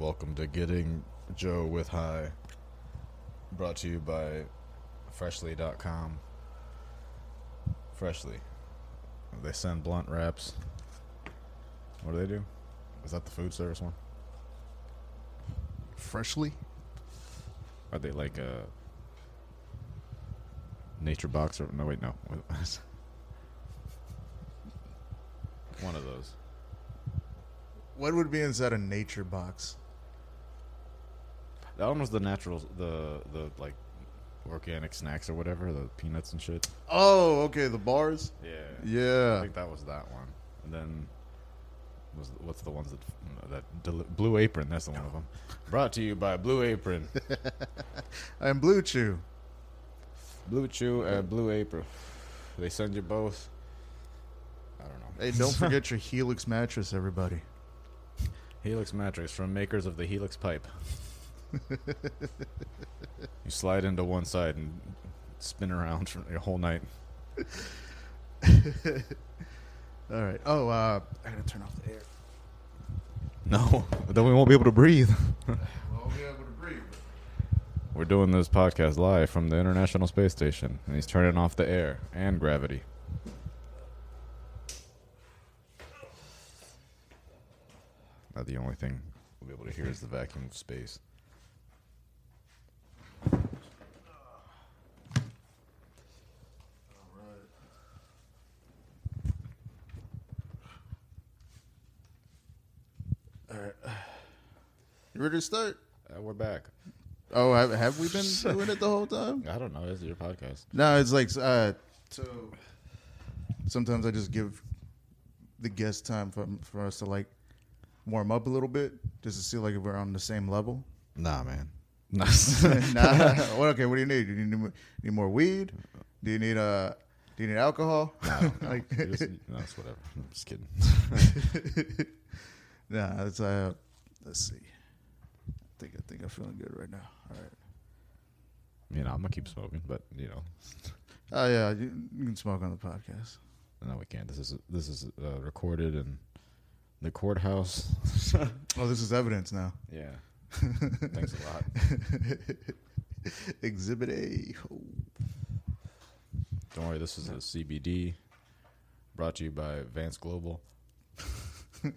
welcome to Getting Joe with High. Brought to you by Freshly.com. Freshly. They send blunt wraps. What do they do? Is that the food service one? Freshly? Are they like a nature box or no? Wait, no. one of those. What would be inside a nature box? That one was the natural, the the like organic snacks or whatever, the peanuts and shit. Oh, okay, the bars. Yeah, yeah. I think that was that one. And then was what's the ones that that Deli- Blue Apron? That's the one of them. Brought to you by Blue Apron, I'm Blue Chew. Blue Chew and Blue Apron. They send you both. I don't know. Hey, don't forget your Helix mattress, everybody. Helix mattress from makers of the Helix pipe. you slide into one side and spin around for the whole night. All right. Oh, uh, I gotta turn off the air. No, then we won't be able to breathe. Well, I'll be able to breathe. We're doing this podcast live from the International Space Station, and he's turning off the air and gravity. Now the only thing we'll be able to hear is the vacuum of space. All right. You ready to start? Uh, we're back. Oh, have, have we been doing it the whole time? I don't know. This is your podcast. No, it's like uh, so. Sometimes I just give the guest time for for us to like warm up a little bit, just to see like if we're on the same level. Nah, man. nah. well, okay. What do you need? Do you need more, need more weed? Do you need uh? Do you need alcohol? no, no. Like- just- no, it's whatever. I'm just kidding. nah. It's uh. Let's see. I think I think I'm feeling good right now. All right. You know, I'm gonna keep smoking, but you know, Oh yeah, you, you can smoke on the podcast. no, we can't. This is this is uh, recorded in the courthouse. Oh, this is evidence now. yeah. Thanks a lot. Exhibit A. Oh. Don't worry, this is a CBD brought to you by Vance Global.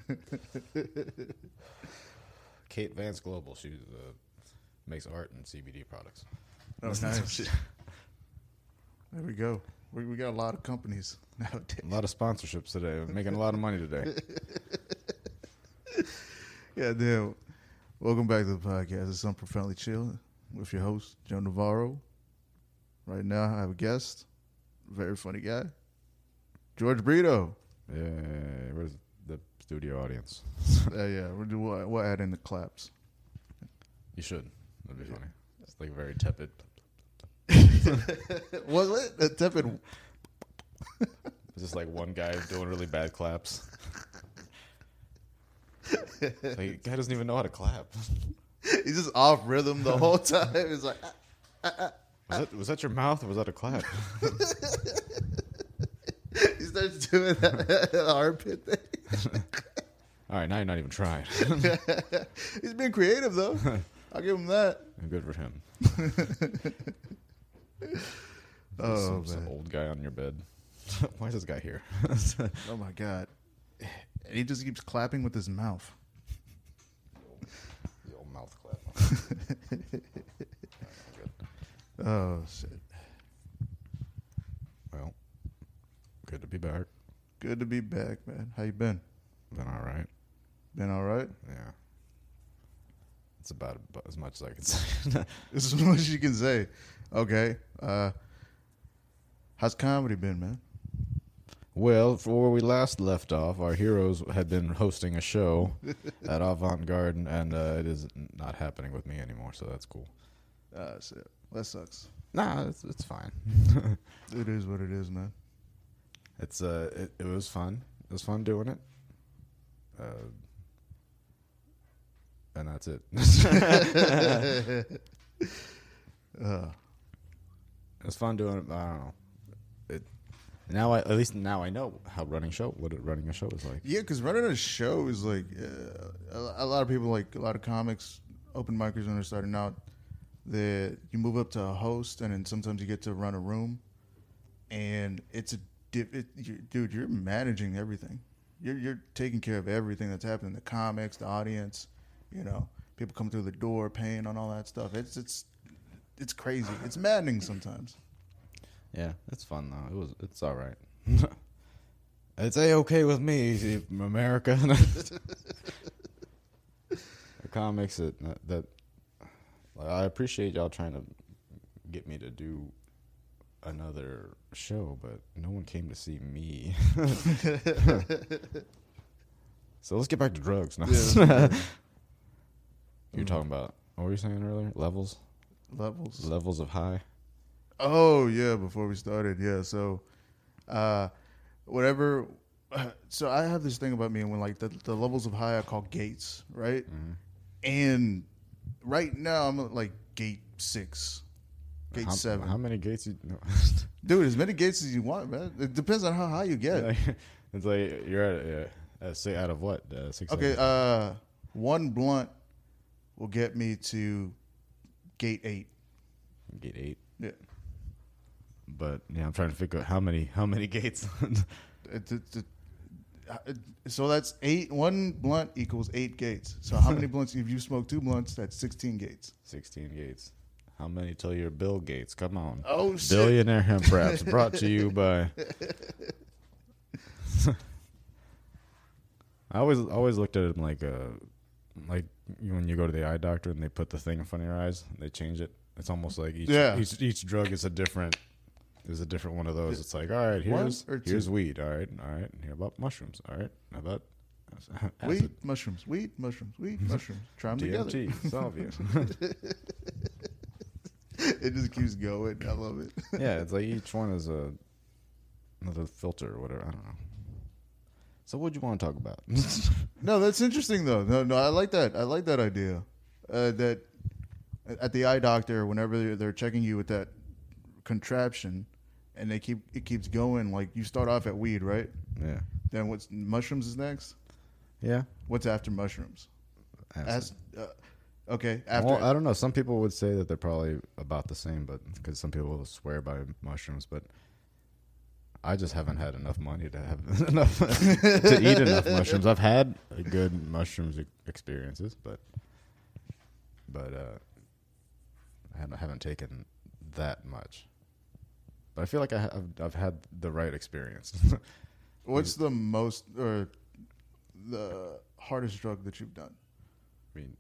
Kate Vance Global. She uh, makes art and CBD products. Oh, nice. there we go. We, we got a lot of companies nowadays. A lot of sponsorships today. We're making a lot of money today. Yeah, damn. Welcome back to the podcast. It's Some Profoundly Chill with your host, Joe Navarro. Right now, I have a guest, very funny guy, George Brito. Yeah, where's the studio audience? Uh, yeah, we'll, do, we'll, we'll add in the claps. You should. That'd be funny. It's like very tepid. Was it? A tepid. It's just like one guy doing really bad claps. like, guy doesn't even know how to clap. He's just off rhythm the whole time. It's like, ah, ah, ah, Was that, was that your mouth or was that a clap? he starts doing that armpit thing. All right, now you're not even trying. He's being creative, though. I'll give him that. Good for him. Oh, some, some old guy on your bed. Why is this guy here? Oh, my God. And he just keeps clapping with his mouth. the old mouth clap. Oh, shit. Well, good to be back. Good to be back, man. How you been? Been all right. Been all right? Yeah. It's about as much as I can say. This is what you can say. Okay. Uh, how's comedy been, man? Well, for where we last left off, our heroes had been hosting a show at Avant Garde, and uh, it is not happening with me anymore, so that's cool. Uh, shit. That sucks. Nah, it's, it's fine. It is what it is, man. It's uh, it, it was fun. It was fun doing it. Uh, and that's it. Uh, It was fun doing it. but I don't know. It now I at least now I know how running a show what running a show is like. yeah, because running a show is like, uh, a, a lot of people like a lot of comics, open micers when they're starting out. That you move up to a host, and then sometimes you get to run a room, and it's a dip, it, you dude. You're managing everything. You're you're taking care of everything that's happening. The comics, the audience, you know, people come through the door, paying on all that stuff. It's it's it's crazy. It's maddening sometimes. Yeah, it's fun though. It was. It's all right. it's a okay with me, America. the comics that that like, I appreciate y'all trying to get me to do another show, but no one came to see me. so let's get back to drugs now. Yeah. You're talking about what were you saying earlier? Levels, Levels. levels of high. Oh yeah, before we started, yeah. So, uh, whatever. So I have this thing about me when like the, the levels of high I call gates, right? Mhm. And right now I'm at like gate six, gate how, seven. How many gates? You, no. Dude, as many gates as you want, man. It depends on how high you get. It's like you're at uh, uh, say out of what uh, six. Okay, uh, one blunt will get me to gate eight. gate eight. Yeah. But yeah, I'm trying to figure out how many how many gates. It, it, it, uh, it- so that's eight. One blunt equals eight gates. So how many blunts? If you smoke two blunts, that's sixteen gates. Sixteen gates. How many till you're Bill Gates? Come on. Oh shit! Billionaire hemp wraps brought to you by. I always always looked at it like a like when you go to the eye doctor and they put the thing in front of your eyes, they change it. It's almost like each Yeah. each, each drug is a different is a different one of those. It's like all right, here's here's weed. All right, all right. And Here about mushrooms. All right, how about Weed, acid, mushrooms, weed, mushrooms, weed, mushrooms. Try them together. DMT, salvia. It just keeps going. I love it. yeah, it's like each one is a another filter or whatever. I don't know. So what do you want to talk about? No, that's interesting though. No, no, I like that. I like that idea. Uh, that at the eye doctor, whenever they're, they're checking you with that contraption, and they keep it keeps going. Like you start off at weed, right? yeah. Then what's mushrooms is next? Yeah. What's after mushrooms? As, uh, okay, after well, I don't know. Some people would say that they're probably about the same, but because some people will swear by mushrooms, but I just haven't had enough money to have enough to eat enough mushrooms. I've had good mushrooms experiences, but but uh, I haven't taken that much. But I feel like I have, I've had the right experience. what's the most or the hardest drug that you've done? I mean,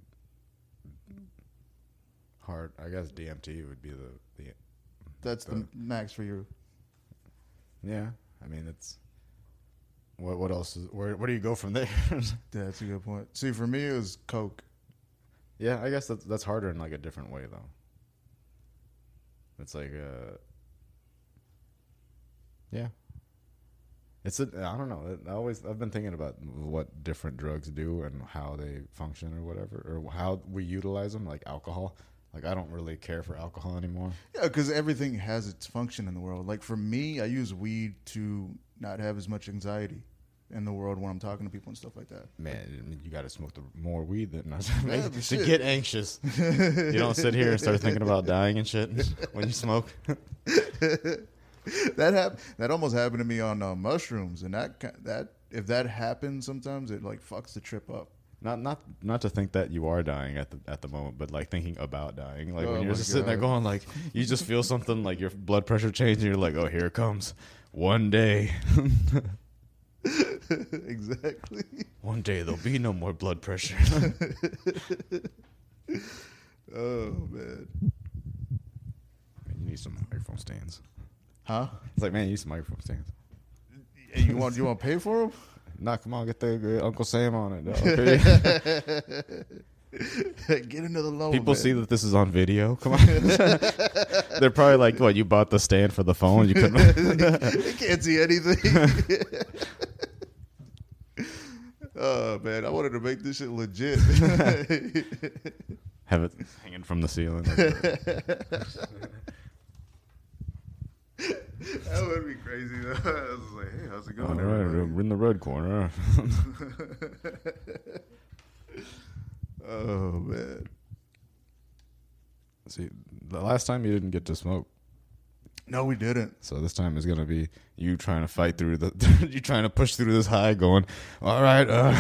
hard. I guess DMT would be the the That's the The- max for you. Yeah, I mean it's what what else is where where do you go from there? Yeah, that's a good point. See, for me, it was coke. yeah, I guess that's that's harder in like a different way though. It's like uh yeah. It's a I don't know. I always I've been thinking about what different drugs do and how they function or whatever or how we utilize them like alcohol. Like I don't really care for alcohol anymore. Yeah, because everything has its function in the world. Like for me, I use weed to not have as much anxiety in the world when I'm talking to people and stuff like that. Man, I you got to smoke the more weed than Yeah, to shit. get anxious. you don't sit here and start thinking about dying and shit when you smoke. that hap- that almost happened to me on uh, mushrooms, and that that if that happens, sometimes it like fucks the trip up. Not not not to think that you are dying at the at the moment, but like thinking about dying. Like Oh when you're just sitting there going like you just feel something like your blood pressure change and you're like, Oh, here it comes. One day exactly. one day there'll be no more blood pressure. Oh man. you need some microphone stands. Huh? It's like, man, you need some microphone stands. Hey, you want you want to pay for them? Nah, come on, get the uh, Uncle Sam on it. dog. Get another loan. People man. see that this is on video. Come on. They're probably like, what, you bought the stand for the phone? You couldn't they can't see anything. oh man, I wanted to make this shit legit. have it hanging from the ceiling. That would be crazy though. I was like, hey, how's it going? right, everybody? we're in the red corner. Oh man. See, the last time you didn't get to smoke, No, we didn't. so this time is gonna be you trying to fight through the, you trying to push through this high, going, all right, uh,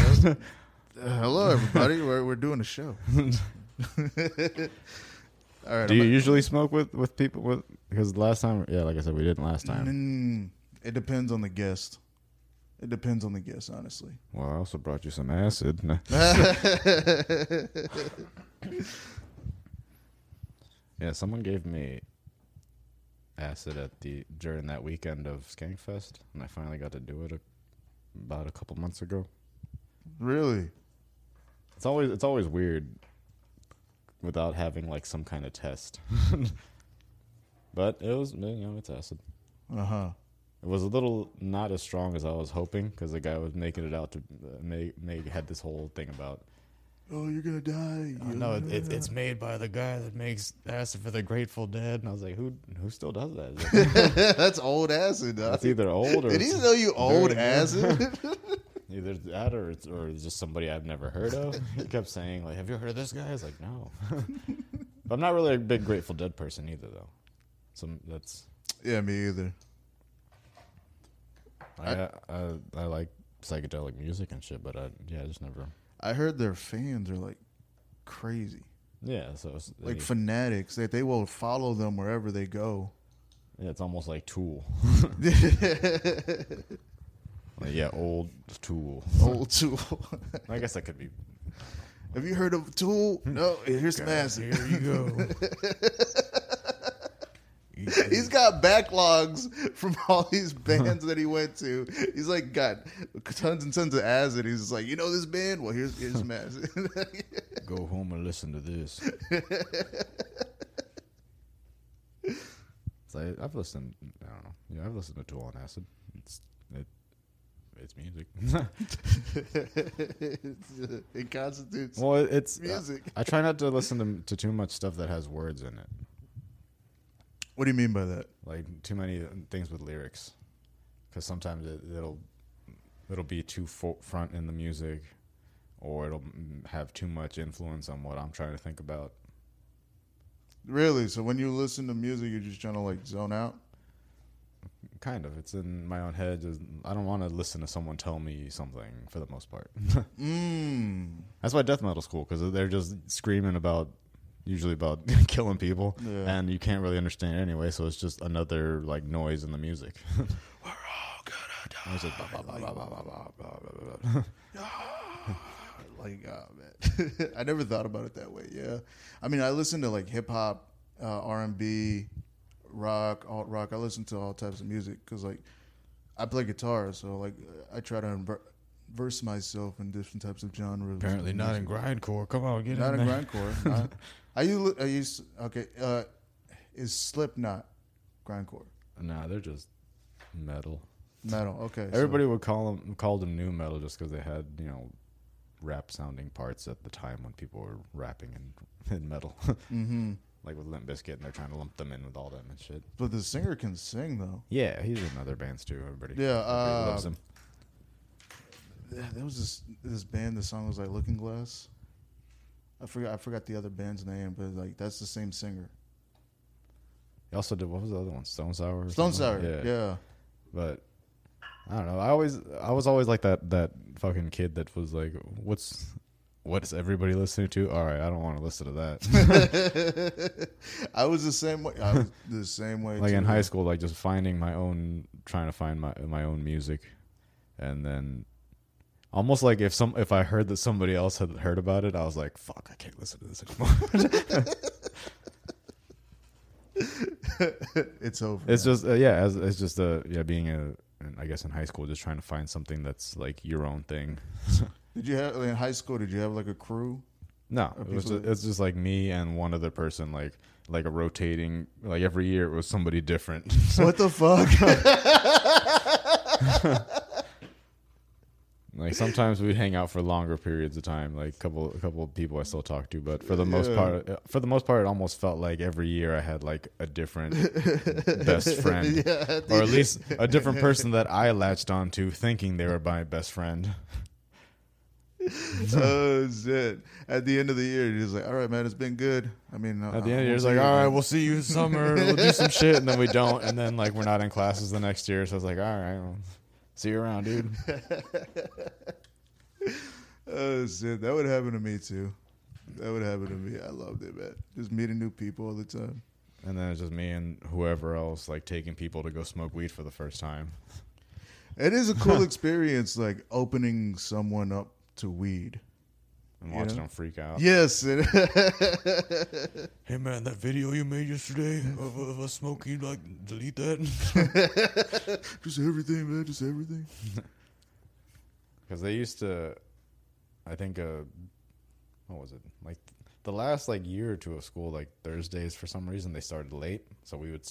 Uh, hello, everybody. we're we're doing a show. All right. Do you I'm- usually smoke with with people with because last time, yeah, like I said, we didn't last time. Mm, it depends on the guest. It depends on the guest, honestly. Well, I also brought you some acid. Yeah, someone gave me acid at the during that weekend of Skankfest, and I finally got to do it a, about a couple months ago. really? It's always it's always weird without having like some kind of test. but it was you know it's acid. Uh huh. It was a little not as strong as I was hoping because the guy was making it out to uh, make make had this whole thing about Oh, you're gonna die. Oh, no, it, it, it's made by the guy that makes acid for the Grateful Dead, and I was like, who who still does that? That's old acid. Dog. It's either old or Did he know you old acid? either that or it's or it's just somebody I've never heard of. He kept saying like, "Have you heard of this guy?" I was like, "No." but I'm not really a big Grateful Dead person either, though. So mm, that's yeah, me either. I I, I like psychedelic music and shit, but I yeah, I just never. I heard their fans are like crazy, Yeah, so it's, like it- fanatics. That they will follow them wherever they go. yeah, it's almost like Tool. Like, yeah, old Tool. Old Tool. I guess that could be. Have you heard of Tool? Hmm. No. Here's some acid. Here you go. He's got backlogs from all these bands that he went to. He's like got tons and tons of acid. He's just like, you know this band? Well, here's here's some acid. Go home and listen to this. so I, I've listened. I don't know. Yeah, I've listened to Tool on Acid. It's it, it's music. it constitutes well, it- it's music. I try not to listen to, to too much stuff that has words in it, What do you mean by that? like too many things with lyrics, because sometimes it, it'll it'll be too fo- front in the music, or it'll have too much influence on what I'm trying to think about. Really? So when you listen to music, you're just trying to like zone out? kind of. It's in my own head. I don't want to listen to someone tell me something for the most part. mm. That's why death metal's cool because they're just screaming about usually about killing people, yeah. and you can't really understand it anyway. So it's just another like noise in the music. We're all gonna die. Like, like oh man, I never thought about it that way. Yeah, I mean, I listen to like hip hop, uh, R and B rock alt rock i listen to all types of music because like i play guitar so like i try to inver- verse myself in different types of genres Apparently of not in grindcore. Come on, get not in in there. grindcore not, are you are you okay uh is slipknot grindcore Nah, they're just metal. metal okay so- Everybody would call them called them nu metal just because they had you know rap sounding parts at the time when people were rapping in, in metal, Mhm. Like with Limp Bizkit, and they're trying to lump them in with all them and shit. but the singer can sing though Yeah, he's in other bands too. Everybody, Yeah, everybody uh, loves him. Yeah, there was this this band. The song was like Looking Glass. I forgot I forgot the other band's name, but like that's the same singer. He also did what was the other one? Stone Sour. or Stone something? Sour. Yeah. But I don't know. I always I was always like that that fucking kid that was like, what's what's everybody listening to? All right, I don't want to listen to that. I was the same way. I was the same way. like too. in high school, like just finding my own, trying to find my my own music, and then almost like if some if I heard that somebody else had heard about it, I was like, fuck, I can't listen to this anymore. it's over. It's man. just uh, yeah, as it's just uh yeah, being a I guess in high school, just trying to find something that's like your own thing. Did you have in high school? Did you have like a crew? No, it was just, it's just like me and one other person, like like a rotating. Like every year, it was somebody different. what the fuck? like sometimes we'd hang out for longer periods of time, like a couple a couple of people I still talk to. But for the most Yeah. part, for the most part, it almost felt like every year I had like a different best friend, yeah, or at least a different person that I latched onto, thinking they were my best friend. oh shit! At the end of the year, you're just like, "All right, man, it's been good." I mean, At the end of the year, it's like, all right, we'll see you in summer. We'll do some shit, and then we don't, and then like we're not in classes the next year. So I was like, all right, well, see you around, dude. Oh shit, that would happen to me too. That would happen to me. I loved it, man. Just meeting new people all the time. And then it's just me and whoever else like taking people to go smoke weed for the first time. It is a cool experience, like opening someone up to weed. and You watching know? them freak out. Yes, Hey man, that video you made yesterday of, of us smoking, like delete that. just everything, man. Just everything. Because they used to, I think, uh, what was it? Like the last like year or two of school, like Thursdays for some reason they started late, so we would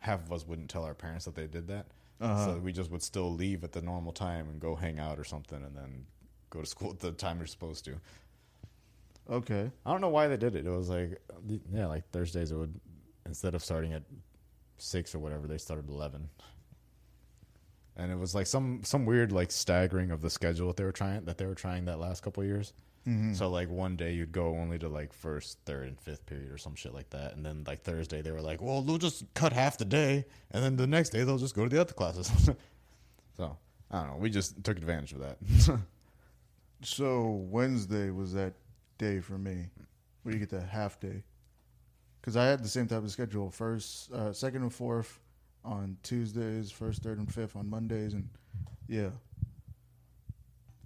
half of us wouldn't tell our parents that they did that. Uh-huh. So we just would still leave at the normal time and go hang out or something, and then go to school at the time you're supposed to. Okay. I don't know why they did it. It was like, yeah, like Thursdays it would instead of starting at six or whatever, they started at eleven. And it was like some some weird like staggering of the schedule that they were trying that they were trying that last couple of years. Mm-hmm. So like one day you'd go only to like first, third, and fifth period or some shit like that, and then like Thursday they were like, well, they'll just cut half the day, and then the next day they'll just go to the other classes. so I don't know. We just took advantage of that. So Wednesday was that day for me, where you get the half day. Because I had the same type of schedule: first, uh, second, and fourth on Tuesdays, first, third, and fifth on Mondays, and yeah,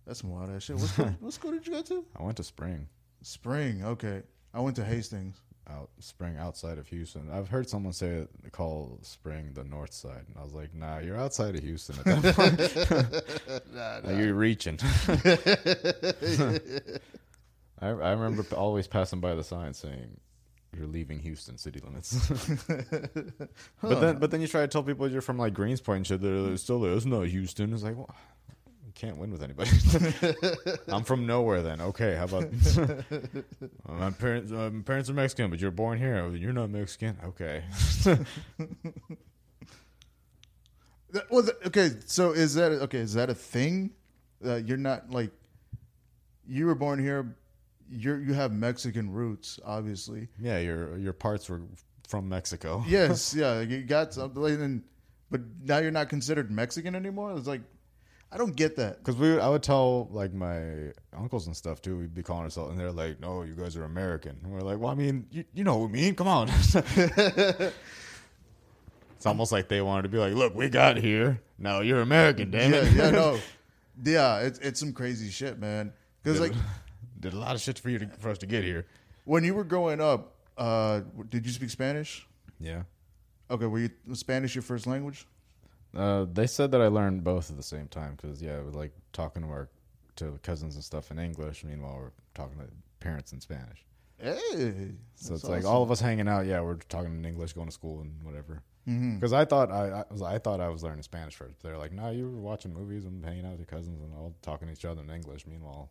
that's some wild ass shit. What school, what school did you go to? I went to Spring. Spring. Okay, I went to Hastings. Out spring outside of Houston. I've heard someone say call spring the north side, and I was like, nah, you're outside of Houston at that point. Like, You're reaching. I, I remember always passing by the sign saying, "You're leaving Houston city limits." But then, but then you try to tell people you're from like Greenspoint and shit. They're still there. It's not Houston. It's like, well, you can't win with anybody. I'm from nowhere. Then okay, how about my parents? Uh, my parents are Mexican, but you're born here. Oh, You're not Mexican. Okay. That- well, th- okay. So is that okay? Is that a thing? Uh, you're not like you were born here. You're you have Mexican roots, obviously. yeah, your your parts were from Mexico. Yes, yeah. You got something, and but now you're not considered Mexican anymore. It's like I don't get that. Because we, I would tell like my uncles and stuff too. We'd be calling ourselves, and they're like, "No, you guys are American." And we're like, "Well, I mean, you, you know what we mean? Come on." it's almost like they wanted to be like, "Look, we got here. Now you're American, damn yeah, it." yeah, no, yeah. It's it's some crazy shit, man. Because like did a lot of shit for you to, for us to get here. when you were growing up, uh, did you speak Spanish? Yeah. Okay, were you was Spanish your first language? Uh, they said that I learned both at the same time because yeah, it was like talking to our to cousins and stuff in English. Meanwhile, we're talking to parents in Spanish. Hey, So it's like all of us hanging out. Yeah, we're talking in English, going to school and whatever. Because I thought I, I was I thought I was learning Spanish first. They're like, "No, you were watching movies and hanging out with your cousins and all talking to each other in English." Meanwhile,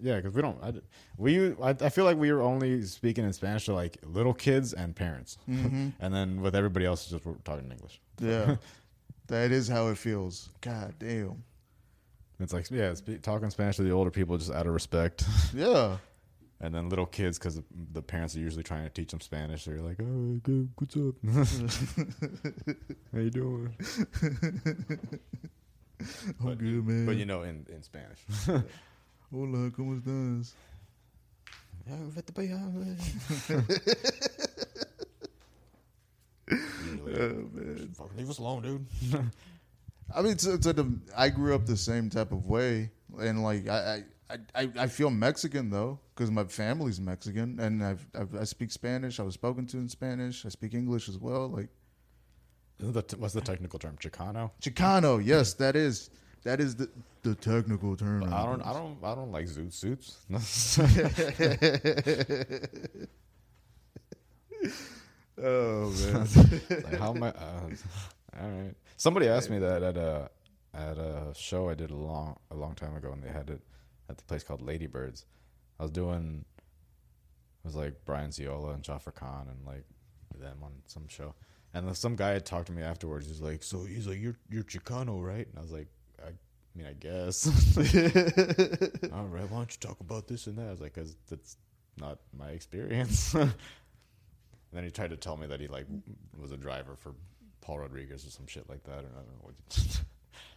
yeah, because we don't. I, we I, I feel like we were only speaking in Spanish to like little kids and parents, hmm and then with everybody else, just we're talking in English. Yeah, that is how it feels. God damn. It's like yeah, spe- talking Spanish to the older people just out of respect, Yeah. and then little kids because the parents are usually trying to teach them Spanish. They're like, "Oh, good, what's up? How you doing?" I'm good, man. But you know, in in Spanish. Hola, ¿cómo estás? Oh, man. Fucking leave us alone, dude. I mean, it's, it's like the, I grew up the same type of way, and like I I, I, I feel Mexican though because my family's Mexican, and I've, I've I speak Spanish. I was spoken to in Spanish. I speak English as well. Like The what's the technical term? Chicano. Chicano, yes, that is that is the the technical term. I don't. I don't. I don't like zoot suits. Oh man. like, how am I? Uh, all right. Somebody asked me that at a at a show I did a long a long time ago, and they had it at the place called Ladybirds. I was doing. It was like Brian Ziola and Jafar Khan and like them on some show, and some guy had talked to me afterwards. He's like, "So he's like, you're you're Chicano, right?" And I was like, mean, I guess. All right, why don't you talk about this and that? I was like, because that's not my experience. and then he tried to tell me that he like was a driver for Paul Rodriguez or some shit like that. Or I don't know. What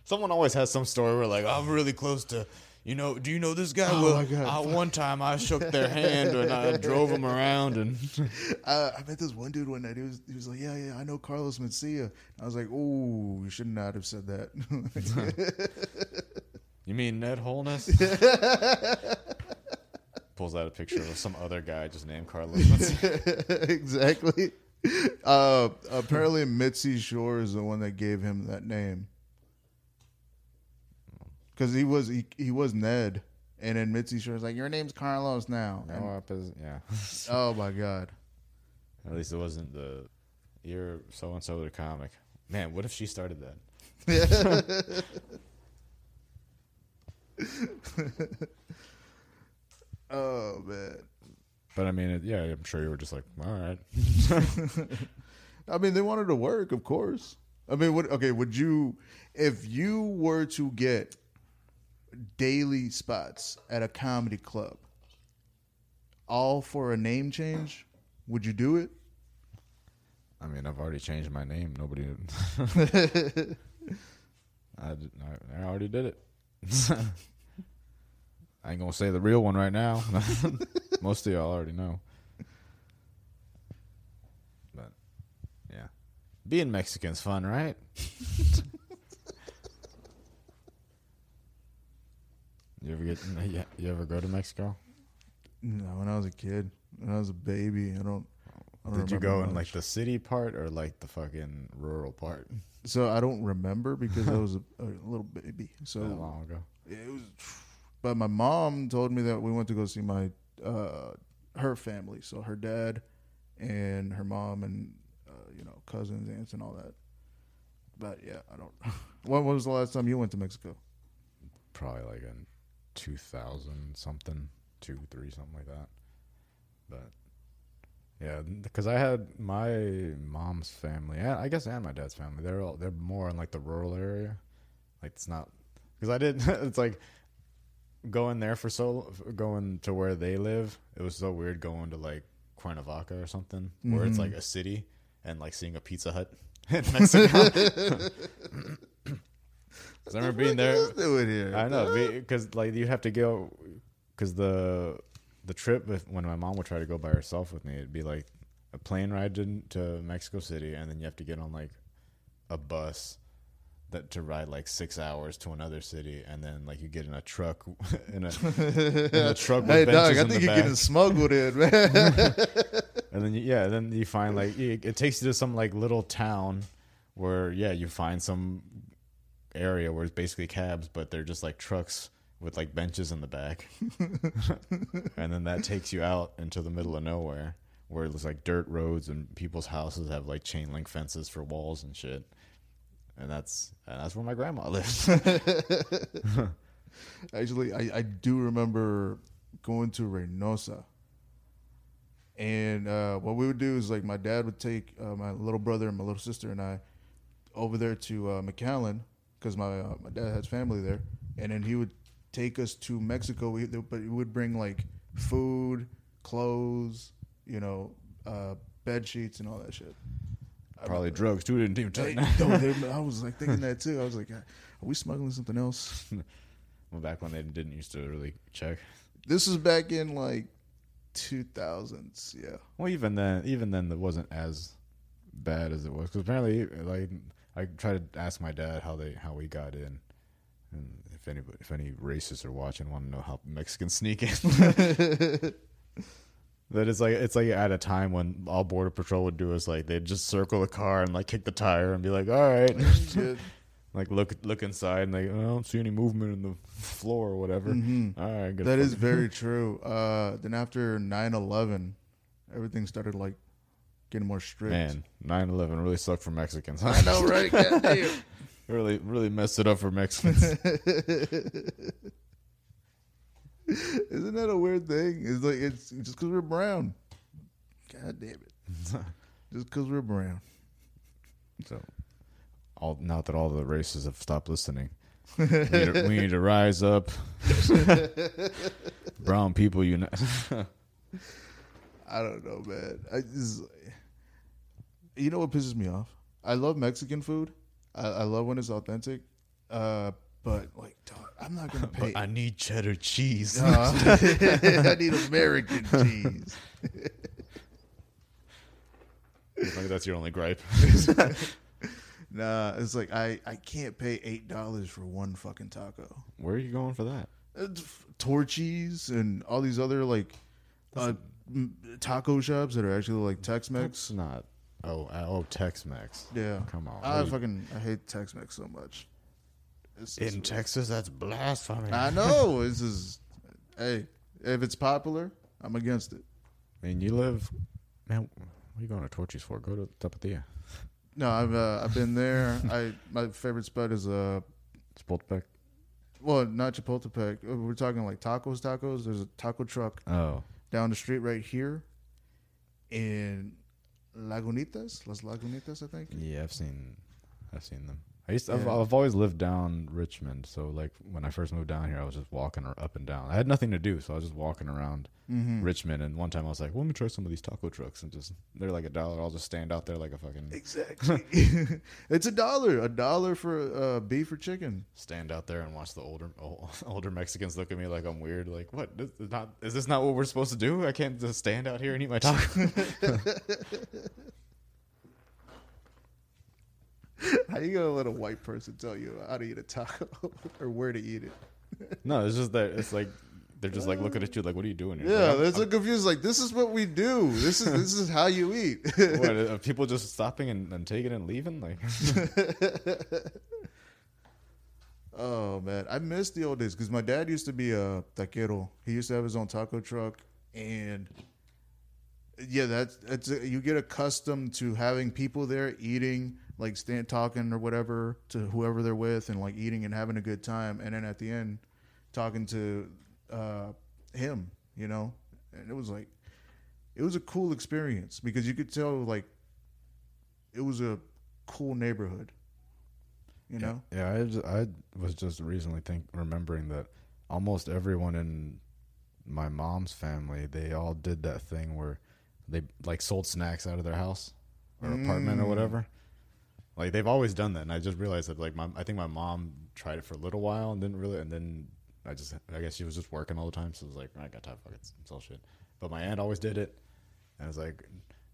Someone always has some story where like I'm really close to. You know, do you know this guy? Oh well, my God. I, one time I shook their hand and I drove him around, and Uh, I met this one dude one night. He was he was like, "Yeah, yeah, I know Carlos Mencia." I was like, "Oh, you should not have said that." you mean Ned Holness? Pulls out a picture of some other guy just named Carlos. exactly. Uh, apparently, Mitzi Shore is the one that gave him that name because he was he, he was Ned, and then Mitzi Shore was like, "Your name's Carlos now." No, And- yeah. oh my god. At least it wasn't the you're so and so the comic. Man, what if she started that? Oh man. But I mean, it, yeah, I'm sure you were just like, all right. I mean, they wanted to work, of course. I mean, what? Okay, would you, if you were to get daily spots at a comedy club, all for a name change, would you do it? I mean, I've already changed my name. Nobody. I, I, I already did it. I ain't gonna say the real one right now. Most of y'all already know. But yeah, being Mexican's fun, right? You ever get? You, you ever go to Mexico? No, when I was a kid, when I was a baby, I don't. I don't Did you go in like the city part or like the fucking rural part? So I don't remember because I was a, a little baby. So that long ago. It was, but my mom told me that we went to go see my uh, her family, so her dad and her mom and uh, you know cousins, aunts, and all that. But yeah, I don't. when was the last time you went to Mexico? probably like in 2000 something, two, three, something like that. But yeah, because I had my mom's family, and I guess, and my dad's family. They're all they're more in like the rural area. Like it's not because I didn't. it's like going there for so going to where they live. It was so weird going to like Cuernavaca or something, where it's Mhm. like a city and like seeing a Pizza Hut in Mexico. 'Cause I remember being there. Let's do it here. I know because like you have to go because the the trip if, when my mom would try to go by herself with me, it'd be like a plane ride to, to Mexico City, and then you have to get on like a bus that to ride like six hours to another city, and then like you get in a truck in a, in a truck with Hey, dog, I think you're back, getting smuggled in, man. and then you, yeah, then you find like it, it takes you to some like little town where yeah you find some area where it's basically cabs, but they're just like trucks with like benches in the back. and then that takes you out into the middle of nowhere where it's like dirt roads and people's houses have like chain link fences for walls and shit. And that's and that's where my grandma lives. Actually, I, I do remember going to Reynosa. And uh, what we would do is like my dad would take uh, my little brother and my little sister and I over there to uh, McAllen because my uh, my dad has family there, and then he would take us to Mexico. We, but he would bring like food, clothes, you know, uh, bed sheets and all that shit. Probably remember- drugs too. Didn't even tell you. no, they- I was like thinking that too. I was like, are we smuggling something else? Well, back when they didn't used to really check. This was back in like 2000s. Yeah. Well, even then, even then, it wasn't as bad as it was because apparently, like, I try to ask my dad how they how we got in, and if anybody, if any racists are watching, want to know how Mexicans sneak in. That it's like it's like at a time when all border patrol would do is like they'd just circle a car and like kick the tire and be like, all right, like look look inside and like "Oh, I don't see any movement in the floor or whatever. Mhm. All right, That is very true. Uh, then after 9/11, everything started like getting more strict. man. 9-11 really sucked for Mexicans. I know, right? Really really messed it up for Mexicans. Isn't that a weird thing? It's like it's just because we're brown. God damn it! Just because we're brown. so, all not that all the races have stopped listening. we, need to, we need to rise up. Brown people unite. I don't know, man. I just, you know what pisses me off? I love Mexican food. I, I love when it's authentic. Uh, but like, dog, I'm not gonna pay. but I need cheddar cheese. Uh, I need American cheese. Like that's your only gripe. Nah, it's like I I can't pay eight dollars for one fucking taco. Where are you going for that? It's f- and all these other like uh, taco shops that are actually like Tex-Mex. That's not. Oh, oh, Tex-Mex. Yeah, Come on. I fucking I hate Tex-Mex so much. It's just- in Texas, that's blasphemy. I know this is. Hey, if it's popular, I'm against it. Mean, you live, man. What are you going to Torchy's for? Go to Tapatía. No, I've uh, I've been there. I my favorite spot is uh Chapultepec. well not Chapultepec. Uh, We're talking like tacos, tacos. There's a taco truck Oh, down the street right here in Lagunitas, Las Lagunitas, I think. yeah. I've seen, I've seen them. I used. To, I've, I've always lived down Richmond, so like when I first moved down here, I was just walking up and down. I had nothing to do, so I was just walking around Mm-hmm. Richmond. And one time I was like, well, "Let me try some of these taco trucks," and just they're like a dollar. I'll just stand out there like a fucking Exactly. it's a dollar, a dollar for uh, beef or chicken. stand out there and watch the older older Mexicans look at me like I'm weird. Like, what? This is not is this not what we're supposed to do? I can't just stand out here and eat my taco. How you gonna let a white person tell you how to eat a taco or where to eat it? no, it's just that it's like they're just like looking at you like, what are you doing? here? Yeah, Like, they're so confused. Like this is what we do. This is this is how you eat. what, are people just stopping and, and taking and leaving? Like, oh man, I miss the old days because my dad used to be a taquero. He used to have his own taco truck, and yeah, that's that's you get accustomed to having people there eating, like stand talking or whatever to whoever they're with, and like eating and having a good time, and then at the end, talking to uh, him, you know, and it was like it was a cool experience because you could tell like it was a cool neighborhood, you know. yeah, I, just, I was just recently think remembering that almost everyone in my mom's family they all did that thing where they like sold snacks out of their house or apartment or Mm. whatever. Like they've always done that, and I just realized that like my I think my mom tried it for a little while and didn't really, and then I just I guess she was just working all the time, so it was like I got time fucking sell shit. But my aunt always did it, and I was like,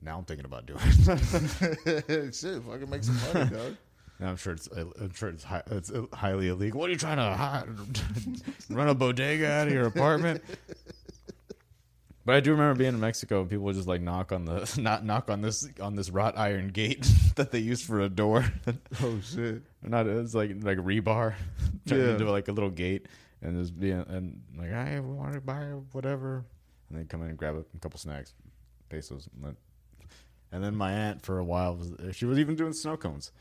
now I'm thinking about doing it. Shit, fucking make some money, dog. And I'm sure it's I'm sure it's, high, it's highly illegal. What are you trying to hide? run a bodega out of your apartment? But I do remember being in Mexico and people would just like knock on the not knock on this on this wrought iron gate that they used for a door. Oh shit. not it's like like rebar turned Yeah. into like a little gate and just being and like I want to buy whatever and then come in and grab a, a couple snacks, pesos. And, then- and then my aunt for a while was uh, she was even doing snow cones.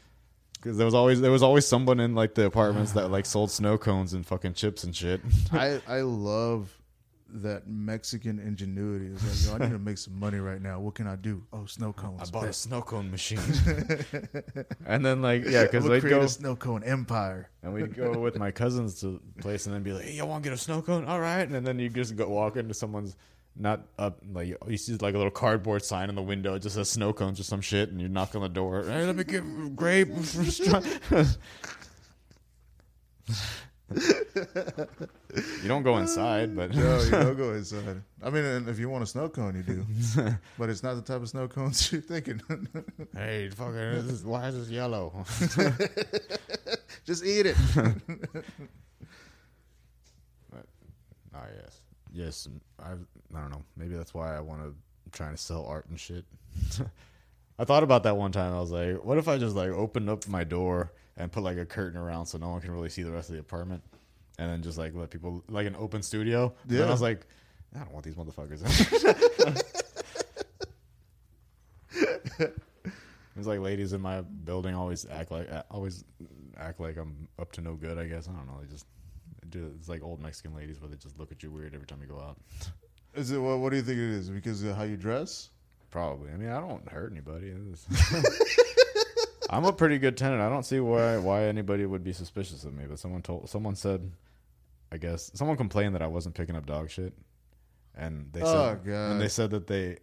Because there was always there was always someone in like the apartments that like sold snow cones and fucking chips and shit. I I love that Mexican ingenuity. It's like, yo, I need to make some money right now. What can I do? Oh, snow cones. I bought a snow cone machine. and then like yeah, because We'll they'd create go a snow cone empire. and we'd go with my cousins to the place and then be like, "Hey, y'all want to get a snow cone? All right." And then you just go walk into someone's not up like you see like a little cardboard sign on the window, it just says snow cones or some shit, and you knock on the door. Hey, let me get grape. you don't go inside, but No, you don't go inside. I mean, and if you want a snow cone, you do. but it's not the type of snow cones you're thinking. hey, fucking, this is, why is this yellow? Just eat it. Ah, yes, yes. I I don't know. Maybe that's why I want to trying to sell art and shit. I thought about that one time. I was like, what if I just like opened up my door and put like a curtain around so no one can really see the rest of the apartment, and then just like let people like an open studio. Yeah. Yeah. I was like, I don't want these motherfuckers. It's like ladies in my building always act like always act like I'm up to no good. I guess I don't know. They just do. It's like old Mexican ladies where they just look at you weird every time you go out. Is it? What, what do you think it is? Because of how you dress? Probably. I mean, I don't hurt anybody. I'm a pretty good tenant. I don't see why why anybody would be suspicious of me. But someone told someone said, I guess someone complained that I wasn't picking up dog shit, and they Oh, said God. and they said that they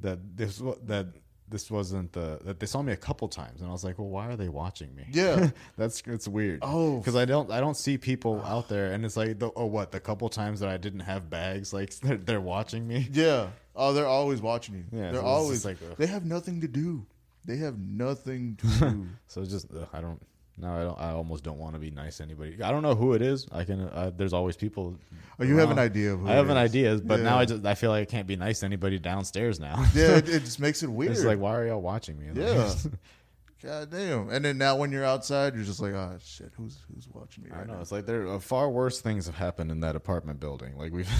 that this that this wasn't the that they saw me a couple times, and I was like, well, why are they watching me? Yeah. that's it's weird. Oh. because I don't I don't see people out there, and it's like the, oh what the couple times that I didn't have bags, like they're, they're watching me. Yeah. Oh, they're always watching you. Yeah, they're so always like, ugh. they have nothing to do. They have nothing to do. So it's just ugh, I don't. No, I don't. I almost don't want to be nice to anybody. I don't know who it is. I can. Uh, there's always people. Oh, you have around. an idea of who I have it an is. idea, but now I just I feel like I can't be nice to anybody downstairs now. Yeah, it, it just makes it weird. it's like why are y'all watching me? Like, Yeah. God damn. And then now when you're outside, you're just like, oh shit, who's who's watching me I right know now? it's like there are far worse things have happened in that apartment building. Like we've,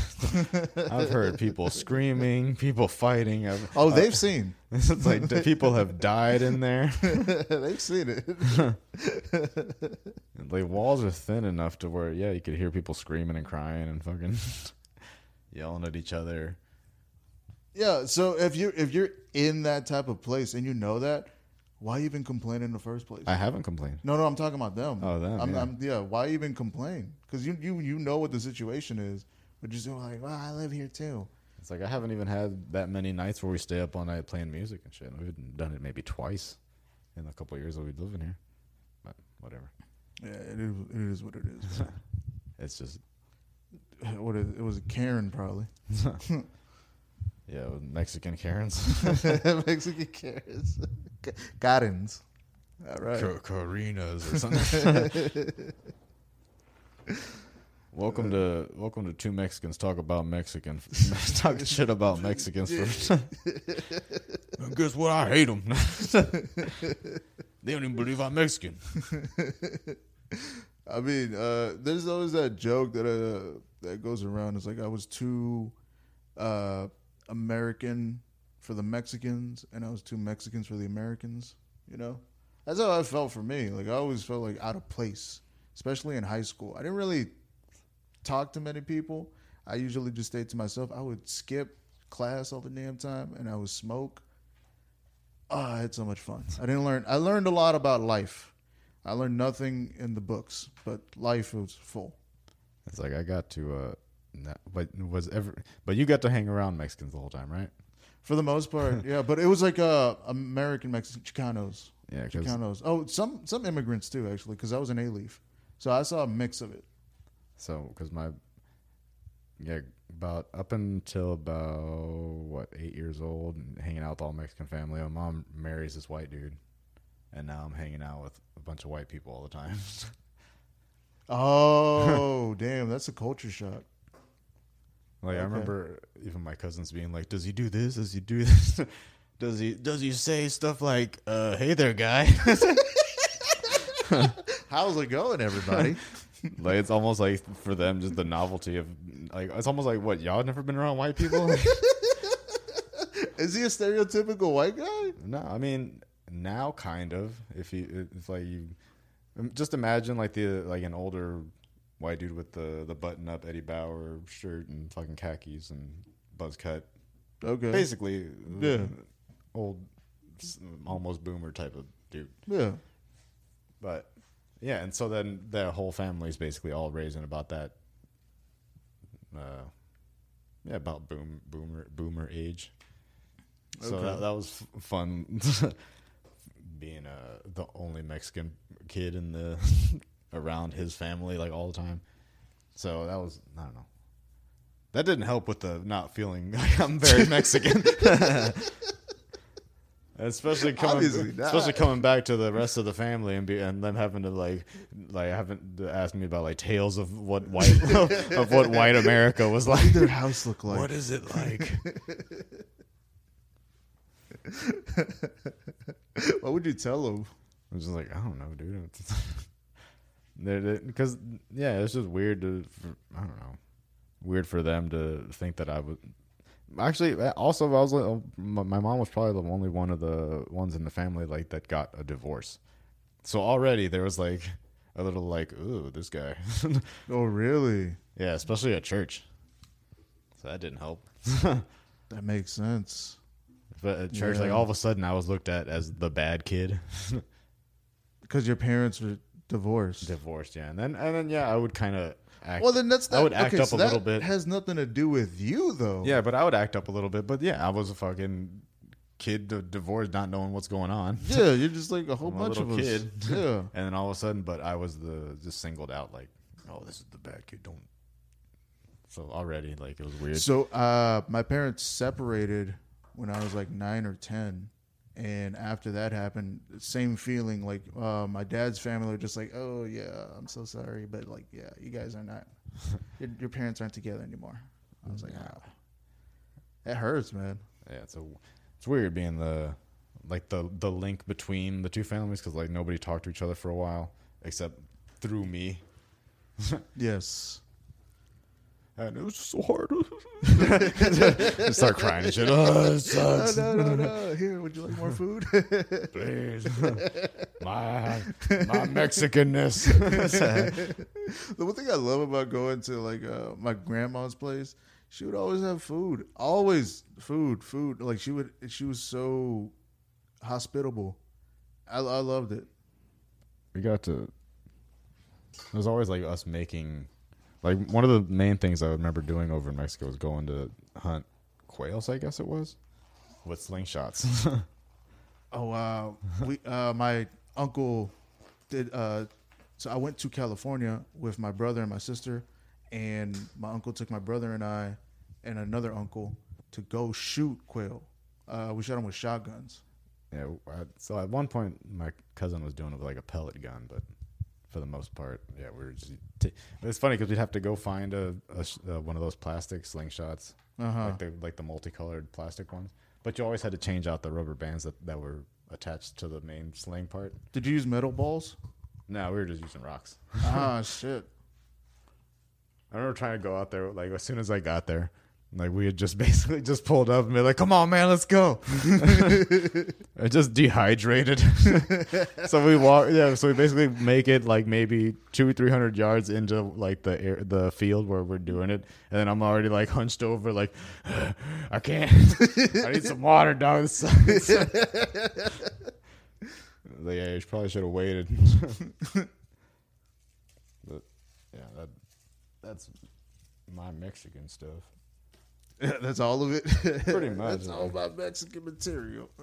I've heard people screaming, people fighting. I've, Oh, uh, they've seen. it's like people have died in there. they've seen it. Like walls are thin enough to where yeah, you could hear people screaming and crying and fucking yelling at each other. Yeah. So if you if you're in that type of place and you know that, why even complain in the first place? I haven't complained. no, no, I'm talking about them. Oh, them, I'm, yeah. I'm, yeah. Why even complain? Because you you you know what the situation is, but you're still like, well, I live here too. It's like I haven't even had that many nights where we stay up all night playing music and shit. We've done it maybe twice in the couple of years that we've lived in here. But whatever. Yeah, it is. It is what it is. It's just uh, what is, it was a Karen probably. yeah, Mexican Karens. Mexican Karens. Karens. All right. Carinas or something. welcome to welcome to two Mexicans talk about Mexican talk shit about Mexicans first. Guess what? I hate them. they don't even believe I'm Mexican. I mean, uh, there's always that joke that uh, that goes around. It's like I was too uh, American for the Mexicans, and I was too Mexicans for the Americans. You know, that's how I felt for me. Like I always felt like out of place, especially in high school. I didn't really talk to many people. I usually just stayed to myself. I would skip class all the damn time, and I would smoke. Oh, I had so much fun. I didn't learn. I learned a lot about life. I learned nothing in the books, but life was full. It's like I got to, uh, not, but was ever, but you got to hang around Mexicans the whole time, right? For the most part, yeah. But it was like uh, American Mexican Chicanos, Yeah, Chicanos. Oh, some some immigrants too, actually, because I was an A leaf, so I saw a mix of it. so because my, yeah, about up until about what eight years old, and hanging out with all Mexican family. My mom marries this white dude, and now I'm hanging out with a bunch of white people all the time. Oh, damn, that's a culture shock. Like I remember even my cousins being like, "Does he do this? Does he do this? does he does he say stuff like, uh, hey there, guy?" How's it going, everybody? like it's almost like for them just the novelty of like it's almost like what y'all never been around white people. Is he a stereotypical white guy? no, I mean now kind of. If you it's like you just imagine like the like an older white dude with the the button up Eddie Bauer shirt and fucking khakis and buzz cut. Okay. Basically, Yeah. old almost boomer type of dude. Yeah. But yeah, and so then their whole family is basically all raising about that. Uh, yeah, about boom boomer boomer age. So Okay. that, that was f- fun, being uh, the only Mexican kid in the around his family like all the time. So that was I don't know. That didn't help with the not feeling like I'm very Mexican. Especially coming, especially coming back to the rest of the family and be and them having to like, like having to ask me about like tales of what white of what white America was What did like. their house look like? What is it like? what would you tell them? I'm just like, I don't know, dude. Because yeah, it's just weird to, for, I don't know, weird for them to think that I would. Actually, also, I was like, my my mom was probably the only one of the ones in the family like that got a divorce. So already there was like a little like, ooh, this guy. Oh, really? yeah, especially at church. So that didn't help. That makes sense. But at church, like all of a sudden, I was looked at as the bad kid. because your parents were divorced. divorced. Yeah, and then and then yeah, I would kind of act. Well, then that's I not, would act okay, up so a that little bit. Has nothing to do with you though. yeah, but I would act up a little bit. But yeah, I was a fucking kid d- divorced, not knowing what's going on. yeah. You're just like a whole I'm bunch little of us. kid. Yeah. And then all of a sudden, but I was the just singled out, like, oh, this is the bad kid. Don't. So already, like, it was weird. So uh, my parents separated when I was like nine or ten, and after that happened, same feeling. Like uh, my dad's family were just like, "Oh yeah, I'm so sorry, but like, yeah, you guys are not. your, your parents aren't together anymore." I was like, "Wow, that hurts, man." yeah, it's a, it's weird being the, like the the link between the two families because like nobody talked to each other for a while except through me, Yes. And it was just so hard. Just start crying and shit. Oh, it No, sucks. no, no, no. Here, would you like more food? Please, my my Mexicanness. the one thing I love about going to like uh, my grandma's place, she would always have food. Always food, food. Like she would, she was so hospitable. I, I loved it. we got to it was always like us making like one of the main things i remember doing over in mexico was going to hunt quails i guess it was with slingshots Oh wow, we uh, my uncle did. Uh, so I went to California with my brother and my sister, and my uncle took my brother and I and another uncle to go shoot quail. Uh, we shot them with shotguns. yeah I, so at one point my cousin was doing it with like a pellet gun but for the most part yeah we were just t- it's funny because we'd have to go find a, a sh- uh, one of those plastic slingshots Uh huh. like the like the multicolored plastic ones but you always had to change out the rubber bands that, that were attached to the main sling part Did you use metal balls? no we were just using rocks ah shit. I remember trying to go out there, like as soon as I got there, like we had just basically just pulled up and be like, "Come on, man, let's go." I just dehydrated, so we walk. Yeah, so we basically make it like maybe two, three hundred yards into like the air, the field where we're doing it, and then I'm already like hunched over, like I can't. I need some water, dog. This sucks." like, yeah, you probably should have waited. but yeah, that that's my Mexican stuff. That's all of it. Pretty much, That's all about Mexican material.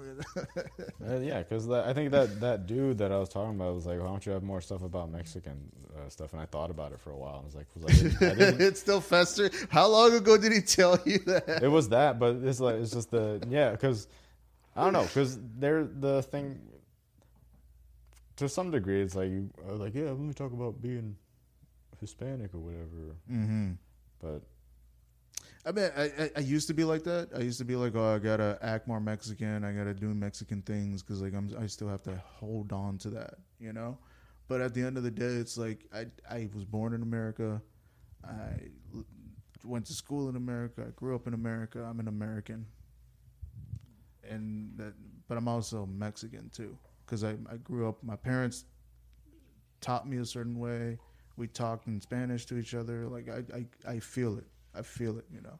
Uh, yeah, because I think that that dude that I was talking about was like, "Why don't you have more stuff about Mexican uh, stuff?" And I thought about it for a while. I was like, was I didn't, I didn't, it's still fester. How long ago did he tell you that? "It was that," but it's like it's just the yeah, because I don't know, because they're the thing. To some degree, it's like you like, yeah, let me talk about being Hispanic or whatever. Mm-hmm. But I mean, I, I, I used to be like that. I used to be like, oh, I gotta act more Mexican. I gotta do Mexican things because like I'm, I still have to hold on to that, you know. But at the end of the day, it's like I, I was born in America. I went to school in America. I grew up in America. I'm an American, and that, but I'm also Mexican too because I, I grew up. My parents taught me a certain way. We talked in Spanish to each other. Like I, I, I feel it. I feel it, you know.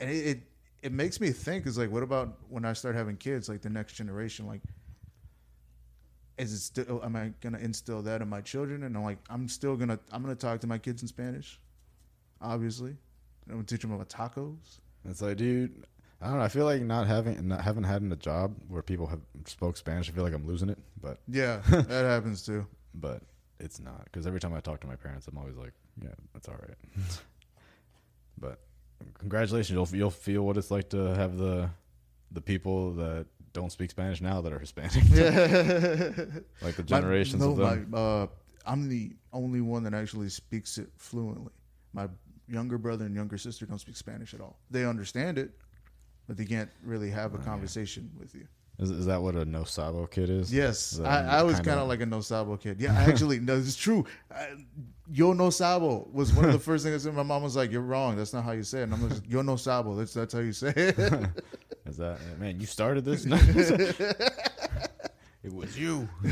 And it, it it makes me think is like, what about when I start having kids, like the next generation? Like, is it still? Am I gonna instill that in my children? And I'm like, I'm still gonna, I'm gonna talk to my kids in Spanish, obviously. I'm gonna teach them about tacos. it's like, dude, I don't know. I feel like not having not having had a job where people have spoke Spanish. I feel like I'm losing it. But Yeah, that happens too. but it's not because every time I talk to my parents, I'm always like, yeah, that's all right. but congratulations, you'll you'll feel what it's like to have the the people that don't speak Spanish now that are Hispanic, like the My- generations no, of them. my, uh, I'm the only one that actually speaks it fluently. My younger brother and younger sister don't speak Spanish at all. They understand it, but they can't really have a Oh, yeah. conversation with you. Is, is that what a no sabo kid is? Yes, Is I, I was kinda- like a no sabo kid. Yeah, actually, no, it's true. I, Yo no sabo was one of the first things I said. My mom was like, "You're wrong. That's not how you say it." And I'm like, "Yo no sabo. That's that's how you say it." Is that man? You started this. it was you.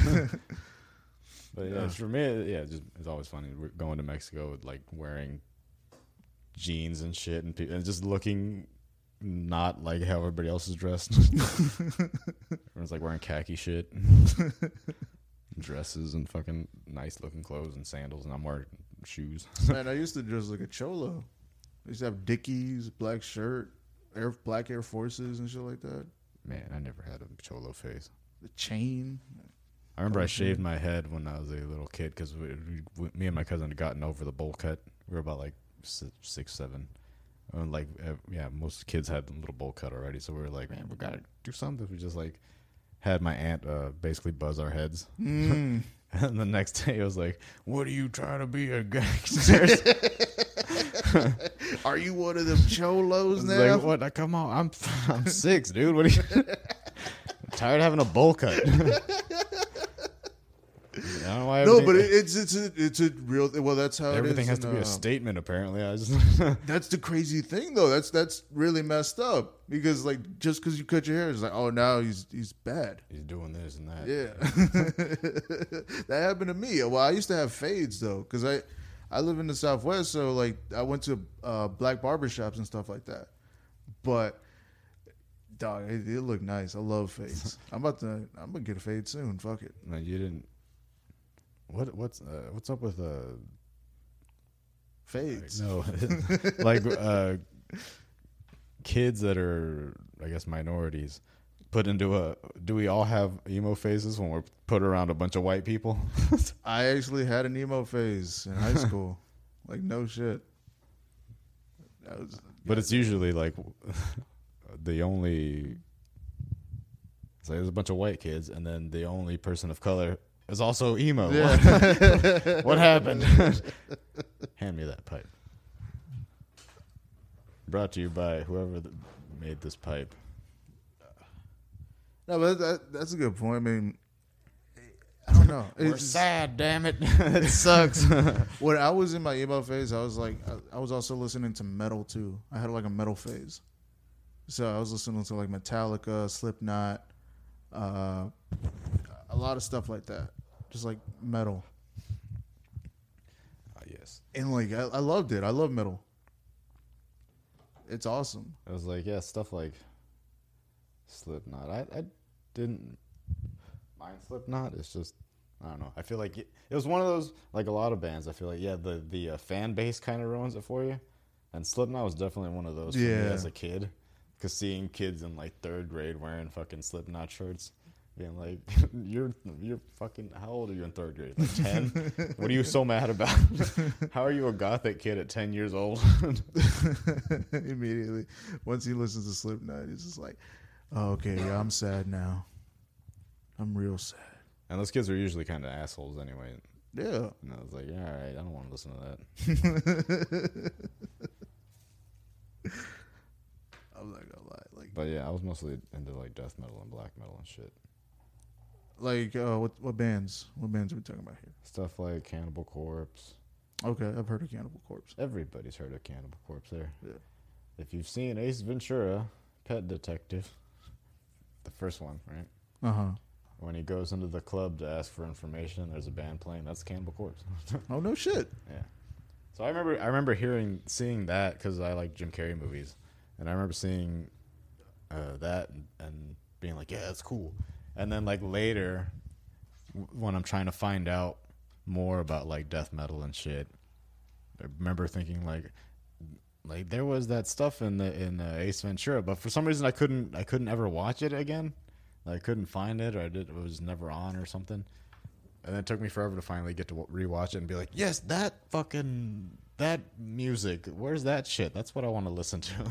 but yeah, for me, yeah, just it's always funny. We're going to Mexico with like wearing jeans and shit, and, pe- and just looking not like how everybody else is dressed. Everyone's like wearing khaki shit. dresses and fucking nice looking clothes and sandals, and I'm wearing shoes. Man, I used to dress like a cholo. I used to have Dickies, black shirt, Air black Air Forces and shit like that. Man, I never had a cholo face. The chain. I remember I shaved my head when I was a little kid because me and my cousin had gotten over the bowl cut. We were about like six, six seven. And like, uh, yeah, most kids had a little bowl cut already. So we were like, man, we got to do something. We just like had my aunt uh, basically buzz our heads. Mm. and the next day it was like, what are you trying to be a gangster? Are you one of them cholos now? like, what? Come on, I'm I'm six, dude. What are you? I'm tired of having a bowl cut. Don't know why no, but it, it's it's a, it's a real. Well, that's how everything has is to be a uh, statement. Apparently, I just That's the crazy thing, though. That's that's really messed up because like just because you cut your hair, it's like oh now he's he's bad. he's doing this and that. Yeah, that happened to me. Well, I used to have fades though, because I I live in the Southwest, so like I went to uh, black barbershops and stuff like that. But dog, it, it looked nice. I love fades. I'm about to I'm gonna get a fade soon. Fuck it. No, you didn't. What what's uh, what's up with uh Fades. no like uh kids that are I guess minorities put into a do we all have emo phases when we're put around a bunch of white people? I actually had an emo phase in high school. like no shit. That was, But it's usually like the only. It's like there's a bunch of white kids, and then the only person of color is also emo. yeah. what happened? Hand me that pipe. Brought to you by whoever th- made this pipe. no, but that, that's a good point. I mean, I don't know. We're It's- sad, damn it. it sucks. when I was in my emo phase, I was like, I, I was also listening to metal too. I had like a metal phase, so I was listening to like Metallica, Slipknot, uh, a lot of stuff like that, just like metal. Ah, yes. And like, I, I loved it. I love metal. It's awesome. I was like, yeah, stuff like Slipknot. I, I didn't mind Slipknot. It's just I don't know. I feel like it, it was one of those like a lot of bands. I feel like yeah, the the uh, fan base kind of ruins it for you. And Slipknot was definitely one of those for me Yeah. as a kid. Because seeing kids in like third grade wearing fucking Slipknot shirts, being like, "You're you're fucking how old are you in third grade? Like ten? what are you so mad about? how are you a gothic kid at ten years old? Immediately, once he listens to Slipknot, he's just like, oh, "Okay, yeah, I'm sad now. I'm real sad." and those kids are usually kind of assholes anyway. Yeah. And I was like, all right, I don't want to listen to that. I'm not gonna lie, like. But yeah, I was mostly into like death metal and black metal and shit. Like uh, what what bands? What bands are we talking about here? Stuff like Cannibal Corpse. Okay, I've heard of Cannibal Corpse. Everybody's heard of Cannibal Corpse there. Yeah. If you've seen Ace Ventura, Pet Detective, the first one, right? Uh huh. When he goes into the club to ask for information and there's a band playing, that's Cannibal Corpse. Oh no shit. Yeah. So I remember I remember hearing seeing that because I like Jim Carrey movies, and I remember seeing uh, that and, and being like, yeah, that's cool. And then like later, when I'm trying to find out more about like death metal and shit, I remember thinking like, like there was that stuff in the in uh, Ace Ventura, but for some reason I couldn't I couldn't ever watch it again. I couldn't find it, or I did, it was never on, or something. And then it took me forever to finally get to rewatch it and be like, yes, that fucking that music. Where's that shit? That's what I want to listen to.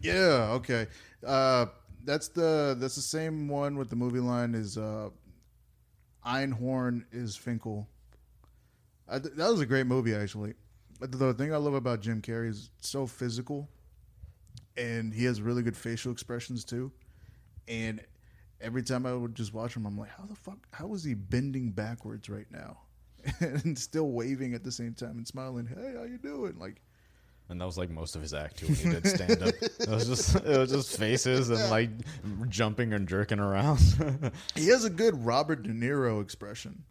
Yeah. Okay. Uh, that's the that's the same one with the movie line is uh, Einhorn is Finkel. I, th- that was a great movie actually. The thing I love about Jim Carrey is so physical, and he has really good facial expressions too. And every time I would just watch him, I'm like, how the fuck? How is he bending backwards right now, and still waving at the same time and smiling? Hey, how you doing? Like. And that was like most of his act too when he did stand up. it was just it was just faces and like jumping and jerking around. He has a good Robert De Niro expression.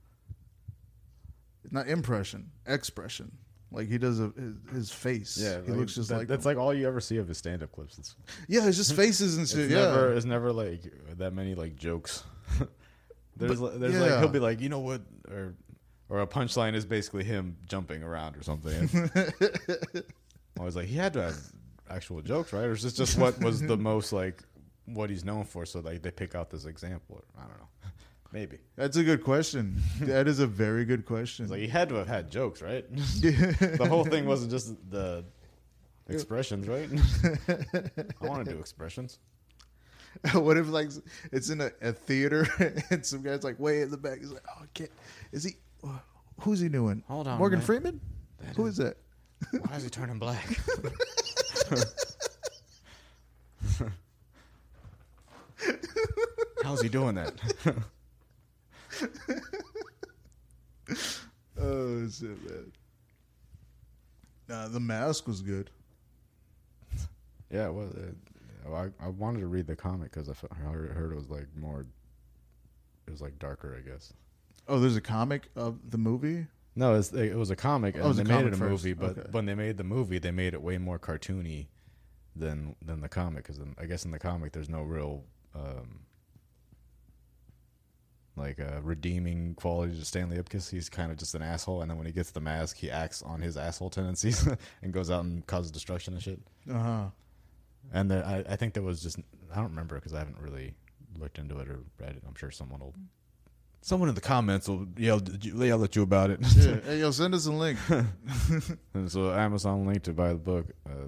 Not impression, expression. Like he does a, his, his face. Yeah, he like, looks just that- like that's him. like all you ever see of his stand up clips. It's, yeah, it's just faces and it's shit. Yeah, never it's never like that many like jokes. There's But- there's yeah. like he'll be like, you know what, or or a punchline is basically him jumping around or something. I was like, he had to have actual jokes, right? Or is this just what was the most like what he's known for? So like they pick out this example. I don't know. Maybe That's a good question. that is a very good question. it's like he had to have had jokes, right? the whole thing wasn't just the expressions, right? I want to do expressions. what if like it's in a, a theater and some guy's like way in the back? He's like, oh, I can't. Is he? Who's he doing? Hold on, Morgan man. Freeman. That Who is- is that? Why is he turning black? How's he doing that? Oh shit, man. Nah, the mask was good. yeah, it was. It, oh, I, I wanted to read the comic because I fe- I heard, heard it was like more. It was like darker, I guess. Oh, there's a comic of the movie. No, it's, it was a comic, and Oh, it was they made it a first. movie. But Okay. when they made the movie, they made it way more cartoony than than the comic. Because I guess in the comic, there's no real um, like uh, redeeming quality to Stanley Ipkiss. He's kind of just an asshole, and then when he gets the mask, he acts on his asshole tendencies and goes out and causes destruction and shit. Uh huh. And the, I, I think there was just I don't remember because I haven't really looked into it or read it. I'm sure someone will. Someone in the comments will yell, yell at you about it. Yeah. hey, yo, send us a link. And so Amazon linked to buy the book. Uh,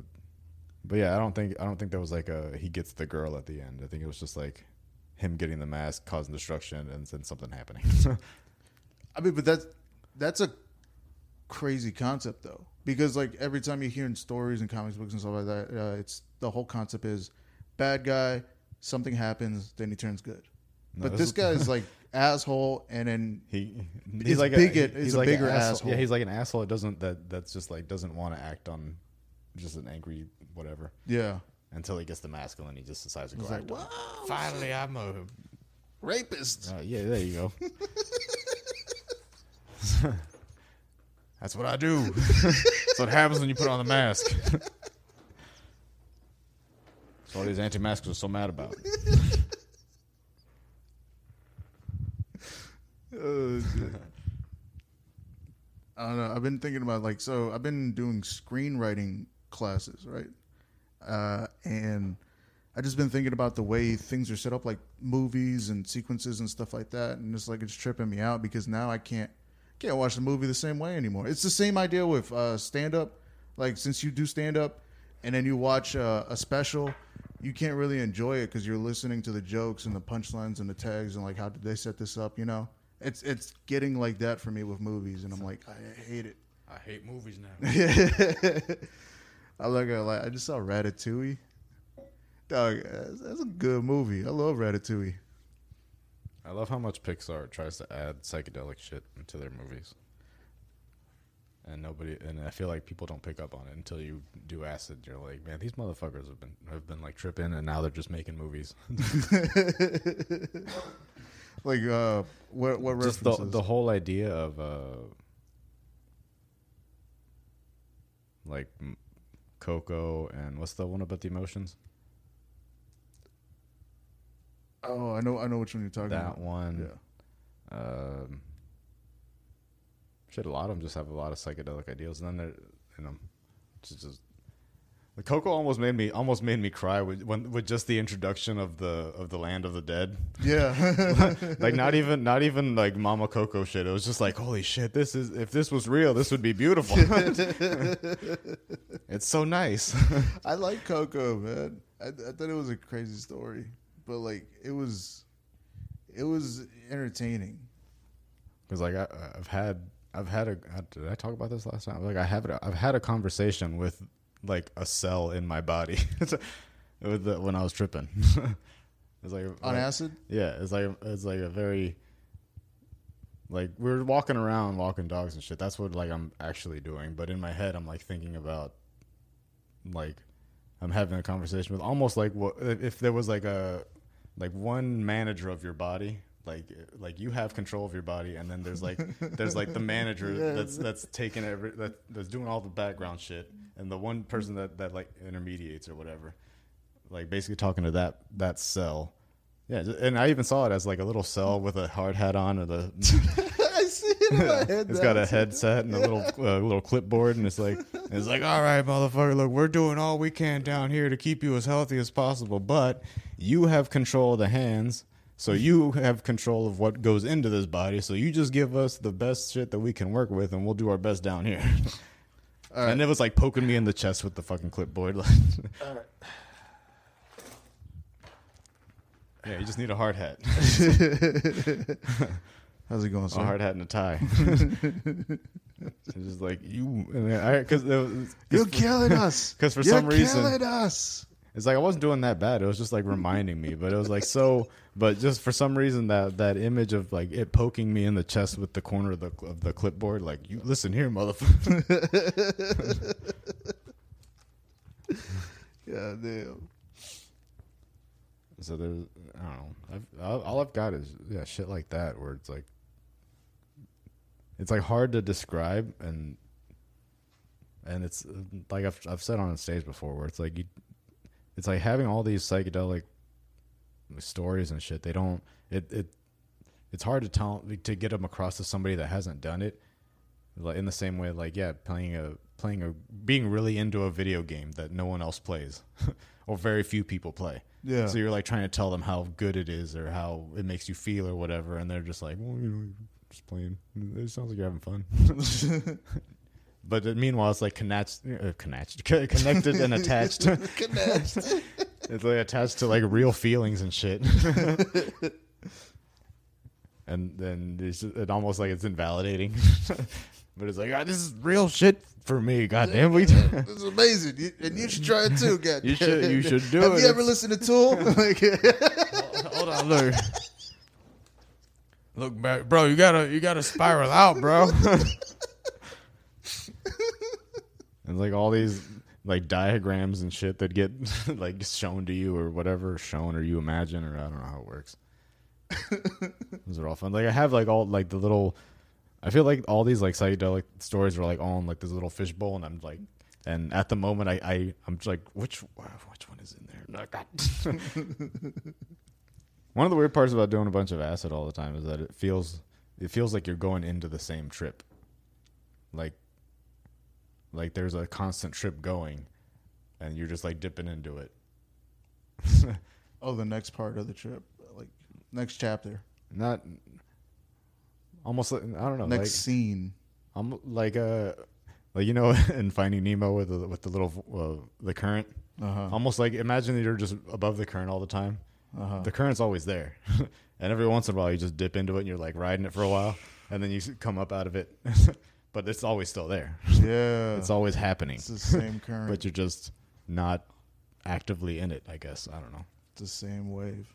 but yeah, I don't think I don't think there was like a he gets the girl at the end. I think it was just like him getting the mask, causing destruction, and then something happening. I mean, but that's that's a crazy concept though, because like every time you hear in stories and comics books and stuff like that, uh, it's the whole concept is bad guy, something happens, then he turns good. No, but this this is- guy's like asshole, and then he He's he's like bigot- a, he's he's a like an bigger asshole. Yeah, he's like an asshole. It doesn't that that's just like doesn't want to act on just an angry whatever yeah, until he gets the mask and he just decides to go He's act like, on Finally, I'm a rapist. Uh, yeah, there you go. That's what I do. That's what happens when you put on the mask. That's what these anti-maskers are so mad about. Oh. I don't know. I've been thinking about like so. I've been doing screenwriting classes, right? Uh, and I just been thinking about the way things are set up, like movies and sequences and stuff like that, and it's like it's tripping me out because now I can't can't watch the movie the same way anymore. It's the same idea with uh, stand up. Like since you do stand up, and then you watch uh, a special, you can't really enjoy it because you're listening to the jokes and the punchlines and the tags and like how did they set this up? You know, it's it's getting like that for me with movies, and I'm like I hate it. I hate movies now. I like it. Like I just saw Ratatouille. Dog, that's, that's a good movie. I love Ratatouille. I love how much Pixar tries to add psychedelic shit into their movies. And nobody, and I feel like people don't pick up on it until you do acid. You're like, man, these motherfuckers have been have been like tripping, and now they're just making movies. Like uh, what what just the the whole idea of uh like Coco and what's the one about the emotions? oh, I know I know which one you're talking that about. one. Yeah. Um, shit, a lot of them just have a lot of psychedelic ideals, and then they're you know, just, just the Coco almost made me almost made me cry with when with just the introduction of the of the land of the dead. Yeah. like not even not even like Mama Coco shit. It was just like holy shit. This is if this was real, this would be beautiful. it's so nice. I like Coco, man. I, I thought it was a crazy story, but like it was, it was entertaining. Because like I, I've had I've had a did I talk about this last time? Like I have I've had a conversation with like a cell in my body with the, when I was tripping. it's like On like- acid? Yeah, it's like it's like a very like we're walking around walking dogs and shit. That's what like I'm actually doing. But in my head, I'm like thinking about like I'm having a conversation with almost like what if there was like a like one manager of your body. Like, like you have control of your body, and then there's like, there's like the manager Yeah. that's that's taking every that, that's doing all the background shit, and the one person that that like intermediates or whatever, like basically talking to that that cell, Yeah, and I even saw it as like a little cell with a hard hat on, or the I see it in my head. it's got a headset and a little uh, little clipboard, and it's like it's like, all right, motherfucker, look, we're doing all we can down here to keep you as healthy as possible, but you have control of the hands, so you have control of what goes into this body. So you just give us the best shit that we can work with, and we'll do our best down here. All right. And it was like poking me in the chest with the fucking clipboard. Like, yeah, you just need a hard hat, How's it going, a hard hat and a tie. just like you, because You're killing us. Because for You're some reason- killing us. It's like I wasn't doing that bad. It was just like reminding me, but it was like so. But just for some reason, that that image of like it poking me in the chest with the corner of the of the clipboard, like you listen here, motherfucker. Yeah, damn. so there's, I don't know. I've, all I've got is yeah, shit like that where it's like, it's like hard to describe and and it's like I've I've said on stage before where it's like you, it's like having all these psychedelic stories and shit. They don't it it it's hard to tell to get them across to somebody that hasn't done it. Like in the same way, like yeah, playing a playing a being really into a video game that no one else plays, or very few people play. Yeah. So you're like trying to tell them how good it is or how it makes you feel or whatever, and they're just like, well, you know, just playing. It sounds like you're having fun. but uh, meanwhile, it's like connected, uh, connected, connected and attached. Connect. It's like attached to like real feelings and shit. and then it's it almost like it's invalidating. but it's like, ah, this is real shit for me. God damn we This is amazing, you, and you should try it too. God, You should- you should do Have it. Have you ever listened to Tool? like, Hold on, look. Look back, bro. You gotta, you gotta spiral out, bro. And like all these like diagrams and shit that get like shown to you or whatever shown or you imagine or I don't know how it works. Those are all fun. Like I have like all like the little. I feel like all these like psychedelic stories are like all in like this little fishbowl, and I'm like, and at the moment I, I I'm just like, which which one is in there? One of the weird parts about doing a bunch of acid all the time is that it feels it feels like you're going into the same trip. Like like there's a constant trip going and you're just like dipping into it. oh, the next part of the trip, like next chapter, Not almost I don't know, next like scene. I'm like uh like you know in Finding Nemo with the with the little uh, the current Uh huh. almost like imagine that you're just above the current all the time. Uh huh. the current's always there and every once in a while you just dip into it and you're like riding it for a while and then you come up out of it but it's always still there. Yeah. it's always happening. It's the same current. but you're just not actively in it i guess. I don't know. It's the same wave.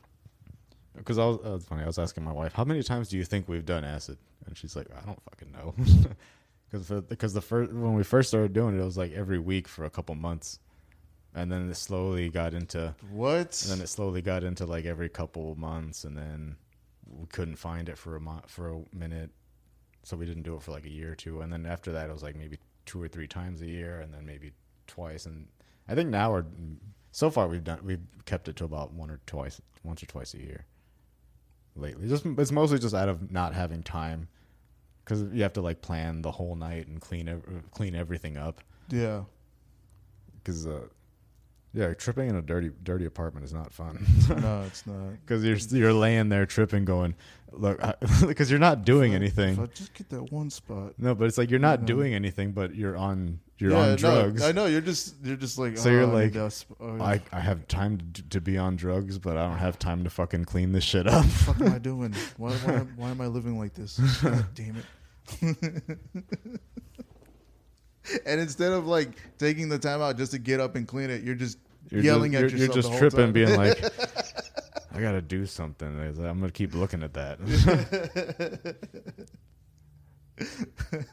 because I was, uh, it's funny i was asking my wife how many times do you think we've done acid? And she's like i don't fucking know. Because because the first when we first started doing it it was like every week for a couple months. And then it slowly got into What? And then it slowly got into like every couple months, and then we couldn't find it for a for a minute, so we didn't do it for like a year or two. And then after that, it was like maybe two or three times a year, and then maybe twice. And I think now we're so far we've done we've kept it to about one or twice, once or twice a year. Lately, just it's mostly just out of not having time, because you have to like plan the whole night and clean ev- clean everything up. yeah. Because uh, yeah, tripping in a dirty dirty apartment is not fun. No, it's not. Because you're you're laying there tripping, going, look, because you're not doing If I- anything. If I just get that one spot. No, but it's like you're not Mhm. doing anything, but you're on you're yeah, on no, drugs. I know you're just you're just like. So oh, you're I like, that sp- oh, I I have time to, to be on drugs, but I don't have time to fucking clean this shit up. what the fuck am I doing? Why, why, why am I living like this? God damn it. and instead of like taking the time out just to get up and clean it, you're just You're yelling just, at you're, yourself. you're just tripping, time. being like, I gotta do something. I'm gonna keep looking at that.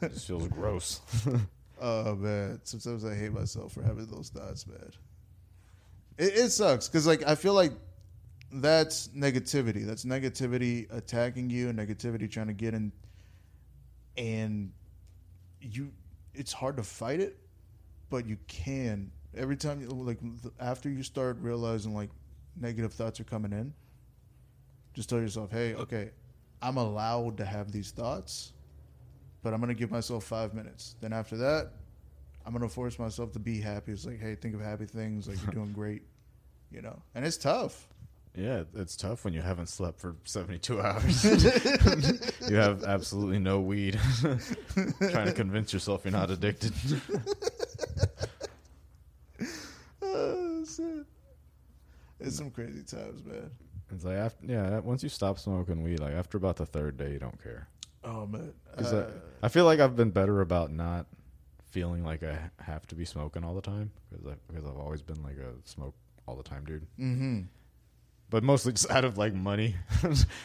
this feels gross. oh man, sometimes I hate myself for having those thoughts, man. It, it sucks because like I feel like that's negativity. That's negativity attacking you, and negativity trying to get in, and you. It's hard to fight it, but you can every time. You, like after you start realizing like negative thoughts are coming in, Just tell yourself, hey, okay, I'm allowed to have these thoughts, but I'm gonna give myself five minutes. Then after that, I'm gonna force myself to be happy. It's like, hey, think of happy things. Like you're doing great, you know. And it's tough. Yeah, it's tough when you haven't slept for 72 hours. you have absolutely no weed. Trying to convince yourself you're not addicted. Oh, shit. It's some crazy times, man. It's like after, yeah, once you stop smoking weed, like after about the third day, you don't care. Oh man, Uh, I, I feel like I've been better about not feeling like I have to be smoking all the time because I, because I've always been like a smoke all the time dude. mm-hmm. But mostly just out of like money.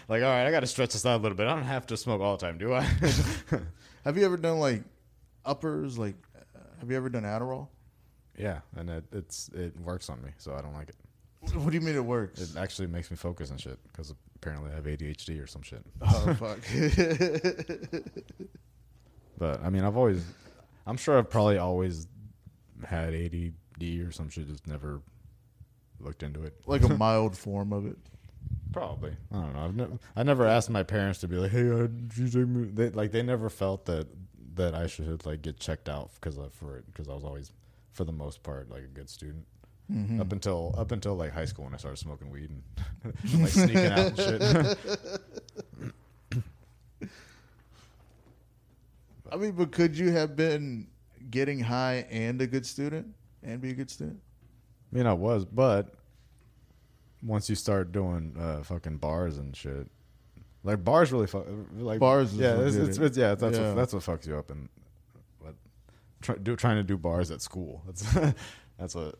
like, all right, I got to stretch this out a little bit. I don't have to smoke all the time, do I? Have you ever done like uppers? Like, uh, have you ever done Adderall? yeah, and it, it's it works on me, so I don't like it. What do you mean it works? It actually makes me focus and shit because apparently I have ADHD or some shit. oh fuck. But I mean, I've always, I'm sure I've probably always had ADD or some shit, just never looked into it. like a mild form of it. Probably. I don't know. I've never, I never asked my parents to be like, "Hey, uh, did you take me?" They, like they never felt that that I should like get checked out because of for it because I was always, for the most part, like a good student. Mm-hmm. Up until up until like high school when I started smoking weed and like sneaking out and shit. I mean, but could you have been getting high and a good student and be a good student? I mean, I was, but once you start doing uh, fucking bars and shit, like bars really fuck. Like Bars yeah, it's, it's, it's- yeah, that's Yeah. What, that's what fucks you up and what try, do trying to do bars at school. That's that's what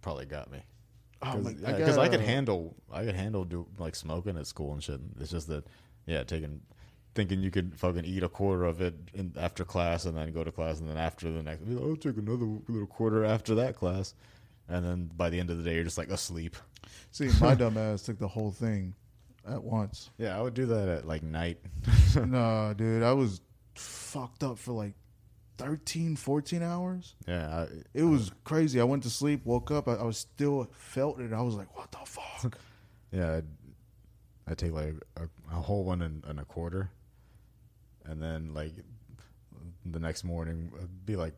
probably got me. Oh, Because my- I, I uh, 'cause I could handle I could handle do like smoking at school and shit. It's just that yeah, taking thinking you could fucking eat a quarter of it in, after class and then go to class and then after the next I'll take another little quarter after that class. And then by the end of the day, you're just like asleep. See, my dumb ass took the whole thing at once. Yeah, I would do that at like night. no, dude, I was fucked up for like 13, 14 hours. Yeah, I, It was crazy. I went to sleep, woke up, I, I was still felt it. I was like, what the fuck? yeah. I'd, I'd take like a, a whole one and, and a quarter, and then like the next morning, I'd be like,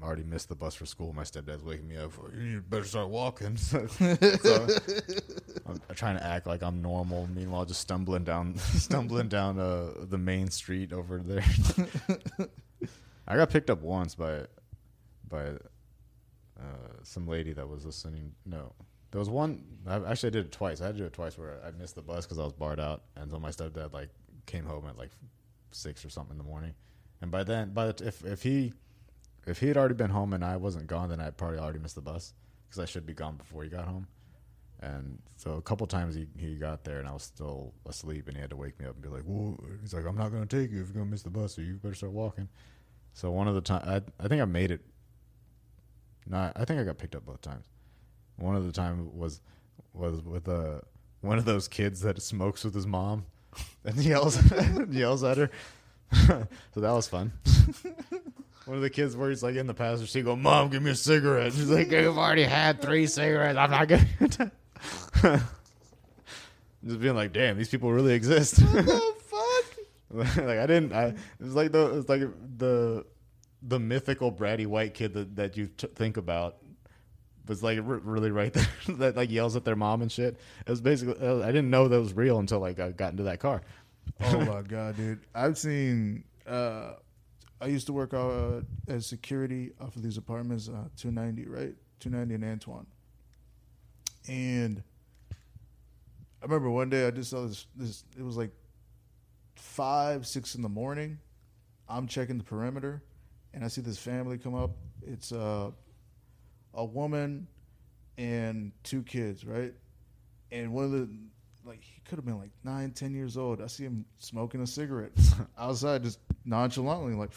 I already missed the bus for school. My stepdad's waking me up. You better start walking. so I'm, I'm trying to act like I'm normal. Meanwhile, just stumbling down, stumbling down uh, the main street over there. I got picked up once by by uh, some lady that was listening. No, there was one. I, actually, I did it twice. I had to do it twice where I missed the bus because I was barred out, and so my stepdad like came home at like six or something in the morning. And by then, by the t- if if he if he had already been home and I wasn't gone, then I'd probably already missed the bus because I should be gone before he got home. And so a couple times he, he got there and I was still asleep and he had to wake me up and be like, "Whoa!" He's like, "I'm not gonna take you if you're gonna miss the bus, so you better start walking." So one of the time, I I think I made it. No, I think I got picked up both times. One of the time was was with uh, one of those kids that smokes with his mom and yells yells at her. so that was fun. One of the kids where he's like in the passenger seat, go, "Mom, give me a cigarette." She's like, "You've already had three cigarettes. I'm not gonna." Just being like, "Damn, these people really exist." What the fuck? like I didn't. I it was like the it was like the the mythical bratty white kid that that you t- think about was like r- really right there that like yells at their mom and shit. It was basically uh, I didn't know that was real until like I got into that car. Oh my god, dude! I've seen. Uh, I used to work uh, as security off of these apartments, uh, two ninety, right? Two ninety in Antoine, and I remember one day I just saw this. This it was like five, six in the morning. I'm checking the perimeter, and I see this family come up. It's uh, a woman and two kids, right? And one of the like he could have been like nine, ten years old. I see him smoking a cigarette outside, just nonchalantly, like,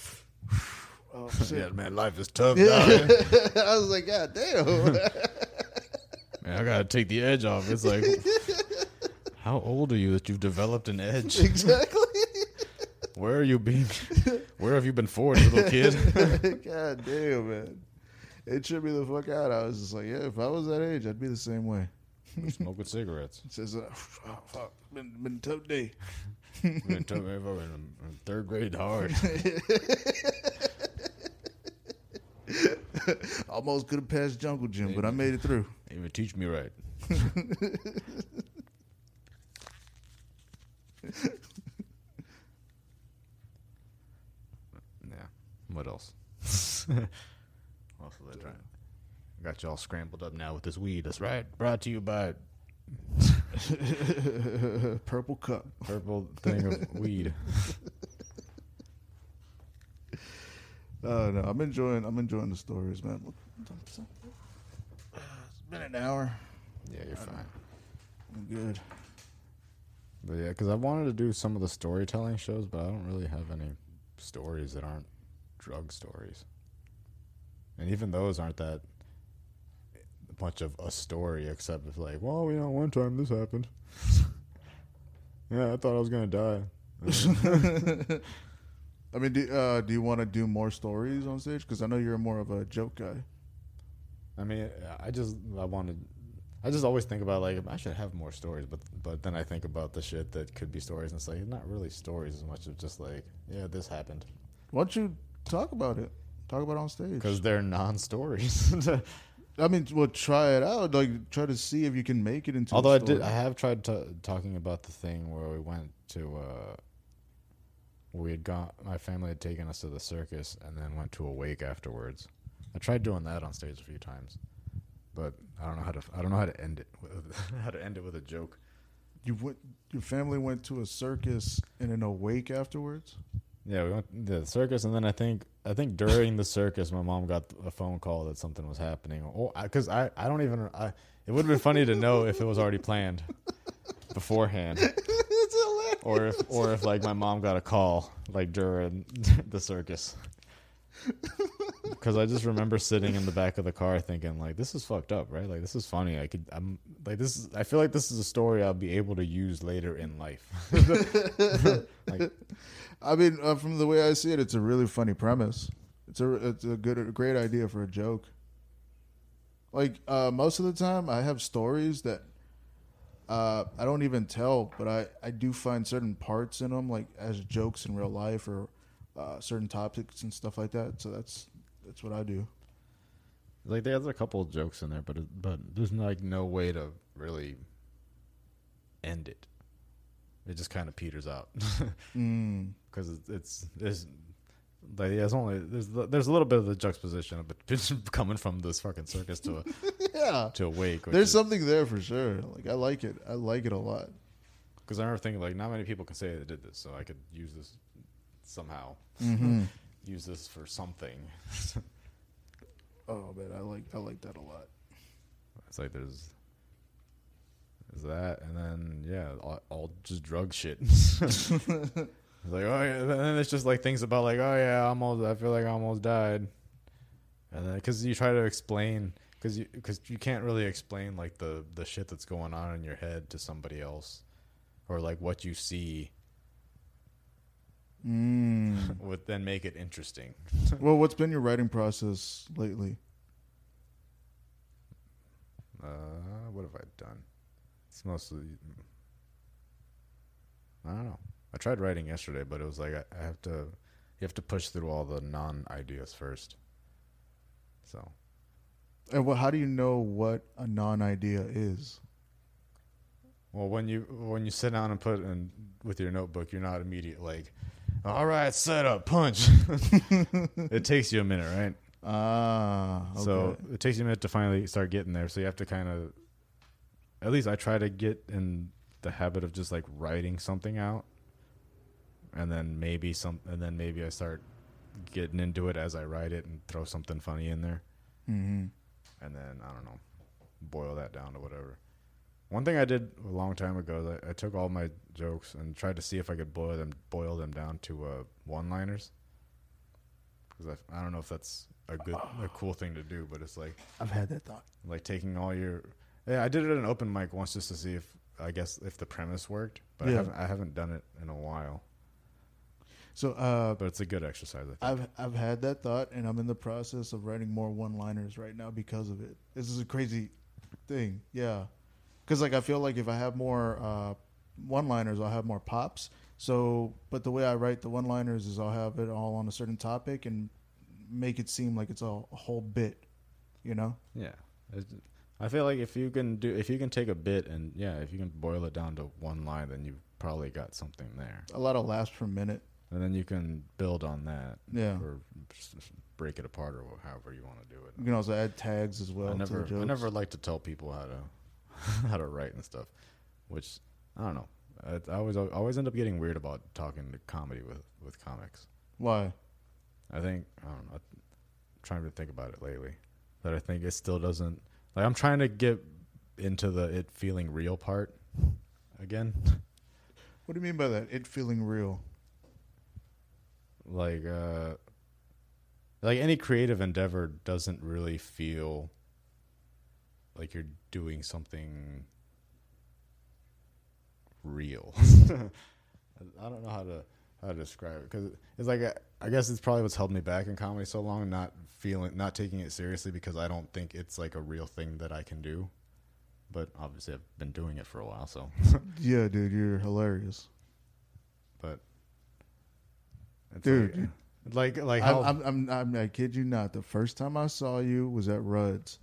oh shit. man, life is tough. Yeah. I was like, God damn. Man, I gotta take the edge off. It's like, how old are you that you've developed an edge? exactly. Where are you being? Where have you been forged, little kid? God damn, man. It tripped me the fuck out. I was just like, yeah, if I was that age, I'd be the same way. Smoking cigarettes. It says, uh, oh, fuck, been been a tough day. Took me fucking in third grade hard. Almost could have passed Jungle Gym, but I made it through. Even teach me right. yeah. What else? what else was I trying? Got you all scrambled up now with this weed. That's right. Brought to you by Purple cup. purple thing of weed. Uh, no, I'm enjoying. I'm enjoying the stories, man. It's been an hour. Yeah, you're fine. I'm good. But yeah, because I wanted to do some of the storytelling shows, but I don't really have any stories that aren't drug stories. And even those aren't that much of a story, except it's like, well, you know, one time this happened. yeah, I thought I was gonna die. I mean, do, uh, do you want to do more stories on stage? Because I know you're more of a joke guy. I mean, I just I wanted. I just always think about like I should have more stories, but but then I think about the shit that could be stories, and it's like not really stories as much as just like yeah, this happened. Why don't you talk about it? Talk about it on stage. because they're non-stories. I mean, well, try it out. Like, try to see if you can make it into. Although a I did. I have tried to, talking about the thing where we went to. Uh, we had gone. My family had taken us to the circus and then went to a wake afterwards. I tried doing that on stage a few times, but I don't know how to. I don't know how to end it. With, how to end it with a joke. you went. Your family went to a circus and in a wake afterwards. Yeah, we went to the circus, and then I think I think during the circus, my mom got a phone call that something was happening. Oh, because I, I don't even. I, it would have been funny to know if it was already planned beforehand, or if or if like my mom got a call like during the circus. Because I just remember sitting in the back of the car thinking like, this is fucked up, right? Like this is funny. I could. I'm like this. Is, I feel like this is a story I'll be able to use later in life. like I mean, uh, from the way I see it, it's a really funny premise. It's a it's a good, a great idea for a joke. Like uh, most of the time, I have stories that uh, I don't even tell, but I I do find certain parts in them, like as jokes in real life or uh, certain topics and stuff like that. So that's that's what I do. Like there's a couple of jokes in there, but it, but there's like no way to really end it. It just kind of peters out Mm. Because it's, it's there's like it's only there's there's a little bit of the juxtaposition, but coming from this fucking circus to a Yeah, to a wake. there's is- something there for sure. Like I like it. I like it a lot. Because I remember thinking like not many people can say they did this, so I could use this somehow. Mm-hmm. Use this for something. Oh man, I like I like that a lot. It's like there's there's that, and then yeah, all, all just drug shit. It's like oh yeah, and then it's just like things about like oh yeah, I almost I feel like I almost died, and then because you try to explain because you because you can't really explain like the the shit that's going on in your head to somebody else, or like what you see Mm. would then make it interesting. well, what's been your writing process lately? Uh, what have I done? It's mostly. I don't know. I tried writing yesterday, but it was like I, I have to. You have to push through all the non ideas first. So And what, how do you know what a non-idea is? well, when you when you sit down and put in with your notebook, you're not immediate like, all right, set up, punch. it takes you a minute, right? Ah, okay. So it takes you a minute to finally start getting there. So you have to kind of, at least I try to get in the habit of just like writing something out, and then maybe some, and then maybe I start getting into it as I write it and throw something funny in there, hmm and then I don't know, boil that down to whatever. One thing I did a long time ago is I, took all my jokes and tried to see if I could boil them boil them down to uh, one-liners. Because I, I don't know if that's a good, a cool thing to do, but it's like I've had that thought. like taking all your yeah i did it at an open mic once just to see if i guess if the premise worked but i haven't i haven't done it in a while So uh, but it's a good exercise i think I've I've had that thought, and I'm in the process of writing more one-liners right now because of it. This is a crazy thing. Yeah, because like I feel like if I have more uh, one-liners, I'll have more pops. So, but the way I write the one-liners is I'll have it all on a certain topic and make it seem like it's a, a whole bit. You know? Yeah. I feel like if you can do if you can take a bit and yeah, if you can boil it down to one line, then you've probably got something there, A lot of laughs per minute. And then you can build on that Yeah. or break it apart or however you want to do it. You can also add tags as well. I to never. I never like to tell people how to how to write and stuff, which I don't know. I, I always I always end up getting weird about talking to comedy with with comics. Why? I think I don't know. I'm trying to think about it lately, that I think it still doesn't. Like I'm trying to get into the it feeling real part again. What do you mean by that? It feeling real. Like uh like any creative endeavor doesn't really feel like you're doing something real. I don't know how to how to describe it because it's like I guess it's probably what's held me back in comedy so long, not feeling, not taking it seriously because I don't think it's like a real thing that I can do. But obviously, I've been doing it for a while, so. Yeah, dude, you're hilarious. But, it's Dude. like, like, like I, how I'm, I'm, I'm, I kid you not. The first time I saw you was at Rudd's,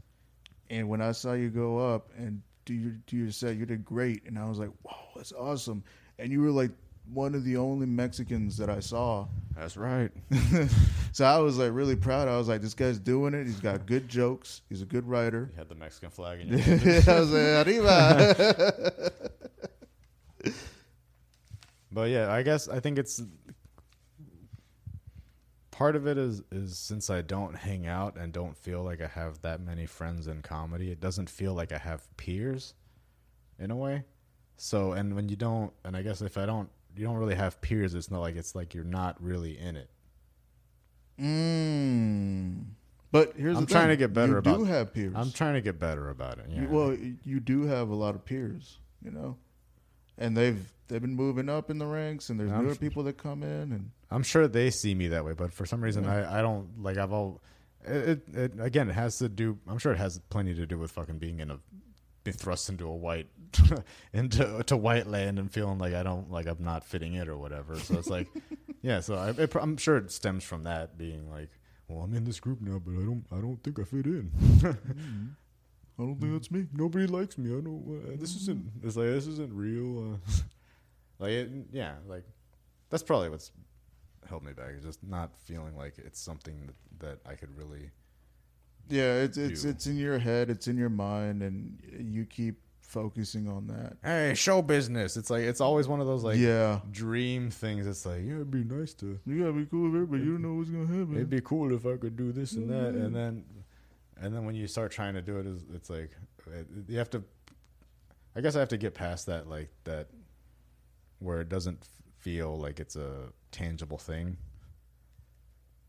and when I saw you go up and do your do your set, you did great, and I was like, "Wow, that's awesome!" And you were like one of the only Mexicans that I saw. that's right. so I was like really proud. I was like, "This guy's doing it. He's got good jokes. He's a good writer." You had the Mexican flag in your hand. I was like, "Arriba!" But yeah, I guess I think it's part of it is is since I don't hang out and don't feel like I have that many friends in comedy, it doesn't feel like I have peers in a way. So and when you don't and I guess if I don't you don't really have peers, it's not like it's like you're not really in it. mm. But here's I'm trying thing. to get better you about- do have peers. I'm trying to get better about it. Yeah. You- well, you do have a lot of peers, you know, and they've they've been moving up in the ranks, and there's I'm newer f- people that come in, and I'm sure they see me that way, but for some reason Yeah. I, I don't like I've all it, it, it again it has to do I'm sure it has plenty to do with fucking being in a being thrust into a white into to white land and feeling like I don't like I'm not fitting it or whatever. So it's like yeah, so I, it, I'm sure it stems from that being like well I'm in this group now, but I don't I don't think I fit in. Mm-hmm. I don't think that's me. Nobody likes me. I don't. Uh, this isn't. It's like this isn't real. Uh, like it, yeah, like that's probably what's held me back. Is just not feeling like it's something that, that I could really. yeah, it's it's Do. it's in your head, it's in your mind, and you keep focusing on that. Hey, show business. It's like it's always one of those like yeah, dream things. It's like yeah, it'd be nice to. you gotta be cool with it, but you don't know what's gonna happen. It'd be cool if I could do this and that, and then, and then when you start trying to do it, it's, it's like you have to. I guess I have to get past that, like that, where it doesn't feel like it's a tangible thing.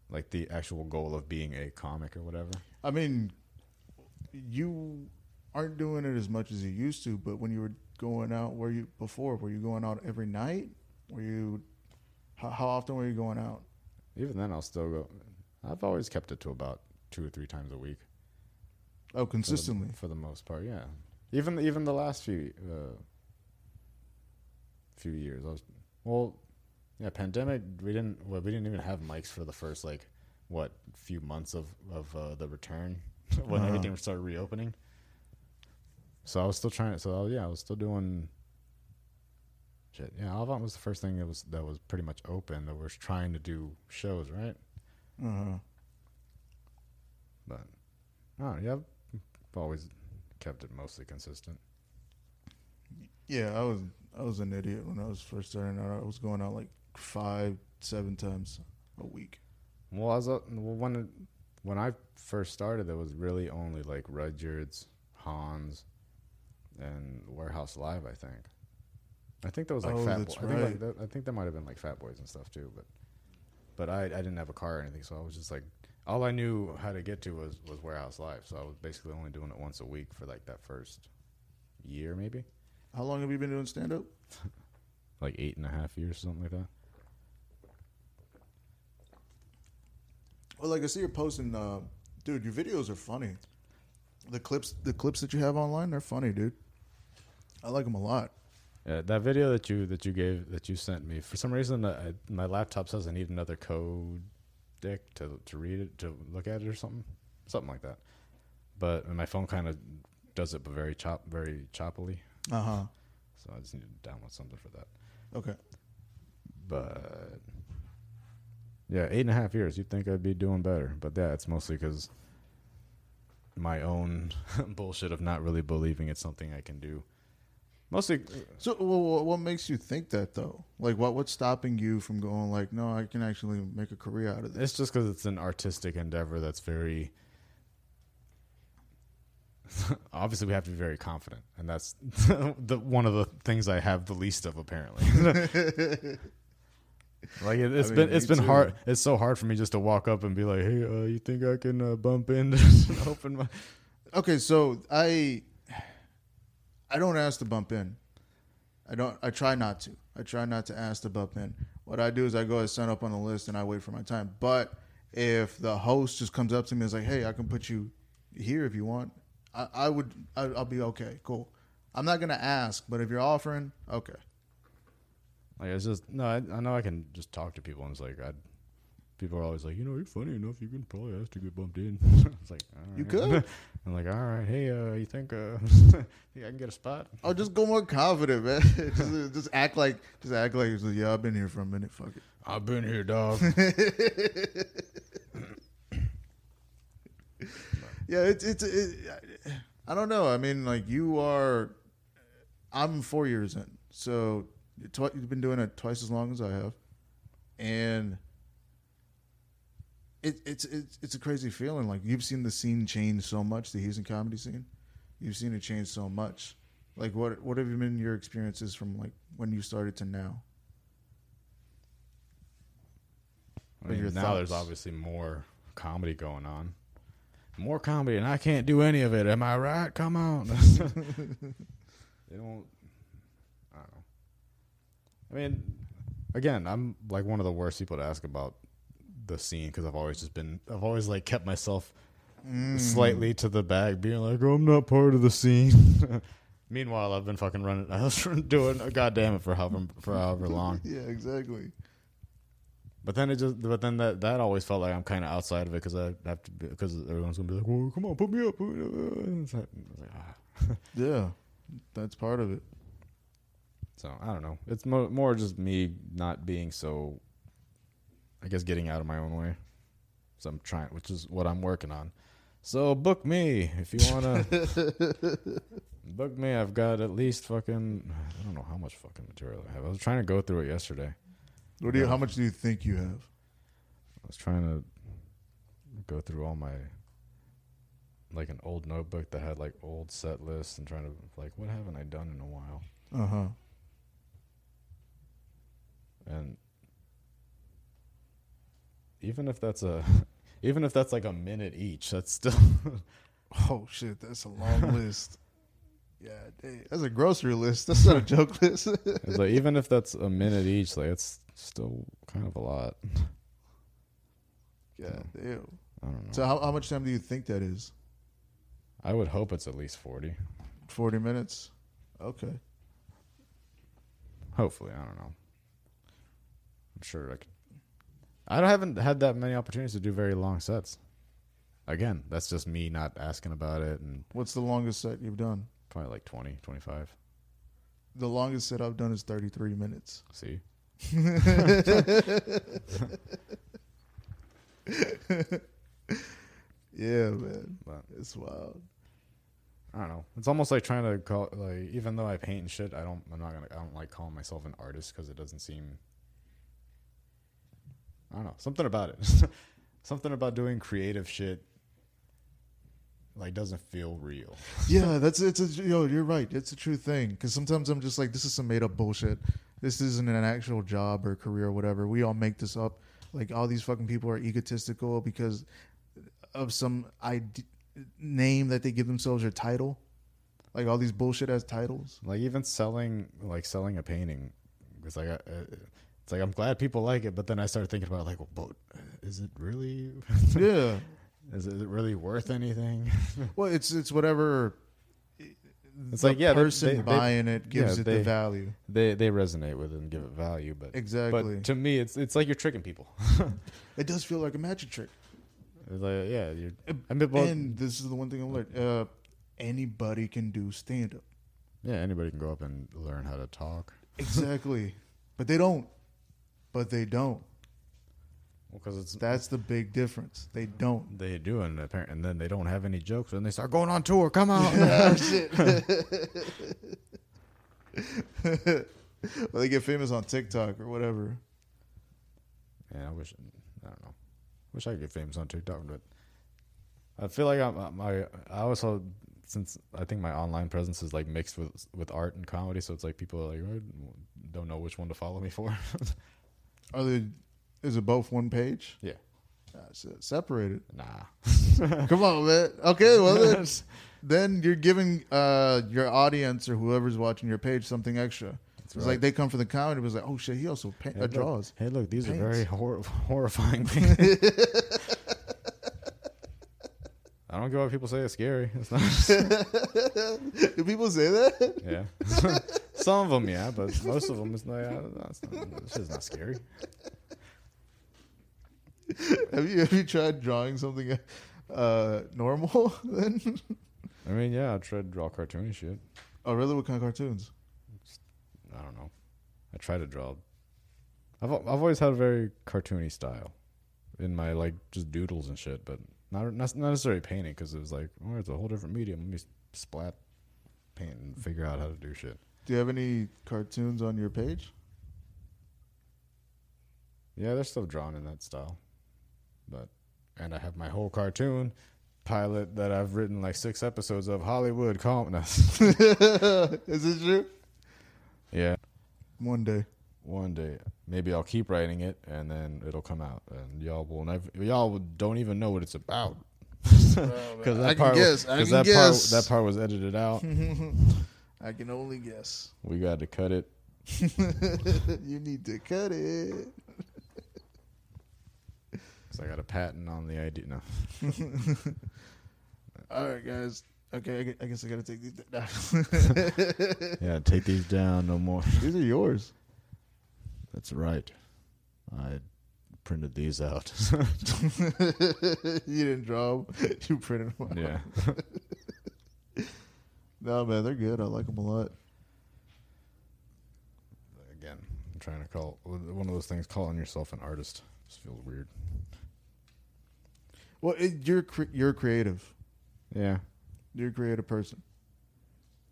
Like the actual goal of being a comic or whatever. I mean, you aren't doing it as much as you used to, but when you were going out, were you before? Were you going out every night? Were you? How, how often were you going out? Even then, I'll still go. I've always kept it to about two or three times a week. Oh, for the- consistently. for the, most part. Yeah, even even the last few uh, few years, I was well, yeah. Pandemic, we didn't well, we didn't even have mics for the first like what few months of of uh, the return when Uh-huh. everything started reopening. So I was still trying. So yeah, I was still doing. Shit, yeah. Avant was the first thing that was that was pretty much open that was trying to do shows, right? Uh-huh. But oh yeah, I've always kept it mostly consistent. Yeah, I was I was an idiot when I was first starting out. I was going out like five, seven times a week. Well, as a, well, when it, when I first started, there was really only like Rudyard's, Hans, and Warehouse Live. I think. I think there was like Oh, Fat that's Boy. I think, like, that, I think there might have been like Fat Boys and stuff too, but but I, I didn't have a car or anything, so I was just like all I knew how to get to was was Warehouse Live. So I was basically only doing it once a week for like that first year, maybe How long have you been doing stand up? like eight and a half years, something like that. Well, like I see you're posting, uh, dude. Your videos are funny. The clips, the clips that you have online, they're funny, dude. I like them a lot. Yeah, that video that you that you gave that you sent me for some reason uh, I, my laptop says I need another code dick to to read it to look at it or something something like that. But my phone kind of does it, but very chop very choppily. Uh huh. So I just need to download something for that. Okay. But yeah, eight and a half years. You'd think I'd be doing better, but yeah, it's mostly because my own bullshit of not really believing it's something I can do. Mostly, So, well, what makes you think that though? Like, what what's stopping you from going like, no, I can actually make a career out of this? it's just because it's an artistic endeavor that's very. Obviously, we have to be very confident, and that's the one of the things I have the least of apparently. like it, it's I mean, been it's been too. hard. It's so hard for me just to walk up and be like, "Hey, uh, you think I can uh, bump in and open my?" Okay, so I I don't ask to bump in. I don't. I try not to. I try not to ask to bump in. What I do is I go and sign up on the list and I wait for my time. But if the host just comes up to me and is like, "Hey, I can put you here if you want," I, I would. I, I'll be okay. Cool. I'm not gonna ask, but if you're offering, okay. Like it's just no. I, I know I can just talk to people, and it's like I. People are always like, you know, you're funny enough. You can probably ask to get bumped in. it's like all You could. I'm like, all right, hey, uh, you think, uh, think I can get a spot? I'll just go more confident, man. just, just act like, just act like, yeah, I've been here for a minute. Fuck it. I've been here, dog. Yeah, it's it's it, I don't know. I mean, like you are. I'm four years in, so you've been doing it twice as long as I have, and it, it's it's it's a crazy feeling. Like you've seen the scene change so much, the Houston comedy scene. You've seen it change so much. Like what what have been your experiences from like when you started to now? I mean, now there's obviously more comedy going on. More comedy, and I can't do any of it. Am I right? Come on. they don't. I don't know. I mean, again, I'm like one of the worst people to ask about the scene because I've always just been, I've always like kept myself Mm. slightly to the back, being like, oh, I'm not part of the scene. Meanwhile, I've been fucking running. I was doing, God damn it, for however for however long. Yeah, exactly. But then it just, but then that that always felt like I'm kind of outside of it because I have to, because everyone's gonna be like, well, come on, put me up. Put me up. Like, like, ah. Yeah, that's part of it. So I don't know. It's mo- more just me not being so, I guess, getting out of my own way. So I'm trying, which is what I'm working on. So book me if you wanna. book me. I've got at least fucking. I don't know how much fucking material I have. I was trying to go through it yesterday. What do you? How much do you think you have? I was trying to go through all my like an old notebook that had like old set lists and trying to like what haven't I done in a while? Uh huh. And even if that's a even if that's like a minute each, that's still Oh shit, that's a long list. Yeah, dang. that's a grocery list. That's not a joke list. it's like even if that's a minute each, like it's still kind of a lot. yeah, damn. I don't know. So how, how much time do you think that is? I would hope it's at least forty. Forty minutes. Okay. Hopefully, I don't know. I'm sure I could. I don't- haven't had that many opportunities to do very long sets. Again, that's just me not asking about it, and What's the longest set you've done? probably like 20, 25. The longest set I've done is thirty-three minutes. See, Yeah, man, but it's wild. I don't know. It's almost like trying to call like even though I paint and shit, I don't. I'm not gonna. I don't like calling myself an artist because it doesn't seem. I don't know. Something about it. something about doing creative shit. Like doesn't feel real. Yeah, that's it's a yo. You're right. It's a true thing. Because sometimes I'm just like, this is some made up bullshit. This isn't an actual job or career or whatever. We all make this up. Like all these fucking people are egotistical because of some id- name that they give themselves or title. Like all these bullshit as titles. Like even selling, like selling a painting, because like I, uh, it's like I'm glad people like it, but then I started thinking about like, well, is it really? yeah. is it really worth anything? Well, it's it's whatever It's the like, yeah, person they- they- buying it gives yeah, it they- the value. They they resonate with it and give it value, but Exactly. but to me, it's it's like you're tricking people. it does feel like a magic trick. It's like yeah, you're. I mean, well, and this is the one thing I've learned. Uh, anybody can do stand up. yeah, anybody can go up and learn how to talk. Exactly. but they don't. But they don't. Because it's That's the big difference. They don't. they do, and apparently, and then they don't have any jokes, and they start going on tour. Come on, oh, shit. well, they get famous on TikTok or whatever. Yeah, I wish. I don't know. Wish I could get famous on TikTok, but I feel like I'm my. I also since I think my online presence is like mixed with with art and comedy, so it's like people are like "I don't know which one to follow me for. Are they? Is it both one page? yeah, Ah, se- separated. nah. Come on, man. Okay, well then, then you're giving uh, your audience or whoever's watching your page something extra. It's right. like they come for the comedy, but it's like, oh shit, he also paint, Hey, uh, look- draws. Hey, look, these Paints. are very hor- horrifying things. I don't get why people say it's scary. It's not. Do people say that? yeah, some of them, yeah, but most of them, it's like, uh, that's not, this is not scary. have you have you tried drawing something uh, normal? Then, I mean, yeah, I tried to draw cartoony shit. oh really? What kind of cartoons? I don't know. I try to draw. I've I've always had a very cartoony style in my like just doodles and shit, but not not not necessarily painting because it was like, oh, it's a whole different medium. Let me splat paint and figure out how to do shit. Do you have any cartoons on your page? Yeah, they're still drawn in that style, but and I have my whole cartoon pilot that I've written like six episodes of Hollywood. calmness. Is it true? yeah. One day. One day, maybe I'll keep writing it, and then it'll come out, and y'all will never, y'all don't even know what it's about. Because that I can part, guess. 'cause that guess. part, that part was edited out. I can only guess. we got to cut it. you need to cut it. Cause I got a patent on the idea. No, All right, guys. Okay, I I guess I gotta take these down. yeah, take these down. No more. these are yours. That's right. I printed these out. you didn't draw them. You printed them. out. yeah. No, man, they're good. I like them a lot. Again, I'm trying to call one of those things. Calling yourself an artist just feels weird. Well, it, you're cre- you're creative. Yeah. You're a creative person,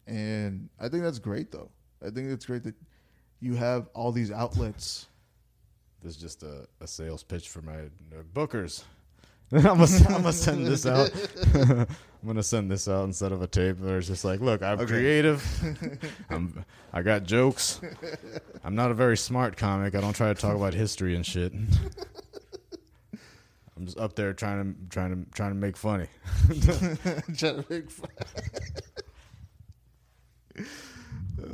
and I think that's great. Though I think it's great that you have all these outlets. This is just a, a sales pitch for my uh, bookers. I'm gonna, I'm gonna send this out. I'm gonna send this out instead of a tape. Where it's just like, look, I'm Okay. creative. I'm, I got jokes. I'm not a very smart comic. I don't try to talk about history and shit. I'm just up there trying to trying to trying to make funny. Trying to make fun.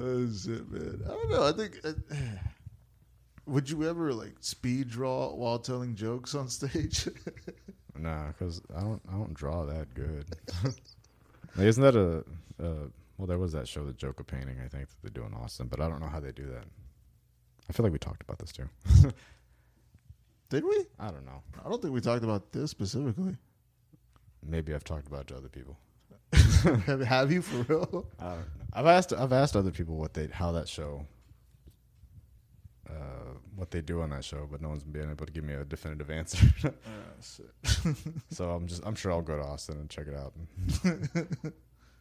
Oh shit, man! I don't know. I think. Uh, would you ever like speed draw while telling jokes on stage? Nah, because I don't I don't draw that good. like, isn't that a uh, well? There was that show, The Joke of Painting. I think that they do in Austin, but I don't know how they do that. I feel like we talked about this too. Did we? I don't know. I don't think we talked about this specifically. Maybe I've talked about it to other people. have, have you for real? I don't know. I've asked I've asked other people what they how that show uh, what they do on that show, but no one's been able to give me a definitive answer. so I'm just I'm sure I'll go to Austin and check it out,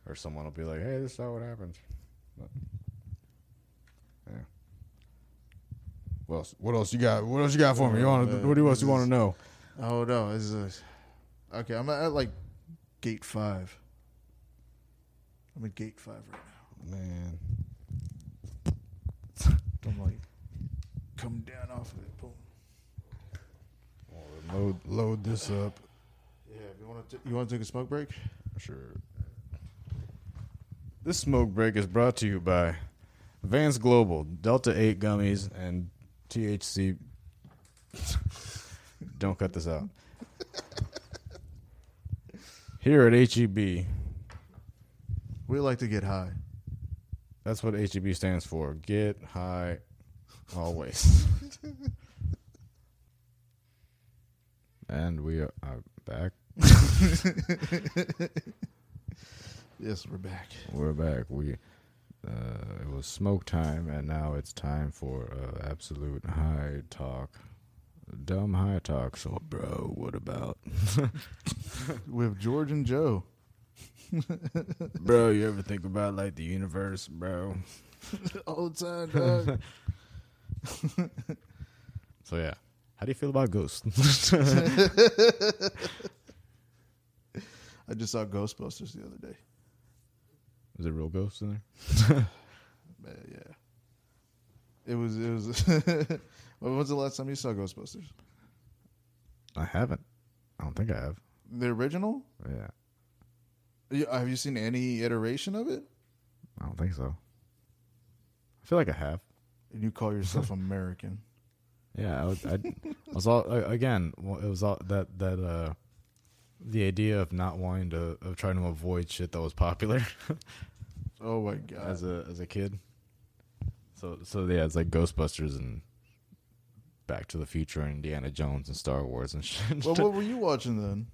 or someone will be like, "Hey, this is how it happens." But, yeah. What else? What else you got? What else you got for me? You want? Uh, What else you want to know? Oh no! This is okay. I'm at like gate five. I'm at gate five right now. Man, I'm like, come down off of it. Boom. load load this up. Yeah. You want to? You want to take a smoke break? Sure. This smoke break is brought to you by Vans Global, Delta 8 gummies, and THC. Don't cut this out. Here at HEB, we We like to get high. That's what HEB stands for. Get high always. and we are back. Yes, we're back. We're back. We uh, it was smoke time, and now it's time for uh, absolute high talk, dumb high talk. So, bro, what about, With George and Joe. Bro? You ever think about like the universe, bro? All the time, dog. So yeah, how do you feel about ghosts? I just saw Ghostbusters the other day. Is there real ghosts in there? Man, yeah. It was. It was. when was the last time you saw Ghostbusters? I haven't. I don't think I have. The original? Yeah, Have you seen any iteration of it? I don't think so. I feel like I have. And you call yourself American? Yeah, I was, I, I was all again. It was all that that uh, the idea of not wanting to of trying to avoid shit that was popular Oh my god! as a as a kid. So so yeah, it's like Ghostbusters and Back to the Future and Indiana Jones and Star Wars and shit. well, what were you watching then?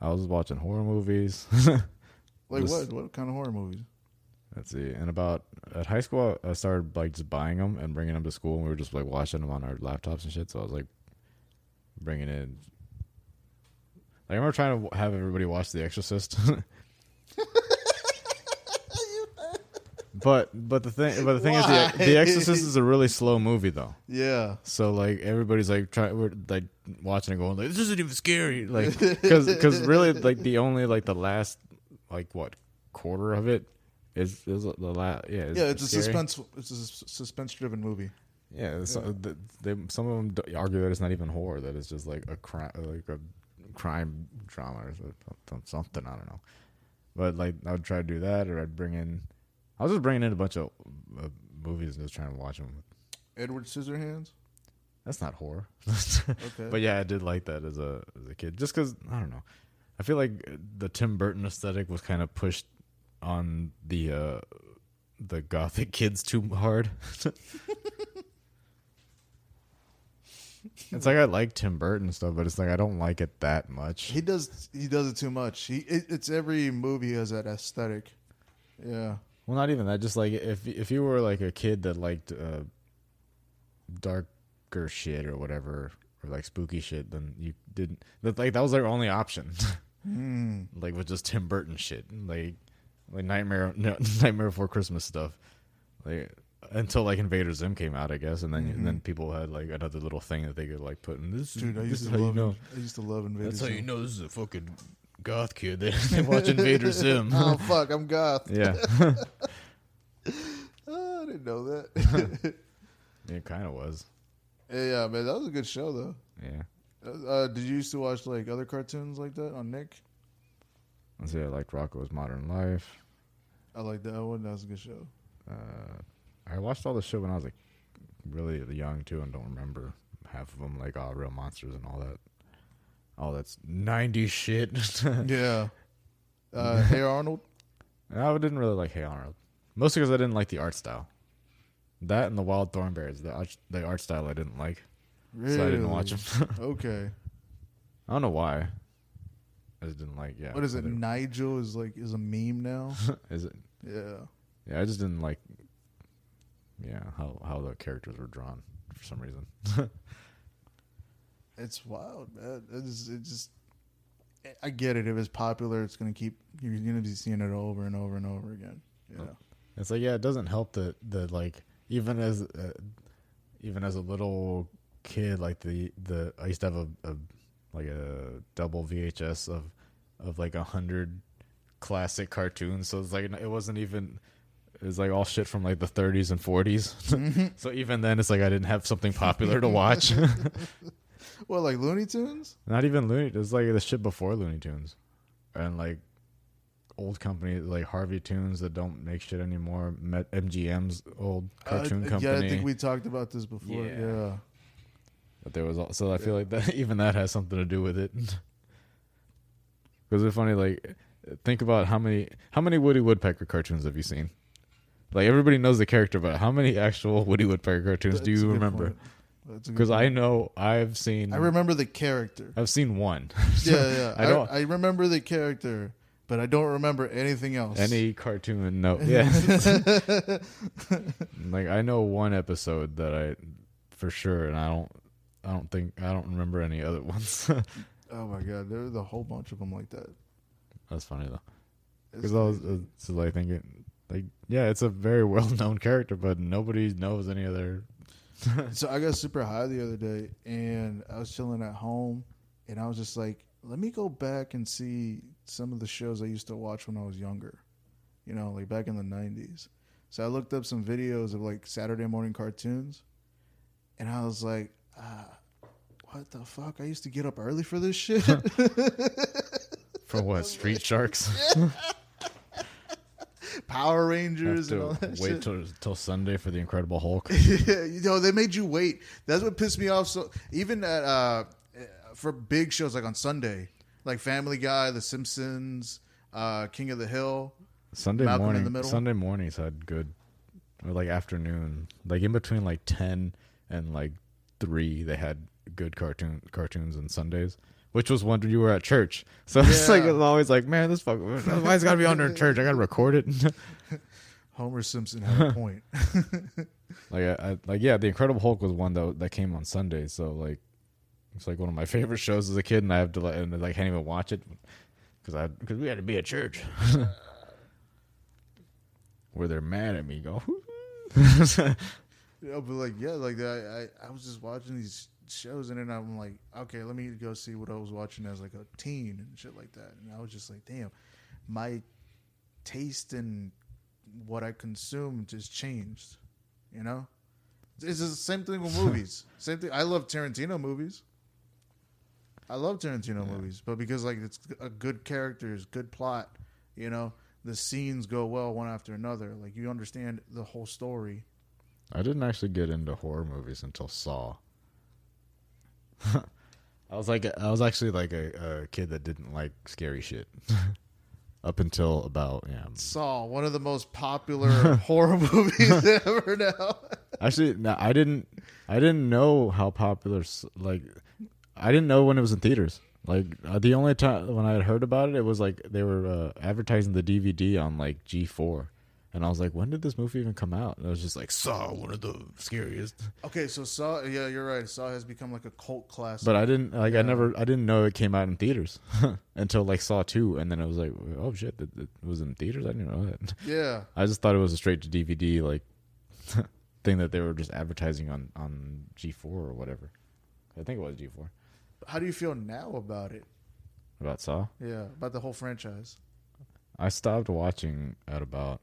I was watching horror movies. Like This- what? What kind of horror movies? Let's see. And about at high school, I started like just buying them and bringing them to school, and we were just like watching them on our laptops and shit. So I was like bringing in. Like, I remember trying to have everybody watch The Exorcist. but but the thing but the thing is the, the Exorcist is a really slow movie though. Yeah. So like everybody's like trying we're like watching it going like this isn't even scary like because because really like the only like the last like what quarter of it is is the last yeah yeah, it's a suspense. It's a suspense-driven movie. yeah, it's, uh, the, they, some of them argue that it's not even horror that it's just like a crime like a crime drama or something, something I don't know but like I would try to do that or I'd bring in I was just bringing in a bunch of uh, movies and just trying to watch them Edward Scissorhands. that's not horror Okay. But yeah, I did like that as a as a kid, just because I don't know. I feel like the Tim Burton aesthetic was kind of pushed on the uh the gothic kids too hard. it's like I like Tim Burton stuff, but it's like I don't like it that much. he does. He does it too much. He. It, it's every movie has that aesthetic. Yeah. Well, not even that. Just like if if you were like a kid that liked uh, darker shit or whatever, or like spooky shit, then you didn't. That like that was their only option. Mm. like with just Tim Burton shit, like like Nightmare no, Nightmare Before Christmas stuff, like until like Invader Zim came out, I guess, and then Mhm. and then people had like another little thing that they could like put in this. Dude, I used is to how you love. know. I used to love Invader. That's how you know this is a fucking goth kid. They, they watch Invader Zim. oh fuck! I'm goth. yeah, Oh, I didn't know that. it kind of was. yeah, yeah, man, that was a good show though. Yeah. Uh, did you used to watch like other cartoons like that on Nick? Let's see. I liked Rocko's Modern Life. I like that one. That was a good show. Uh, I watched all the show when I was like really young too, and don't remember half of them, like all real monsters and all that. All that's '90s shit. yeah. Uh, hey Arnold. I didn't really like Hey Arnold, mostly because I didn't like the art style. That and the Wild Thornberrys, the art, the art style I didn't like, Really? so I didn't watch them. Okay. I don't know why. I just didn't like. Yeah. What is it? Nigel is like is a meme now. Is it? yeah. Yeah, I just didn't like. Yeah, how how the characters were drawn for some reason. It's wild, man. It's it just. I get it. If it's popular, it's gonna keep. You're gonna be seeing it over and over and over again. Yeah. It's like yeah, it doesn't help that that like even as uh, even as a little kid, like the the I used to have a, a like a double VHS of of like a hundred classic cartoons. So it's like it wasn't even it was like all shit from like the 30s and 40s. so even then, it's like I didn't have something popular to watch. What like Looney Tunes? Not even Looney. It was like the shit before Looney Tunes, and like old companies like Harveytoons that don't make shit anymore. Met MGM's old cartoon Uh, company. Yeah, I think we talked about this before. Yeah. Yeah. But there was also I feel like that even that has something to do with it. Because it's funny, like think about how many how many Woody Woodpecker cartoons have you seen? Like everybody knows the character, but how many actual Woody Woodpecker cartoons do That's a you remember? point. That's a good Because I know I've seen. I remember the character. I've seen one. yeah, yeah. I I, don't I, remember the character, but I don't remember anything else. any cartoon. No, yeah. like I know one episode that I for sure, and I don't. I don't think I don't remember any other ones. oh my god, there's a whole bunch of them like that. That's funny though. Because I was, uh, so like thinking, like yeah, it's a very well known character, but nobody knows any other. so I got super high the other day, and I was chilling at home, and I was just like, let me go back and see some of the shows I used to watch when I was younger, you know, like back in the '90s. So I looked up some videos of like Saturday morning cartoons, and I was like, ah, what the fuck? I used to get up early for this shit. For what? Street Sharks. Power Rangers and all that wait shit. till till Sunday for the Incredible Hulk. yeah, you know, they made you wait. That's what pissed me off. So even at uh, for big shows like on Sunday, like Family Guy, The Simpsons, uh, King of the Hill. Sunday Malcolm in morning. the Middle? Sunday mornings had good, or like afternoon, like in between like ten and like three, they had good cartoon cartoons on Sundays. Which was one when you were at church, so it's like Yeah. it's always like, man, this fuck, why it's gotta be on there church? I gotta record it. Homer Simpson had a point. Like I, I like yeah, the Incredible Hulk was one that that came on Sunday, so like it's like one of my favorite shows as a kid, and I have to like and like can't even watch it because I because we had to be at church where they're mad at me. Go, Yeah, but like yeah, like I, I I was just watching these shows and then I'm like, okay, let me go see what I was watching as like a teen and shit like that. And I was just like, damn, my taste in what I consume just changed. You know, it's the same thing with movies. same thing. I love Tarantino movies. I love Tarantino movies, but because like it's a good characters, good plot, you know, the scenes go well one after another. Like you understand the whole story. I didn't actually get into horror movies until Saw. I was like, I was actually like a, a kid that didn't like scary shit up until about yeah. Saw, one of the most popular horror movies ever now. Actually, no, I didn't. I didn't know how popular. Like, I didn't know when it was in theaters. Like uh, the only time when I had heard about it, it was like they were uh, advertising the DVD on like G four, and I was like, when did this movie even come out? And it was just like Saw, one of the scariest. Okay, so Saw, yeah, you're right. Saw has become like a cult classic. But I didn't like. Yeah. I never. I didn't know it came out in theaters until like Saw two, and then I was like, oh shit, it, it was in theaters. I didn't know that. yeah, I just thought it was a straight to DVD like thing that they were just advertising on on G four or whatever. I think it was G four. how do you feel now about it? About Saw. Yeah, about the whole franchise. I stopped watching at about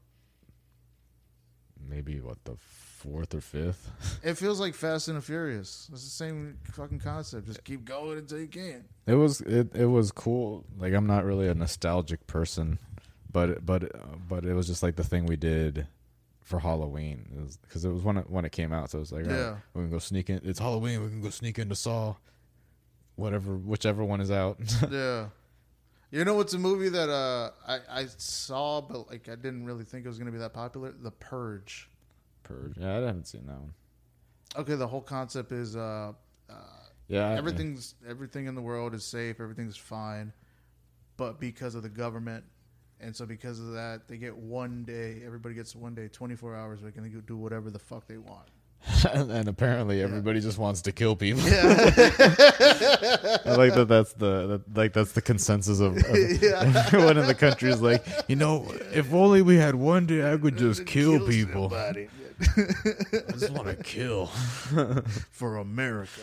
maybe what the fourth or fifth. It feels like Fast and the Furious. It's the same fucking concept. Just keep going until you can. It was it it was cool. Like I'm not really a nostalgic person, but but but it was just like the thing we did for Halloween because it, was when it when it came out. So it was like, Yeah. yeah, we can go sneak in. It's Halloween. We can go sneak into Saw, whatever, whichever one is out. yeah. You know what's a movie that uh, I, I saw, but like I didn't really think it was going to be that popular? The Purge. Purge. Yeah, I haven't seen that one. Okay, the whole concept is uh, uh, Yeah, everything's everything in the world is safe, everything's fine, but because of the government, and so because of that, they get one day. Everybody gets one day, twenty four hours. They can do whatever the fuck they want. And, and apparently everybody just wants to kill people. I like that. That's the that, like that's the consensus of, of everyone in the country is like, you know, if only we had one day, I could just kill people. somebody. I just want to kill. for America.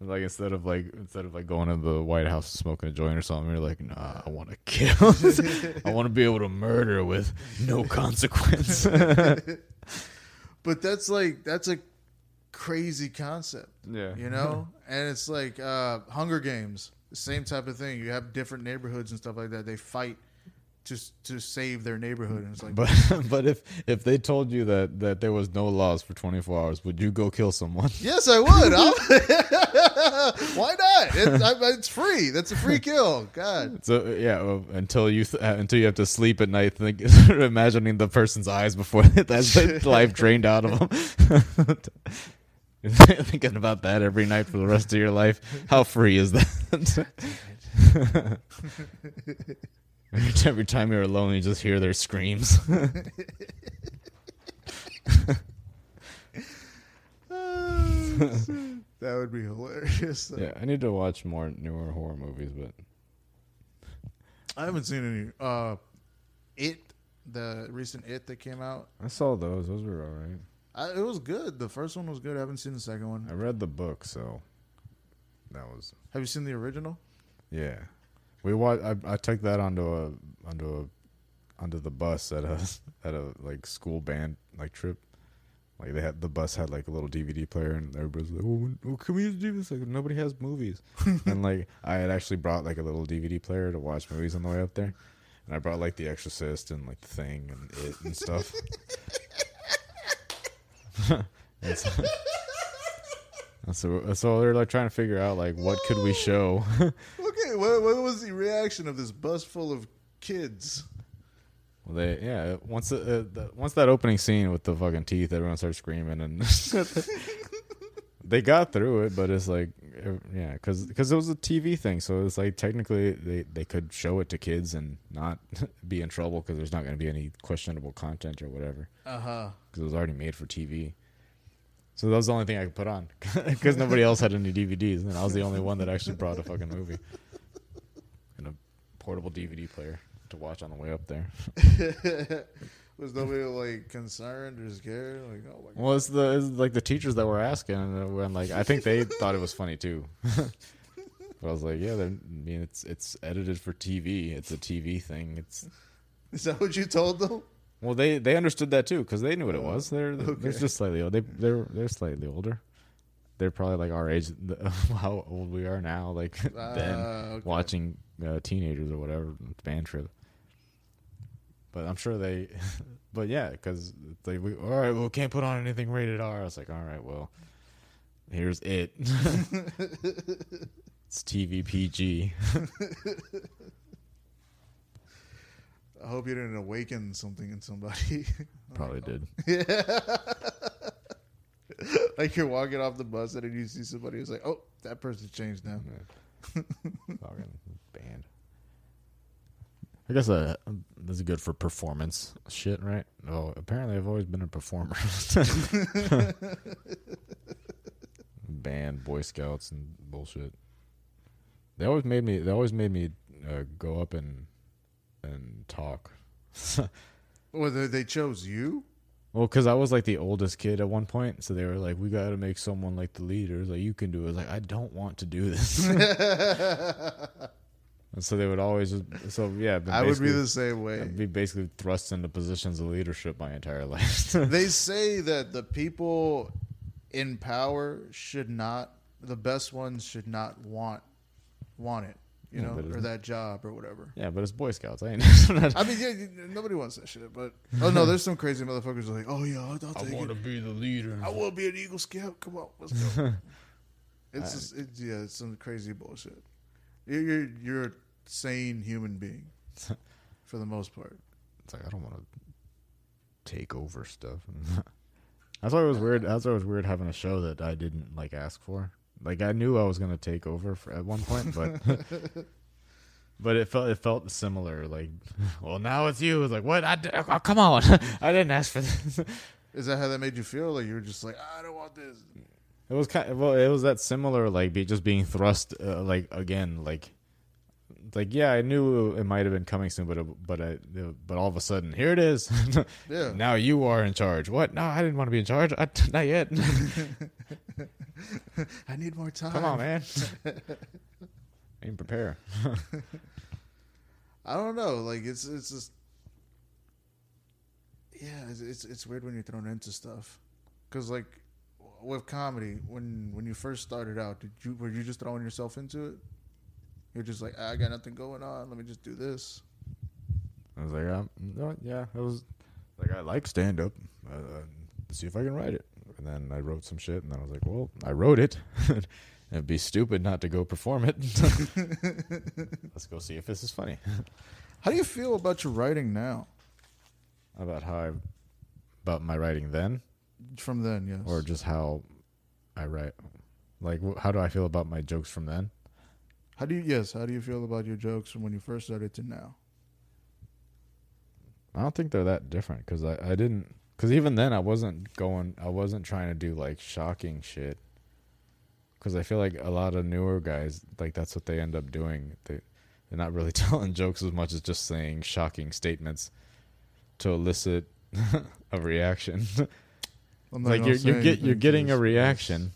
like instead of like instead of like going to the White House smoking a joint or something, you're like, nah, I want to kill. I want to be able to murder with no consequence. But that's like that's a crazy concept. yeah, you know? And it's like uh hunger games same type of thing. You have different neighborhoods and stuff like that. They fight just to save their neighborhood. And it's like, But but if if they told you that that there was no laws for 24 hours, would you go kill someone? yes, I would. Why not? It's, I, it's free. That's a free kill. God. So yeah, well, until you th- uh, until you have to sleep at night, think, imagining the person's eyes before that's life drained out of them. Thinking about that every night for the rest of your life. How free is that? Every, time, time you're alone, you just hear their screams. that would be hilarious. yeah, I need to watch more newer horror movies, but I haven't seen any. Uh, it, the recent It that came out, I saw those. Those were all right. I, it was good. The first one was good. I haven't seen the second one. I read the book, so that was Have you seen the original? Yeah, we watched. I, I took that onto a onto a onto the bus at a at a like school band like trip. Like they had the bus had like a little DVD player, and everybody's like, "Oh, oh can we do this?" Like nobody has movies, and like I had actually brought like a little DVD player to watch movies on the way up there, and I brought like The Exorcist and like The Thing and It and stuff. And so, and so, so they're like trying to figure out like what could we show. Okay, what, what was the reaction of this bus full of kids? Well, they yeah. Once the, uh, the once that opening scene with the fucking teeth, everyone starts screaming, and they got through it. But it's like, uh, yeah, because because it was a TV thing, so it's like technically they they could show it to kids and not be in trouble because there's not going to be any questionable content or whatever Uh huh. because it was already made for TV. So that was the only thing I could put on because nobody else had any DVDs, and I was the only one that actually brought a fucking movie and a portable DVD player to watch on the way up there. was nobody like concerned or scared? Like, oh my god. Well, it's the it's like the teachers that were asking, and when like I think they thought it was funny too. but I was like, yeah, I mean, it's it's edited for TV. It's a TV thing. It's Is that what you told them? well, they they understood that too because they knew what it was. They're they're just slightly old. They they're they're slightly older. They're probably like our age, how old we are now. Like then Ah, okay. watching uh, teenagers or whatever band trip. But I'm sure they, but yeah, because they we, all right, well, we can't put on anything rated R. I was like, all right, well, here's it. it's TV PG. I hope you didn't awaken something in somebody. Probably did. Yeah. like you're walking off the bus and then you see somebody who's like, "Oh, that person's changed now." Fucking band. I guess uh, this is good for performance shit, right? Oh, apparently I've always been a performer. Band, Boy Scouts, and bullshit. They always made me. They always made me uh, go up and and talk. Well, they, they chose you. Well, because I was like the oldest kid at one point, so they were like, "We got to make someone like the leader. Like you can do it." Like, "I don't want to do this." and so they would always. So yeah, but I would be the same way. I'd be basically thrust into positions of leadership my entire life. they say that the people in power should not, the best ones should not want want it, you Yeah, know, but or that job or whatever. yeah, but it's Boy Scouts. I ain't. I mean, yeah, nobody wants that shit. But oh no, there's some crazy motherfuckers who are like, oh yeah, I'll, I'll take it. be the leader. I will be an Eagle Scout. Come on, let's go. it's just, it's, yeah, it's some crazy bullshit. You're you're, you're a sane human being for the most part. It's like I don't want to take over stuff. I thought it was weird. I thought it was weird having a show that I didn't like ask for. Like I knew I was gonna take over for, at one point, but but it felt it felt similar. Like, well, now it's you. It's like what? I d- oh, come on, I didn't ask for this. Is that how that made you feel? Like you were just like, I don't want this. It was kind of, well, it was that similar, like be, just being thrust, uh, like again, like, like yeah, I knew it might have been coming soon, but it, but I, but all of a sudden, here it is. Yeah. now you are in charge. What? No, I didn't want to be in charge. I, not yet. I need more time. Come on, man. I didn't prepare. I don't know. Like it's it's just yeah. It's it's, it's weird when you're thrown into stuff because like with comedy, when when you first started out, did you were you just throwing yourself into it? You're just like, "Ah, I got nothing going on. Let me just do this. I was like, um, no, yeah, it was like I like stand up. Uh, see if I can write it. And then I wrote some shit, and then I was like, well, I wrote it. It'd be stupid not to go perform it. let's go see if this is funny. How do you feel about your writing now? About how I, about my writing then, From then, yes. or just how I write. Like, wh- how do I feel about my jokes from then? how do you yes, how do you feel about your jokes from when you first started to now? I don't think they're that different because I, I didn't because even then I wasn't going I wasn't trying to do like shocking shit. Because I feel like a lot of newer guys like that's what they end up doing. They they're not really telling jokes as much as just saying shocking statements to elicit a reaction. Like you're you're, get, you're getting a reaction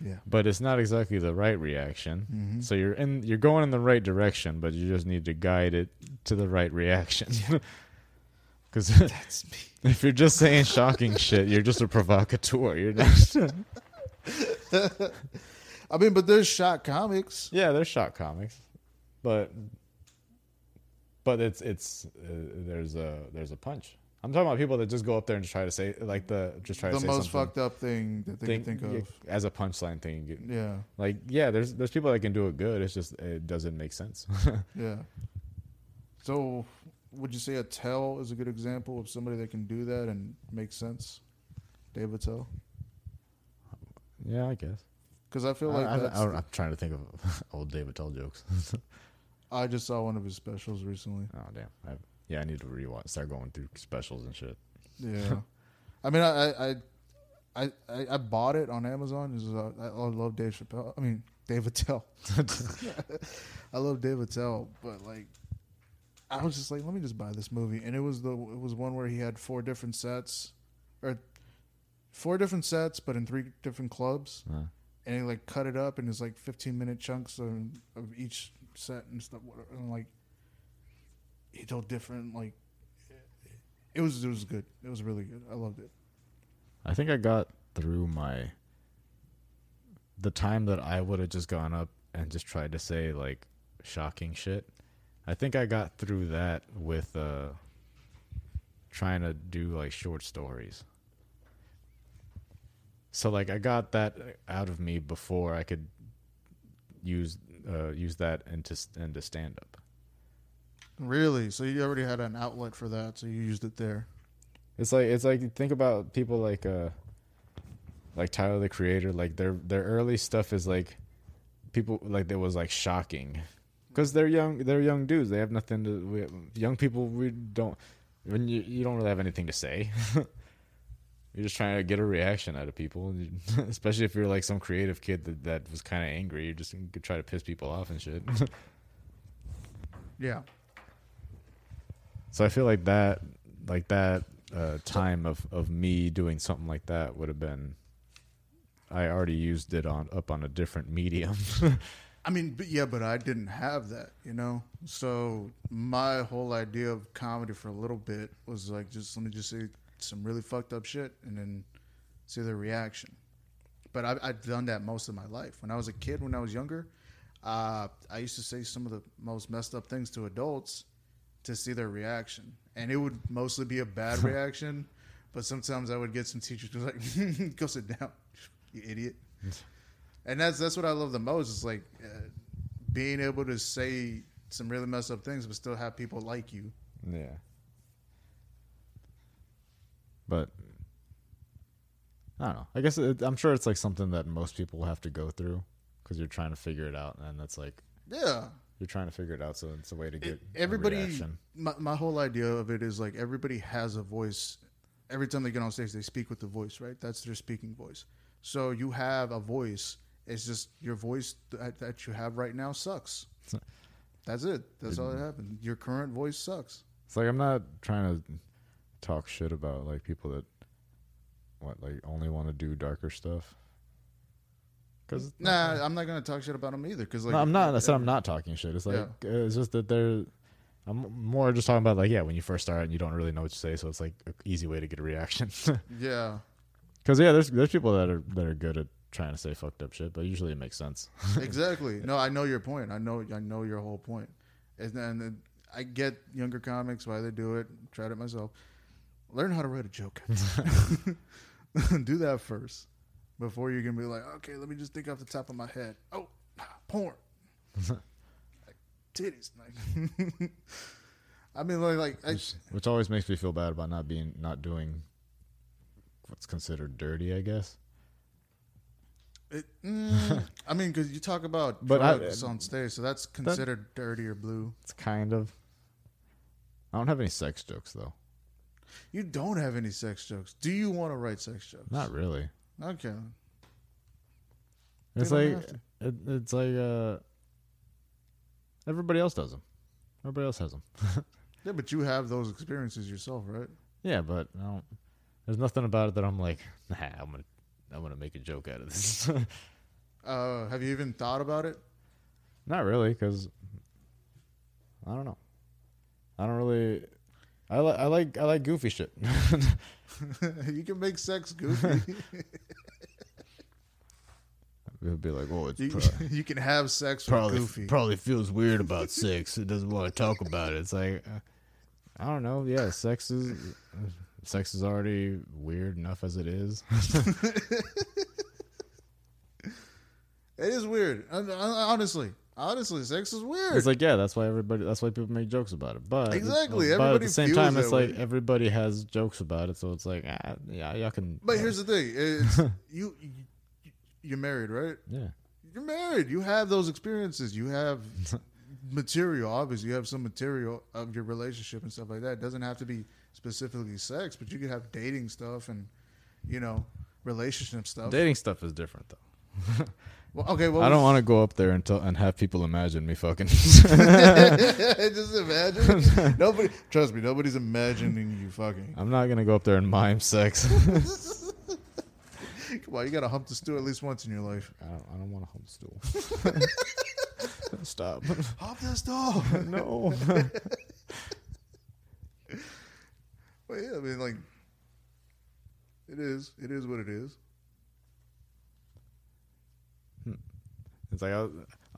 Yeah. but it's not exactly the right reaction. Mhm. so you're in you're going in the right direction but you just need to guide it to the right reaction because That's me. if you're just saying shocking shit, you're just a provocateur. You're not. I mean, but there's shock comics. yeah, they're shock comics, but but it's it's uh, there's a there's a punch. I'm talking about people that just go up there and just try to say like the just try The to say most fucked up thing that they Think- can think of. as a punchline thing. Yeah. Like yeah, there's there's people that can do it good. It's just it doesn't make sense. Yeah. So, would you say Attell is a good example of somebody that can do that and make sense? Dave Attell, yeah, I guess. because I feel like I, that's. I, I, am trying to think of old Dave Attell jokes. I just saw one of his specials recently. oh damn. I, yeah, I need to rewatch. Start going through specials and shit. Yeah. I mean, I I, I I bought it on Amazon. Is, uh, I, I love Dave Chappelle. I mean, Dave Attell. I love Dave Attell, but like, I was just like, let me just buy this movie, and it was the it was one where he had four different sets, or four different sets, but in three different clubs, Uh, and he like cut it up in his like fifteen minute chunks of, of each set and stuff, and like he told different like. It was it was good. It was really good. I loved it. I think I got through my the time that I would have just gone up and just tried to say like shocking shit. I think I got through that with uh trying to do like short stories. So like I got that out of me before I could use uh use that into into stand up. Really? So you already had an outlet for that, so you used it there. It's like it's like think about people like uh like Tyler the Creator, like their their early stuff is like people like that was like shocking because they're young they're young dudes they have nothing to we, young people we don't when you you don't really have anything to say you're just trying to get a reaction out of people especially if you're like some creative kid that, that was kind of angry you're just gonna try to piss people off and shit Yeah. So I feel like that, like that uh, time of of me doing something like that would have been. I already used it on up on a different medium. I mean, but yeah, but I didn't have that, you know. So my whole idea of comedy for a little bit was like, just let me just say some really fucked up shit and then see their reaction. But I, I've done that most of my life. When I was a kid, when I was younger, uh, I used to say some of the most messed up things to adults to see their reaction, and it would mostly be a bad reaction. But sometimes I would get some teachers who was like, "Go sit down, you idiot." And that's that's what I love the most. Is like uh, being able to say some really messed up things, but still have people like you. yeah. But I don't know. I guess it, I'm sure it's like something that most people have to go through because you're trying to figure it out, and that's like Yeah, you're trying to figure it out. So it's a way to get It- everybody. My my whole idea of it is like everybody has a voice. Every time they get on stage, they speak with the voice, right? That's their speaking voice. So you have a voice. It's just your voice that, that you have right now sucks. That's it. That's all that happened. Your current voice sucks. It's like I'm not trying to talk shit about like people that what like only want to do darker stuff. Because Nah, I'm not gonna talk shit about them either. Because like, no, I'm not. I said I'm not talking shit. It's like uh, it's just that they're. I'm more just talking about like yeah, when you first start and you don't really know what to say, so it's like an easy way to get a reaction. Yeah, Because yeah, there's there's people that are that are good at trying to say fucked up shit, but usually it makes sense. exactly. No, I know your point. I know. I know your whole point. And then I get younger comics why they do it. Tried it myself. Learn how to write a joke. do that first before you can be like, okay, let me just think off the top of my head. Oh, porn, like, titties. Like, I mean, like, like I, which, which always makes me feel bad about not being not doing what's considered dirty. I guess. It, mm, I mean, because you talk about But I- drugs on stage, so that's considered dirty or blue. It's kind of. I don't have any sex jokes though. You don't have any sex jokes. Do you want to write sex jokes? Not really. Okay. It's like it, it's like uh. Everybody else does them. Everybody else has them. Yeah, but you have those experiences yourself, right? Yeah, but I don't. There's nothing about it that I'm like, nah, I'm gonna, I'm gonna make a joke out of this. Uh, have you even thought about it? Not really, because I don't know. I don't really. I like I like I like goofy shit. you can make sex goofy. it would be like, oh, it's you, pro- you can have sex with probably goofy. probably feels weird about sex. It doesn't want to talk about it. It's like, uh, I don't know. Yeah, sex is sex is already weird enough as it is. it is weird. Un- un- Honestly, honestly, sex is weird. It's like, yeah, that's why everybody. That's why people make jokes about it. But Exactly, But at the same time, it's like way. everybody has jokes about it. So it's like, ah, yeah, y'all can. but here's the thing: you, you you're married, right? yeah. You're married. You have those experiences. You have material. Obviously, you have some material of your relationship and stuff like that. It doesn't have to be specifically sex, but you could have dating stuff and you know relationship stuff. Dating stuff is different though. Well, okay, well, I don't want to go up there and tell, and have people imagine me fucking. Just imagine. Nobody, trust me, nobody's imagining you fucking. I'm not gonna go up there and mime sex. Come on, you gotta hump the stool at least once in your life. I don't, I don't want to hump the stool. Stop. Hop that stool. no. Well, yeah, I mean, like, it is. It is what it is. Hmm. It's like I,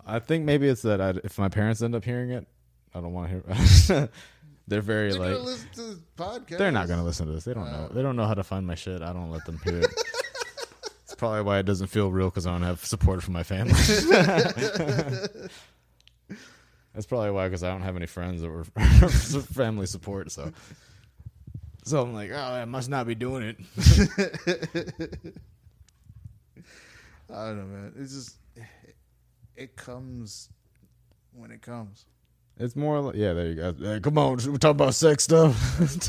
I think maybe it's that I, if my parents end up hearing it, I don't want to hear. they're very They're like listen to this podcast. they're not gonna listen to this. They don't know. Uh. They don't know how to find my shit. I don't let them hear it. it's probably why it doesn't feel real because I don't have support from my family. That's probably why because I don't have any friends that were family support. So, so I'm like, oh, I must not be doing it. I don't know, man. It's just it comes when it comes. It's more like, yeah, there you go. Hey, come on, we talk about sex stuff.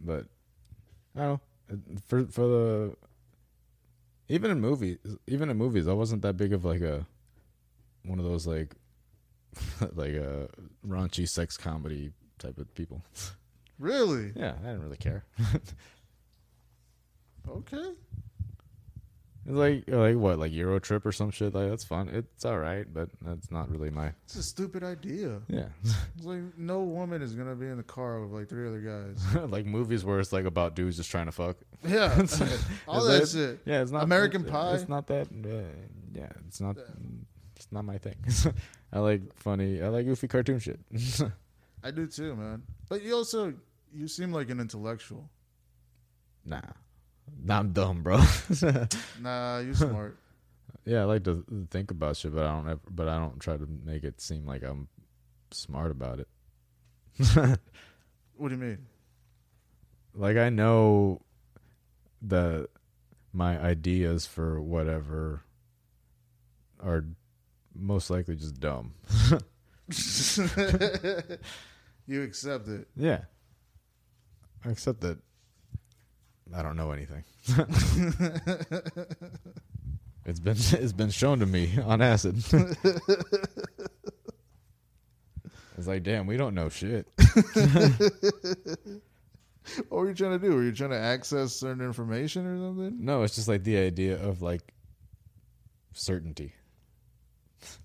but I don't know for for the even in movies, even in movies, I wasn't that big of like a one of those like like a raunchy sex comedy type of people. Really? Yeah, I didn't really care. Okay. It's like like what like EuroTrip or some shit like that's fun. It's all right, but that's not really my It's a stupid idea. yeah. It's like no woman is gonna be in the car with like three other guys. like movies where it's like about dudes just trying to fuck. Yeah, all that It's- shit. Yeah, it's not American it's, Pie? It's not that. Uh, yeah, it's not. It's not my thing. I like funny. I like goofy cartoon shit. I do too, man. But you also you seem like an intellectual. nah, nah, I'm dumb, bro. Nah, you smart. yeah, I like to think about shit, but I don't. Ever, but I don't try to make it seem like I'm smart about it. what do you mean? like I know that my ideas for whatever are most likely just dumb. You accept it. Yeah. I accept that I don't know anything. it's been it's been shown to me on acid. it's like, damn, we don't know shit. What were you trying to do? Were you trying to access certain information or something? No, it's just like the idea of like certainty.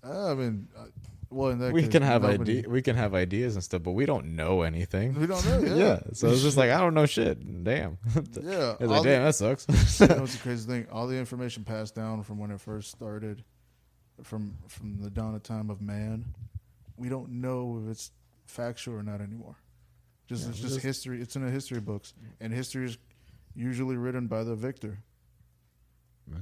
Ah, I mean, uh, well, in that we case, can have nobody- idea, we can have ideas and stuff, but we don't know anything. We don't know. Yeah. Yeah. So it's just like I don't know shit. Damn. Yeah. It's all like, the- damn, that sucks. you know what's the crazy thing? All the information passed down from when it first started from from the dawn of time of man, we don't know if it's factual or not anymore. Just it's just history. It's in the history books, and history is usually written by the victor.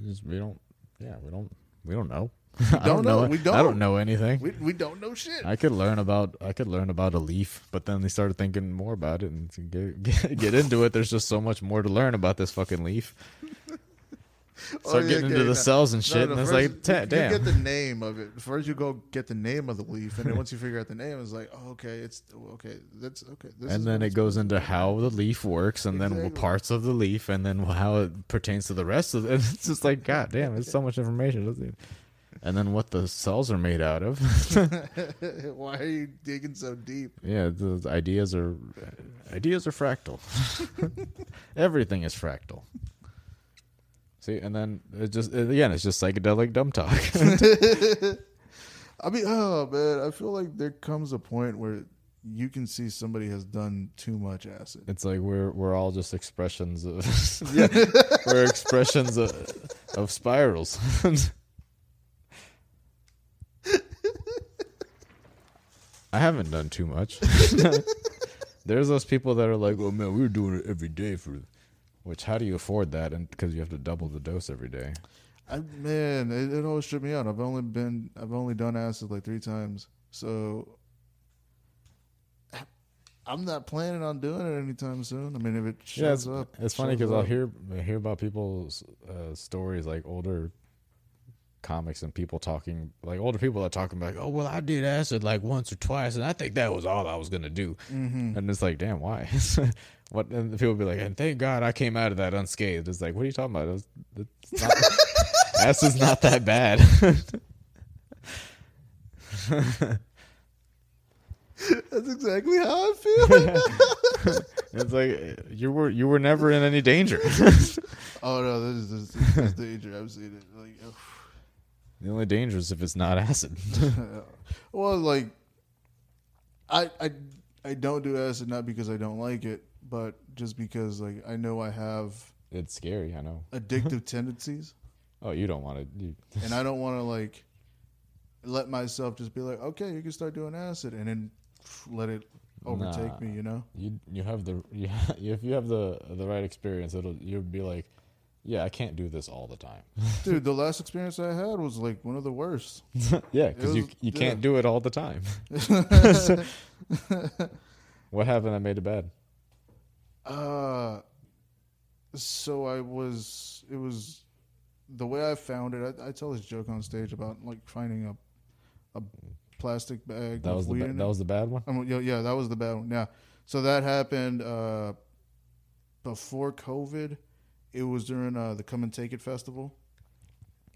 Just- we don't. Yeah, we don't. We don't know. I don't know. We don't. I don't know anything. We we don't know shit. I could learn about I could learn about a leaf, but then they started thinking more about it and get, get get into it. There's just so much more to learn about this fucking leaf. Oh, Start yeah, getting okay, into the no. cells and shit, no, and it's like, ta- you damn. get the name of it. First, you go get the name of the leaf, and then once you figure out the name, it's like, oh, okay, it's okay. That's okay. This is and then it goes into how the leaf works, and then Exactly. parts of the leaf, and then how it pertains to the rest of it. It's just like, god damn, it's so much information. And then what the cells are made out of. Why are you digging so deep? yeah, the the ideas are ideas are fractal. Everything is fractal. See, and then it just again, it's just psychedelic dumb talk. I mean, oh man, I feel like there comes a point where you can see somebody has done too much acid. It's like we're we're all just expressions of yeah, we're expressions of, of spirals. I haven't done too much. There's those people that are like, "Oh man, we were doing it every day for," which how do you afford that? And because you have to double the dose every day. I man, it, it always tripped me out. I've only been, I've only done acid like three times, so I'm not planning on doing it anytime soon. I mean, if it shows yeah, it's, up, it's funny because I'll hear I hear about people's uh, stories like older comics and people talking like older people are talking about oh well I did acid like once or twice and I think that was all I was gonna do Mhm. and it's like damn why what and the people be like and thank God I came out of that unscathed it's like what are you talking about It was- it's not, acid's not that bad That's exactly how I feel. it's like you were you were never in any danger oh no, this is this, is danger. I've seen it. The only danger is if it's not acid well, like I I I don't do acid not because I don't like it, but just because like I know I have it's scary I know addictive tendencies, oh you don't want to you, and I don't want to like let myself just be like, okay, you can start doing acid, and then let it overtake Nah. me. You know? you you have the you, if you have the the right experience it'll you'll be like yeah i can't do this all the time Dude, the last experience I had was like one of the worst. yeah because you you yeah. can't do it all the time what happened that made it bad Uh, so I was. It was the way I found it. I, I tell this joke on stage about like finding a a plastic bag. that was the ba- that was the bad one Um, yeah, yeah, that was the bad one. Yeah, so that happened uh, before COVID. It was during uh, the Come and Take It festival,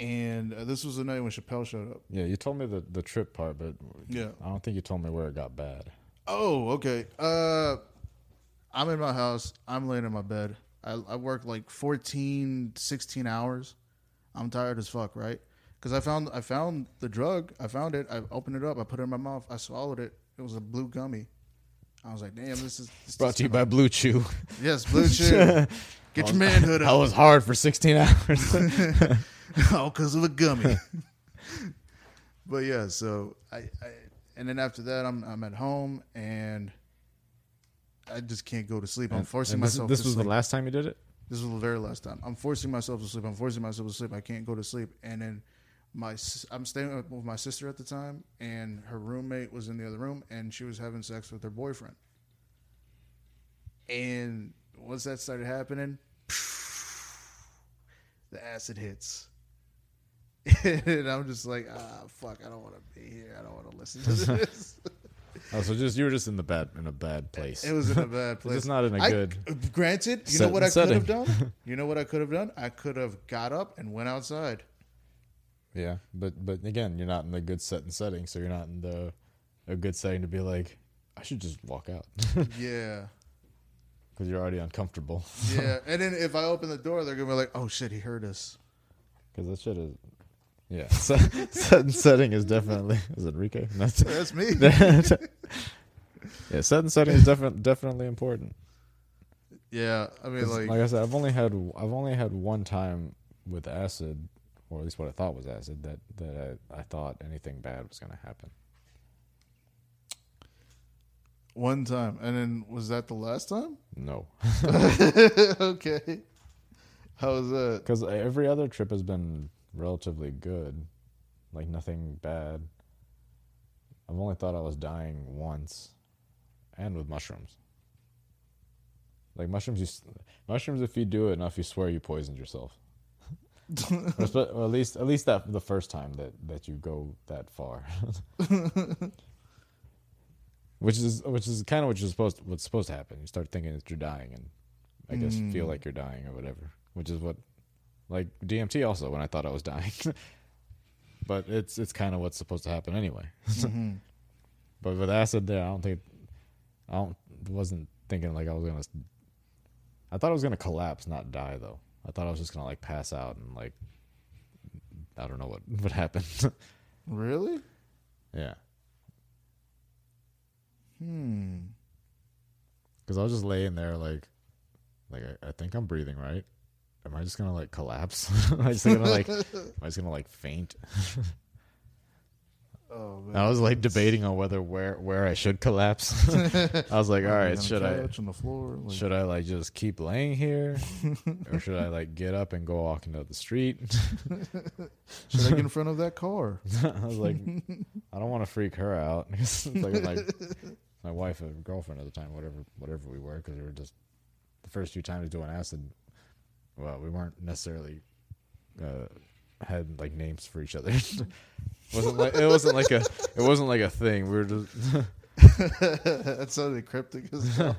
and uh, this was the night when Chappelle showed up. yeah you told me the the trip part but Yeah. i don't think you told me where it got bad Oh, okay. Uh, I'm in my house. I'm laying in my bed. I, I work like 14, 16 hours. I'm tired as fuck, right? Because I found I found the drug. I found it. I opened it up. I put it in my mouth. I swallowed it. It was a blue gummy. I was like, damn, this is this brought to you by BlueChew yes, BlueChew. Get your manhood up. i was hard for 16 hours all because of a gummy. but yeah, so I, I and then after that, I'm I'm at home and I just can't go to sleep. I'm forcing and this, myself. this to was sleep. the last time you did it This was the very last time. I'm forcing myself to sleep. I'm forcing myself to sleep. I can't go to sleep. And then my I'm staying with- my sister at the time, and her roommate was in the other room, and she was having sex with her boyfriend. And once that started happening, the acid hits. and I'm just like, ah, fuck, I don't want to be here. I don't want to listen to this. oh so just you were just in the bad in a bad place It was in a bad place. it's not in a I- good Granted, you set- know what I could have done. You know what I could have done. I could have got up and went outside. Yeah, but but again, you're not in the good set and setting, so you're not in the a good setting to be like, I should just walk out Yeah, because you're already uncomfortable. yeah. and then if I open the door, they're gonna be like, "Oh shit, he heard us." Because that shit is, yeah, set, set and setting is definitely is Enrique? That's, That's me. yeah, set and setting is definitely definitely important. yeah, I mean, like, like I said, I've only had I've only had one time with acid or at least what I thought was acid. That that I, I thought anything bad was gonna happen. One time, and then was that the last time? No, okay. How was that? because every other trip has been relatively good, like nothing bad. I've only thought I was dying once, and with mushrooms. Like mushrooms, you mushrooms. If you do it enough, you swear you poisoned yourself. At least, at least that the first time that that you go that far. which is which is kind of what you're supposed what's supposed to happen. You start thinking that you're dying, and I guess feel Mm. like you're dying or whatever. Which is what, like DMT also when I thought I was dying. but it's it's kind of what's supposed to happen anyway. Mhm. But with acid, there, I don't think, I don't wasn't thinking like I was gonna. I thought I was gonna collapse, not die though. I thought I was just gonna like pass out and like, I don't know what what happened. Really? yeah, Hmm. because I was just laying there like, like I, I think I'm breathing right. Am I just gonna like collapse? am I just gonna like, am I just gonna like faint? Oh man. I was like debating on whether where where I should collapse. I was like, all right, should I on the floor? Like, Should I like just keep laying here, or should I like get up and go walk into the street? should I get in front of that car? I was like, I don't want to freak her out. like my my wife and girlfriend at the time, whatever whatever we were, because we were just the first few times doing acid. Well, we weren't necessarily uh, had like names for each other. wasn't like it wasn't like a it wasn't like a thing. We were just that sounded cryptic as hell.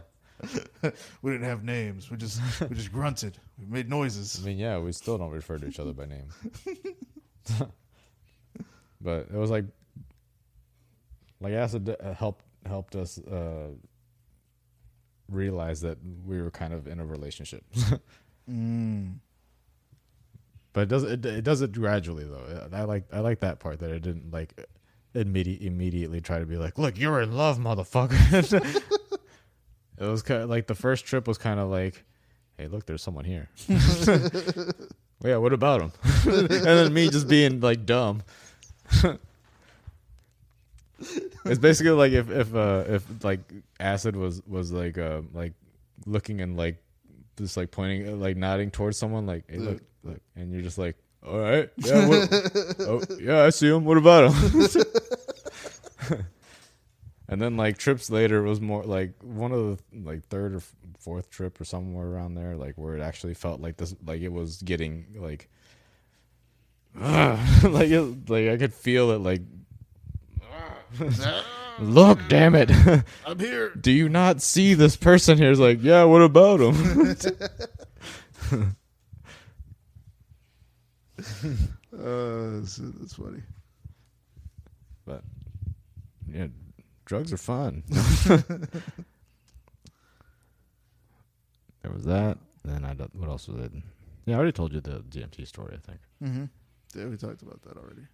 we didn't have names. We just we just grunted. We made noises. I mean, yeah, we still don't refer to each other by name. but it was like, like acid uh, helped helped us uh, realize that we were kind of in a relationship. Mm. But it does it, it does it gradually though. I like I like that part that it didn't like immediate immediately try to be like, look, you're in love, motherfucker. it was kind of like the first trip was kind of like, hey, look, there's someone here. yeah, what about him? and then me just being like dumb. it's basically like if if uh if like acid was was like uh like looking and like just like pointing uh, like nodding towards someone like hey look look and you're just like all right yeah what, oh yeah I see him what about him and then like trips later it was more like one of the like third or fourth trip or somewhere around there like where it actually felt like this like it was getting like like it, like I could feel it like look damn it I'm here. do you not see this person here? It's like, yeah, what about him? Uh, that's, that's funny. but yeah, drugs are fun. there was that. Then I don't, what else was it? Yeah, I already told you the DMT story, I think. Mm-hmm. Yeah, we talked about that already.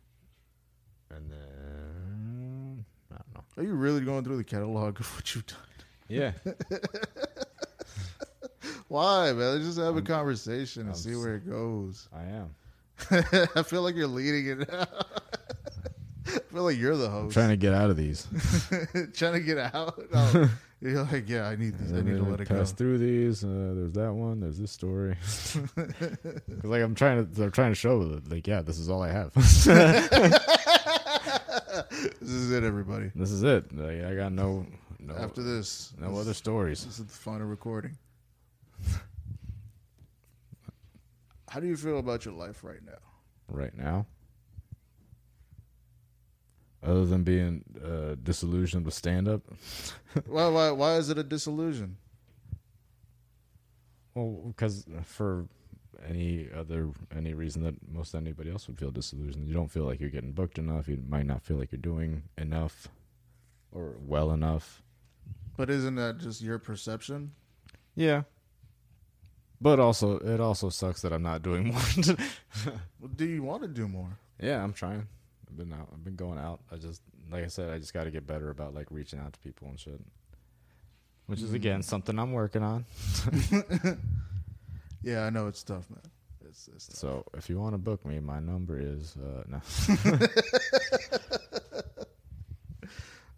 And then I don't know. Are you really going through the catalog of what you've done? Yeah, Why, man? Let's just have a I'm- conversation and I'm see where it goes. I am. I feel like you're leading it. I feel like you're the I'm host. trying to get out of these. trying to get out. No. You're like, yeah, I need this. I need to let it go. pass through these. Uh, there's that one. There's this story. like I'm trying to, I'm trying to show that, like, yeah, this is all I have. This is it, everybody. This is it. Like, I got no, no, After this, no this, other stories. This is the final recording. How do you feel about your life right now? right now. Other than being uh, disillusioned with stand up, why, why, why is it a disillusion? well, because for any other any reason that most anybody else would feel disillusioned, you don't feel like you're getting booked enough. You might not feel like you're doing enough or well enough. But isn't that just your perception? Yeah, but also it also sucks that I'm not doing more. Well, do you want to do more? Yeah, I'm trying. I've been out. I've been going out. I just, like I said, I just got to get better about like reaching out to people and shit. Which is again something I'm working on. Yeah, I know it's tough, man. That's, that's tough. So if you want to book me, my number is uh, no.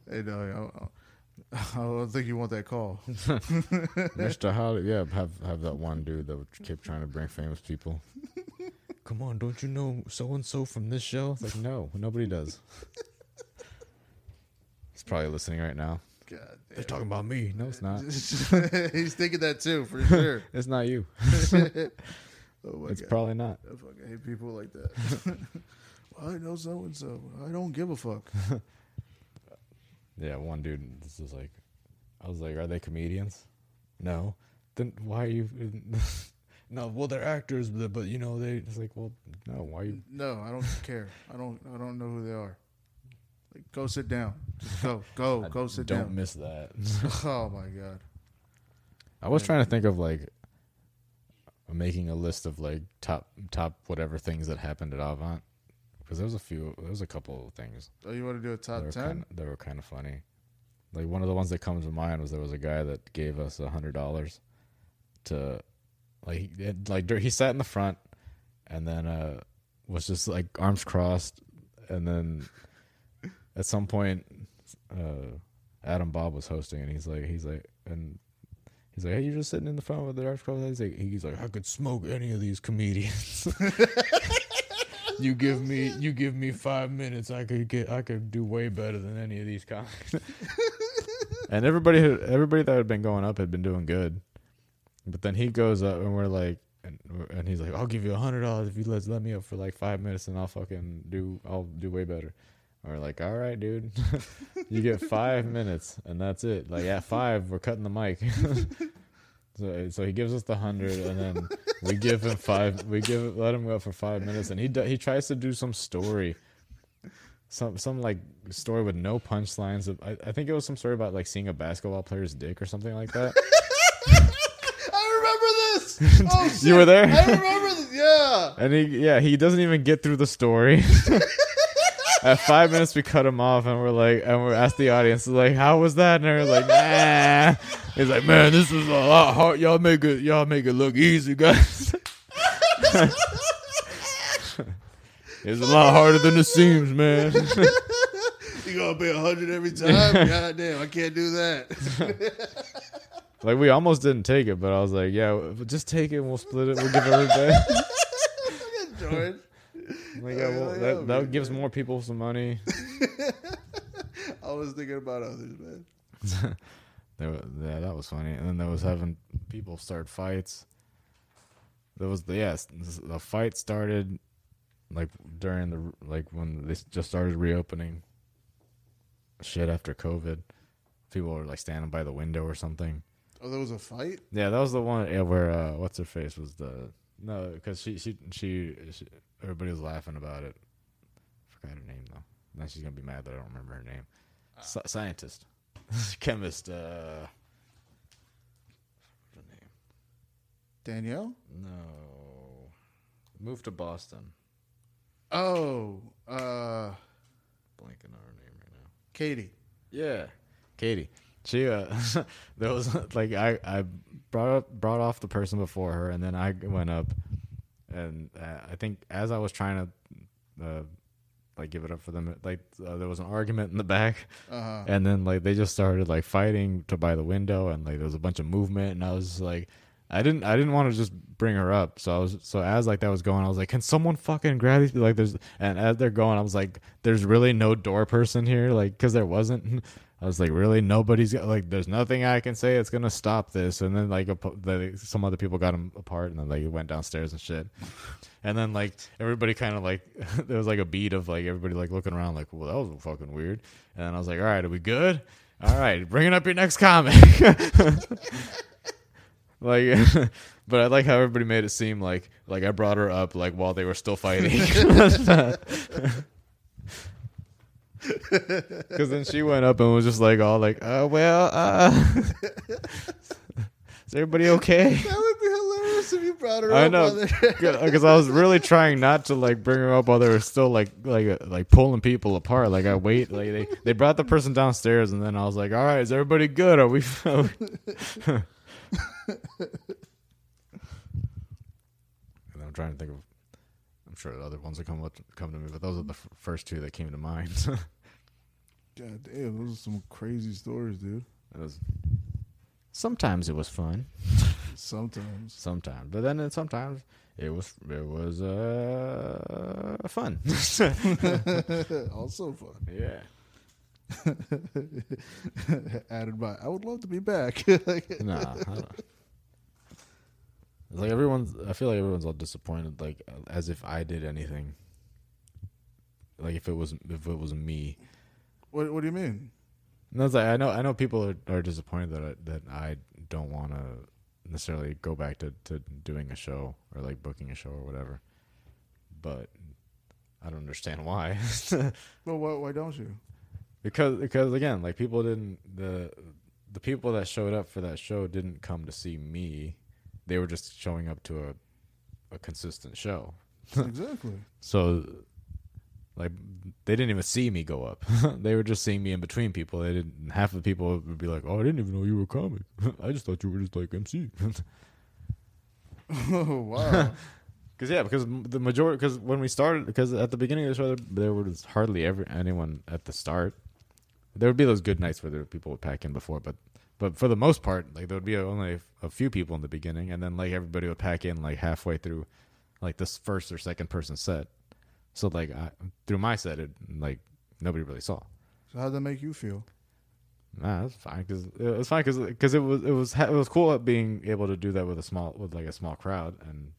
Hey, no, I, I, I don't think you want that call. Mr. Holly. Yeah, have have that one dude that would keep trying to bring famous people. Come on, don't you know so and so from this show? It's like no, nobody does. He's probably listening right now. God They're talking about me. No, it's not. He's thinking that too, for sure. It's not you. oh my It's god. probably not. I fucking hate people like that. well, I know so and so. I don't give a fuck. Yeah, one dude. This is like, I was like, are they comedians? No. Then why are you? no, well they're actors, but, but you know they. It's like, well, no. Why you? No, I don't care. I don't. I don't know who they are. Like, go sit down. Just go. Go. I Go sit down. don't miss that. oh my god. I was trying to think of like making a list of like top top whatever things that happened at Avant because there was a few there was a couple of things Oh, you want to do a top ten? that were kind of funny. Like one of the ones that comes to mind was there was a guy that gave us a hundred dollars to like he, like he sat in the front and then uh was just like arms crossed and then at some point uh Adam Bob was hosting and he's like he's like and he's like hey you're just sitting in the front with the arms crossed he's like he's like I could smoke any of these comedians you give me you give me five minutes I could get I could do way better than any of these comics and everybody had, everybody that had been going up had been doing good. But then he goes up and we're like and, and he's like I'll give you a hundred dollars if you let let me up for like five minutes and I'll fucking do I'll do way better. And we're like all right dude. You get five minutes and that's it. Like at five we're cutting the mic so, so he gives us the hundred and then we give him five we give let him go for five minutes and he do, he tries to do some story some some like story with no punchlines of, I, I think it was some story about like seeing a basketball player's dick or something like that I remember this. Oh, shit. You were there? I remember this. Yeah. and he yeah he doesn't even get through the story at five minutes we cut him off and we're like and we're asked the audience like how was that? And they're like nah. He's like man this is a lot hard. Y'all make it y'all make it look easy guys. It's a lot harder than it seems man. You gonna pay a hundred every time? God damn, I can't do that. like we almost didn't take it but i was like yeah just take it and we'll split it. We'll give everybody George. Like, yeah, well, that, that gives more people some money I was thinking about others, man. There wa- yeah, that was funny. And then there was having people start fights. There was the yes, the fight started like during the like when they just started reopening. Shit after COVID, people were like standing by the window or something. Oh, there was a fight. Yeah, that was the one yeah, where uh, what's her face was the no because she, she she she everybody was laughing about it. Forgot her name though. Now she's gonna be mad that I don't remember her name. Sci- scientist, chemist. Uh, what's her name? Danielle. No, moved to Boston. Oh, uh, Blanking on her name right now. Katie. Yeah, Katie. She uh, there was like I I brought up brought off the person before her, and then I went up, and uh, I think as I was trying to uh, like give it up for them, like uh, there was an argument in the back, Uh huh. and then like they just started like fighting to by the window, and like there was a bunch of movement, and I was like. I didn't. I didn't want to just bring her up. So I was. So as like that was going, I was like, "Can someone fucking grab these?" Like there's. And as they're going, I was like, "There's really no door person here." Like because there wasn't. I was like, "Really? Nobody's like. There's nothing I can say that's gonna stop this." And then like a, the, some other people got them apart, and then like went downstairs and shit. And then like everybody kind of like there was like a beat of like everybody like looking around like, "Well, that was fucking weird." And then I was like, "All right, are we good?" All right, bringing up your next comic. like but i like how everybody made it seem like like i brought her up like while they were still fighting because then she went up and was just like all like uh well uh is everybody okay That would be hilarious if you brought her I up. I know, because I was really trying not to like bring her up while they were still like like uh, like pulling people apart. Like I wait, like they they brought the person downstairs, and then I was like, "All right, is everybody good? Are we?" are we-" and then trying to think of. I'm sure other ones will come up, come to me, but those are the f- first two that came to mind. God damn, those are some crazy stories, dude. it was. Sometimes it was fun. Sometimes. Sometimes, but then sometimes it was it was uh fun. also fun. yeah. Added by, I would love to be back. Nah. I don't- It's like everyone's. I feel like everyone's all disappointed, like as if I did anything. Like if it was if it was me. What What do you mean? No, it's like I know I know people are, are disappointed that I, that I don't want to necessarily go back to, to doing a show or like booking a show or whatever. But I don't understand why. Well, why, why don't you? because because again, like people didn't the the people that showed up for that show didn't come to see me. They were just showing up to a a consistent show. exactly. So like they didn't even see me go up. they were just seeing me in between people. They didn't half of the people would be like, "Oh, I didn't even know you were a comic. I just thought you were just like MC." oh wow. Cuz yeah, because the majority cuz when we started because at the beginning of the show there, there was hardly ever anyone at the start. There would be those good nights where there people would pack in before, but but for the most part, like there would be only a few people in the beginning and then like everybody would pack in like halfway through like this first or second person set. So like I, through my set, it like nobody really saw. so how'd that make you feel? Nah, that's fine because it was fine because it was it was it was cool being able to do that with a small with like a small crowd and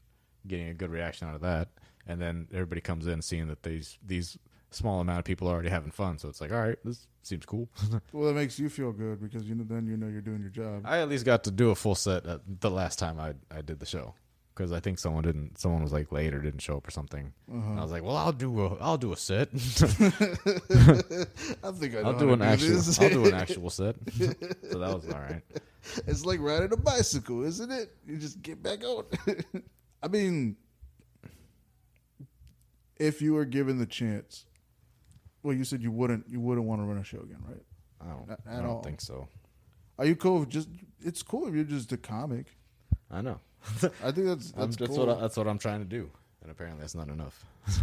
getting a good reaction out of that, and then everybody comes in seeing that these these small amount of people are already having fun, so it's like all right, this seems cool. Well, that makes you feel good because you know then you know you're doing your job. I at least got to do a full set the last time I I did the show because I think someone didn't someone was like late or didn't show up or something. Uh-huh. I was like, well, I'll do a I'll do a set. I think I know I'll do an actual this. I'll do an actual set. so that was all right. It's like riding a bicycle, isn't it? You just get back on. I mean, if you were given the chance, well, you said you wouldn't. You wouldn't want to run a show again, right? I don't I don't all. think so. Are you cool? If just it's cool if you're just a comic. I know. I think that's that's that's cool. what I, that's what I'm trying to do, and apparently that's not enough.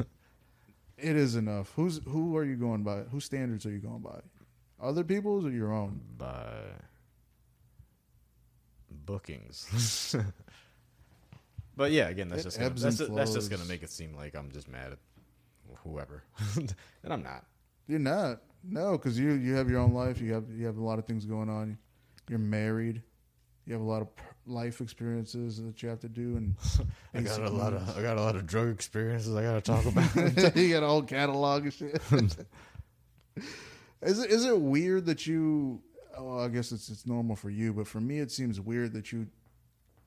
it is enough. Who's who are you going by? Whose standards are you going by? Other people's or your own? By bookings. but yeah, again, that's It just gonna, that's, and that's just gonna make it seem like I'm just mad at whoever, and I'm not. You're not. No, because you you have your own life. You have you have a lot of things going on. You're married. You have a lot of life experiences that you have to do, and I got a lot of I got a lot of drug experiences I got to talk about. you got a whole catalog of shit. is it is it weird that you? Oh, I guess it's it's normal for you, but for me, it seems weird that you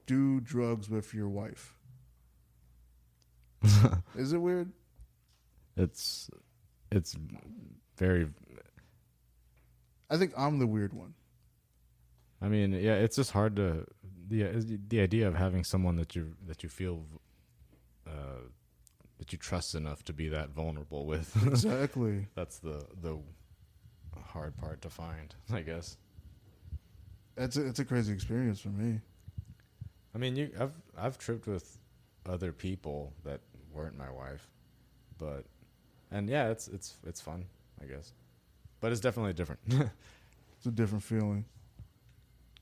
do drugs with your wife. is it weird? it's it's very. I think I'm the weird one. I mean, yeah, it's just hard to the the idea of having someone that you that you feel uh, that you trust enough to be that vulnerable with. Exactly. That's the the hard part to find, I guess. That's a, it's a crazy experience for me. I mean, you I've I've tripped with other people that weren't my wife, but and yeah, it's it's it's fun, I guess. But it's definitely different. It's a different feeling.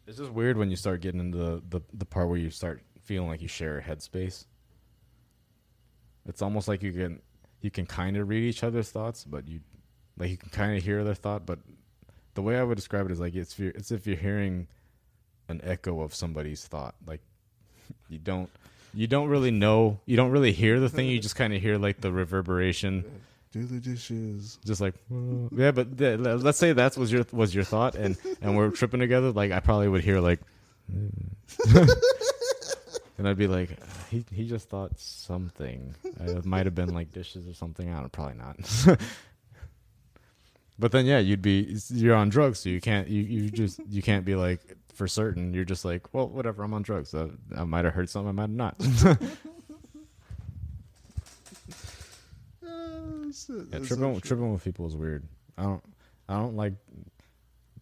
It's just weird when you start getting into the, the the part where you start feeling like you share a headspace. It's almost like you can you can kind of read each other's thoughts, but you like you can kind of hear their thought, but the way I would describe it is like it's it's if you're hearing an echo of somebody's thought. Like you don't you don't really know, you don't really hear the thing, you just kind of hear like the reverberation Do the dishes. just like "Uh," yeah but th- let's say that was your was your thought and and we're tripping together like i probably would hear like and i'd be like he he just thought something. Uh, it might have been like dishes or something. I don't probably not. But then yeah you'd be you're on drugs so you can't you, you just you can't be like for certain. You're just like well whatever i'm on drugs. Uh, i might have heard something i might have not Yeah, tripping tripping with people is weird. I don't I don't like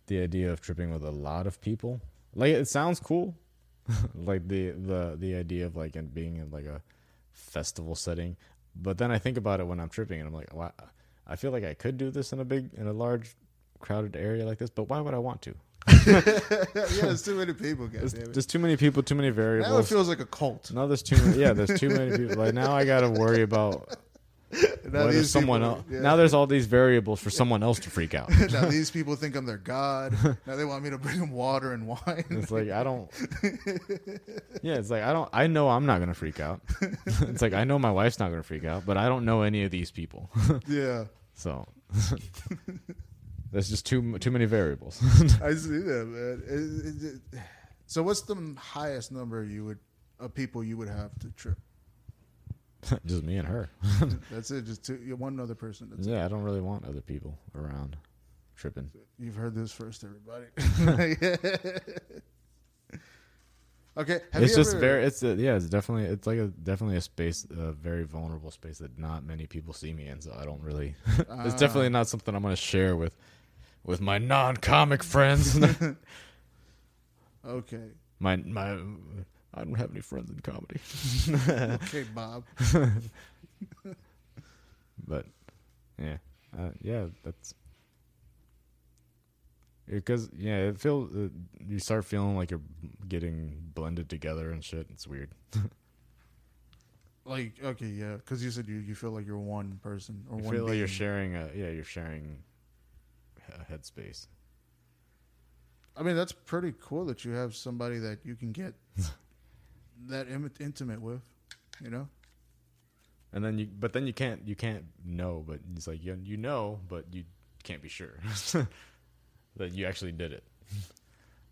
the idea of tripping with a lot of people. Like it sounds cool, like the the the idea of like in being in like a festival setting. But then I think about it when I'm tripping, and I'm like, wow, I feel like I could do this in a big, in a large, crowded area like this. But why would I want to? yeah, there's too many people. There's, there's too many people, too many Now it variables. feels like a cult. No, there's too many. Yeah, there's too many people. Like now, I got to worry about Now what someone people- else. yeah. Now there's all these variables for someone else to freak out. now these people think I'm their god. Now they want me to bring them water and wine. It's like I don't. Yeah, it's like I don't. I know I'm not gonna freak out. it's like I know my wife's not gonna freak out, but I don't know any of these people. yeah, So there's just too too many variables. I see that, man. It- it- it- so, what's the highest number you would of people you would have to trip? just me and her. That's it. Just two, one other person. That's Yeah, I don't really want other people around tripping. You've heard this first, everybody. okay. It's just ever- very. It's a, yeah. It's definitely. It's like a definitely a space, a very vulnerable space that not many people see me in. So I don't really. it's Ah. definitely not something I'm gonna share with with my non-comic friends. Okay. my my. I don't have any friends in comedy. Okay, Bob. but yeah, uh, yeah, that's because yeah, it feels uh, you start feeling like you're getting blended together and shit. It's weird. Like, okay, yeah, because you said you, you feel like you're one person or You one. feel like you're sharing a yeah, you're sharing a headspace. I mean, that's pretty cool that you have somebody that you can get that Im- intimate with. You know. And then you, but then you can't, you can't know, but it's like you, you know, but you can't be sure that you actually did it.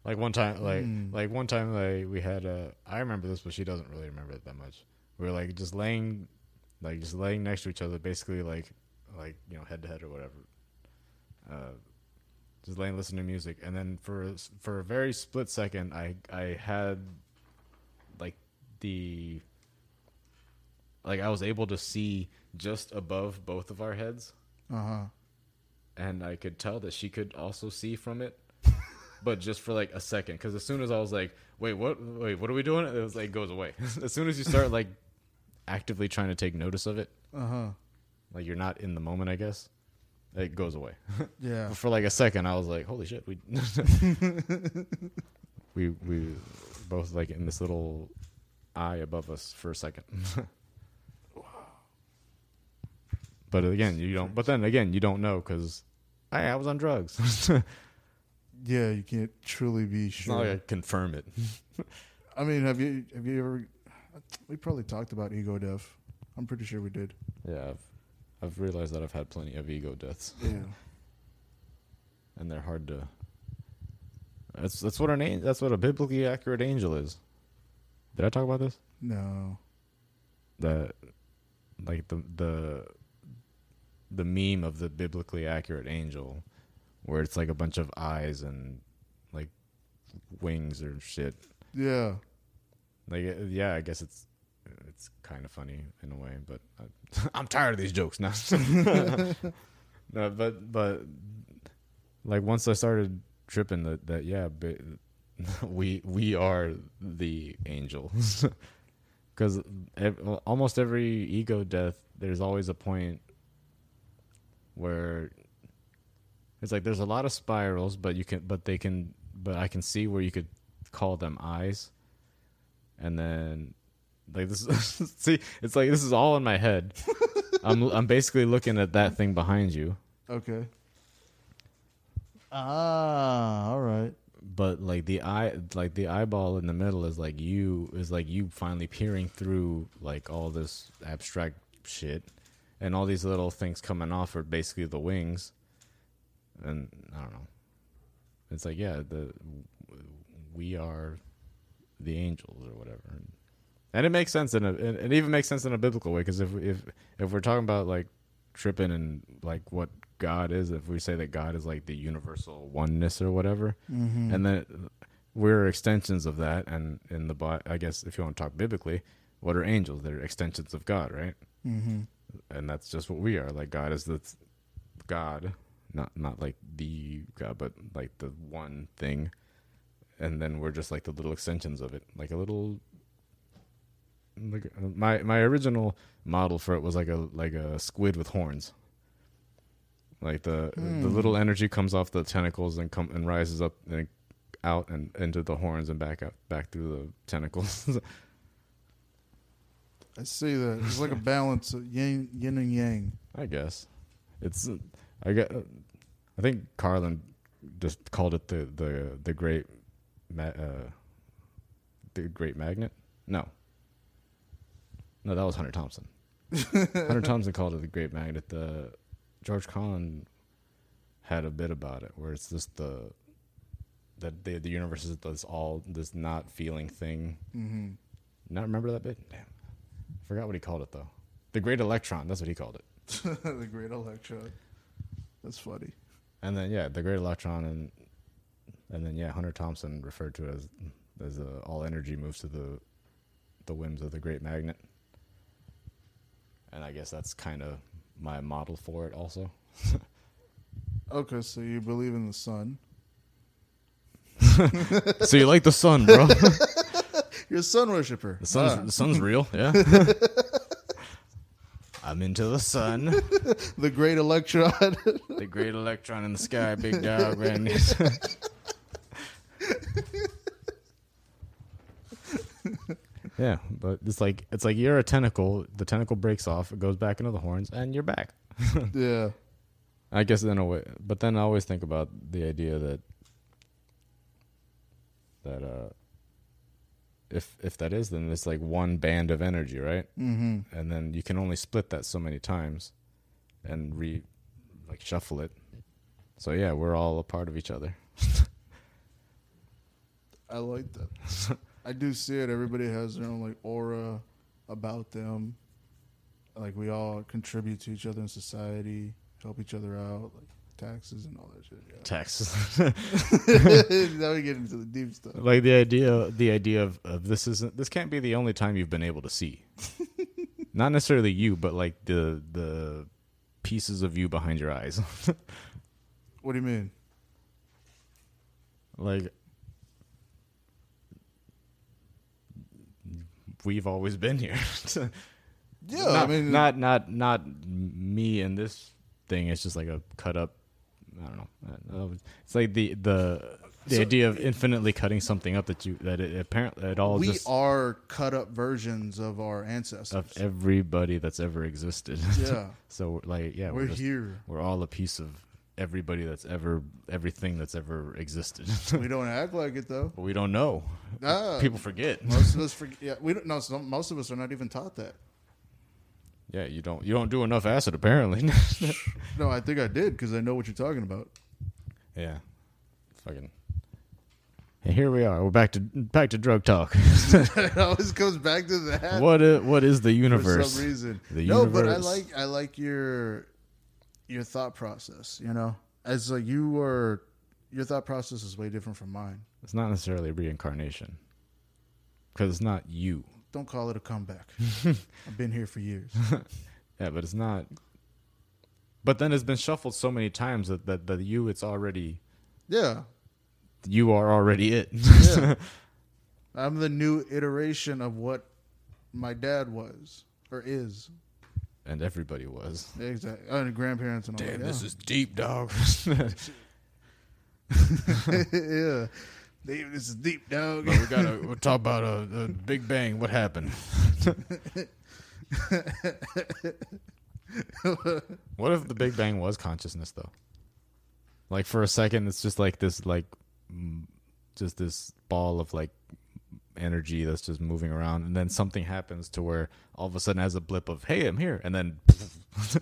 Like one time, like Hmm. like one time, like we had a. I remember this, but she doesn't really remember it that much. We were like just laying, like just laying next to each other, basically like like you know head to head or whatever. Uh, just laying listening to music, and then for for a very split second, I I had the like I was able to see just above both of our heads, Uh huh. and I could tell that she could also see from it, but just for like a second. Because as soon as I was like, "Wait, what? Wait, what are we doing?" It was like goes away. as soon as you start like actively trying to take notice of it, Uh huh. like you're not in the moment, I guess. It goes away. Yeah. But for like a second, I was like, "Holy shit!" We we we both like in this little eye above us for a second. but again, you don't. But then again, you don't know because I, I was on drugs. Yeah, you can't truly be it's sure. not like I confirm it. I mean, have you have you ever? We probably talked about ego death. I'm pretty sure we did. Yeah, I've I've realized that I've had plenty of ego deaths, Yeah. and they're hard to. That's that's what an- that's what a biblically accurate angel is. Did I talk about this? No. the like the the the meme of the biblically accurate angel where it's like a bunch of eyes and like wings or shit Yeah. like uh, yeah i guess it's it's kind of funny in a way but I, i'm tired of these jokes now no but but like once i started tripping that that yeah we we are the angels because almost every ego death there's always a point where it's like there's a lot of spirals but you can but they can but i can see where you could call them eyes and then like this is, see it's like this is all in my head i'm i'm basically looking at that thing behind you Okay. Ah, all right. But like the eye like the eyeball in the middle is like you is like you finally peering through like all this abstract shit and all these little things coming off are basically the wings and i don't know. It's like yeah the we are the angels or whatever and it makes sense in a it, even makes sense in a biblical way because if if if we're talking about like tripping and like what god is if we say that god is like the universal oneness or whatever Mm-hmm. and then we're extensions of that and in the Bi- i guess if you want to talk biblically what are angels they're extensions of god right mm-hmm. and that's just what we are like god is the god not not like the god but like the one thing and then we're just like the little extensions of it like a little like uh, my my original model for it was like a like a squid with horns. Like the the Hmm. little energy comes off the tentacles and come and rises up and out and into the horns and back up back through the tentacles. I see that. It's like a balance of yin, yin and yang. I guess it's uh, I get I think Carlin just called it the the the great ma- uh, the great magnet. No, no, that was Hunter Thompson. Hunter Thompson called it the great magnet. The George Carlin had a bit about it where it's just the that the the universe is this all this not feeling thing. Mm-hmm. Not remember that bit. Damn, forgot what he called it though. The great electron. That's what he called it. the great electron. That's funny. And then yeah, the great electron and and then yeah, Hunter Thompson referred to it as as uh, all energy moves to the the whims of the great magnet. And I guess that's kind of my model for it also. Okay, so you believe in the sun. so you like the sun, bro? You're a sun worshiper. The sun's Ah, the sun's real, yeah. I'm into the sun, the great electron. the great electron in the sky, big dog, man. Yeah, but it's like it's like you're a tentacle. The tentacle breaks off, it goes back into the horns, and you're back. yeah. I guess in a way, but then I always think about the idea that that uh, if if that is, then it's like one band of energy, right? Mm-hmm. and then you can only split that so many times and re like shuffle it so yeah we're all a part of each other I like that. I do see it. Everybody has their own like aura about them. Like we all contribute to each other in society, help each other out, like taxes and all that shit. Yeah. tax now we get into the deep stuff. like the idea the idea of, of this isn't this can't be the only time you've been able to see not necessarily you but like the the pieces of you behind your eyes What do you mean? like we've always been here Yeah, not, I mean, not not not me and this thing. It's just like a cut up. I don't know. Don't know. It's like the the the So- idea of infinitely cutting something up that you that it apparently it all we are cut up versions of our ancestors. of everybody that's ever existed. yeah, so like yeah, we're we're just, here. we're all a piece of everybody that's ever everything that's ever existed. we don't act like it though. but we don't know. Ah, People forget. most of us forget. Yeah, we don't. No, most of us are not even taught that. Yeah, you don't you don't do enough acid apparently. No, I think I did because I know what you're talking about. Yeah. Fucking. And here we are. We're back to back to drug talk. it always goes back to that. what is, what is the for universe? some reason. The no, but I like I like your your thought process. You know, as like you were, your thought process is way different from mine. It's not necessarily reincarnation. Because it's not you. Don't call it a comeback. I've been here for years. Yeah, but it's not. But then it's been shuffled so many times that that the you it's already Yeah, you are already it. yeah. I'm the new iteration of what my dad was or is. And everybody was. Exactly. And grandparents and all Damn, that. this is deep, dog. yeah. Damn, this is deep, dog. But we gotta we'll talk about uh, the Big Bang. What happened? what if the Big Bang was consciousness, though? Like for a second, it's just like this, like just this ball of like energy that's just moving around, and then something happens to where all of a sudden has a blip of "Hey, I'm here," and then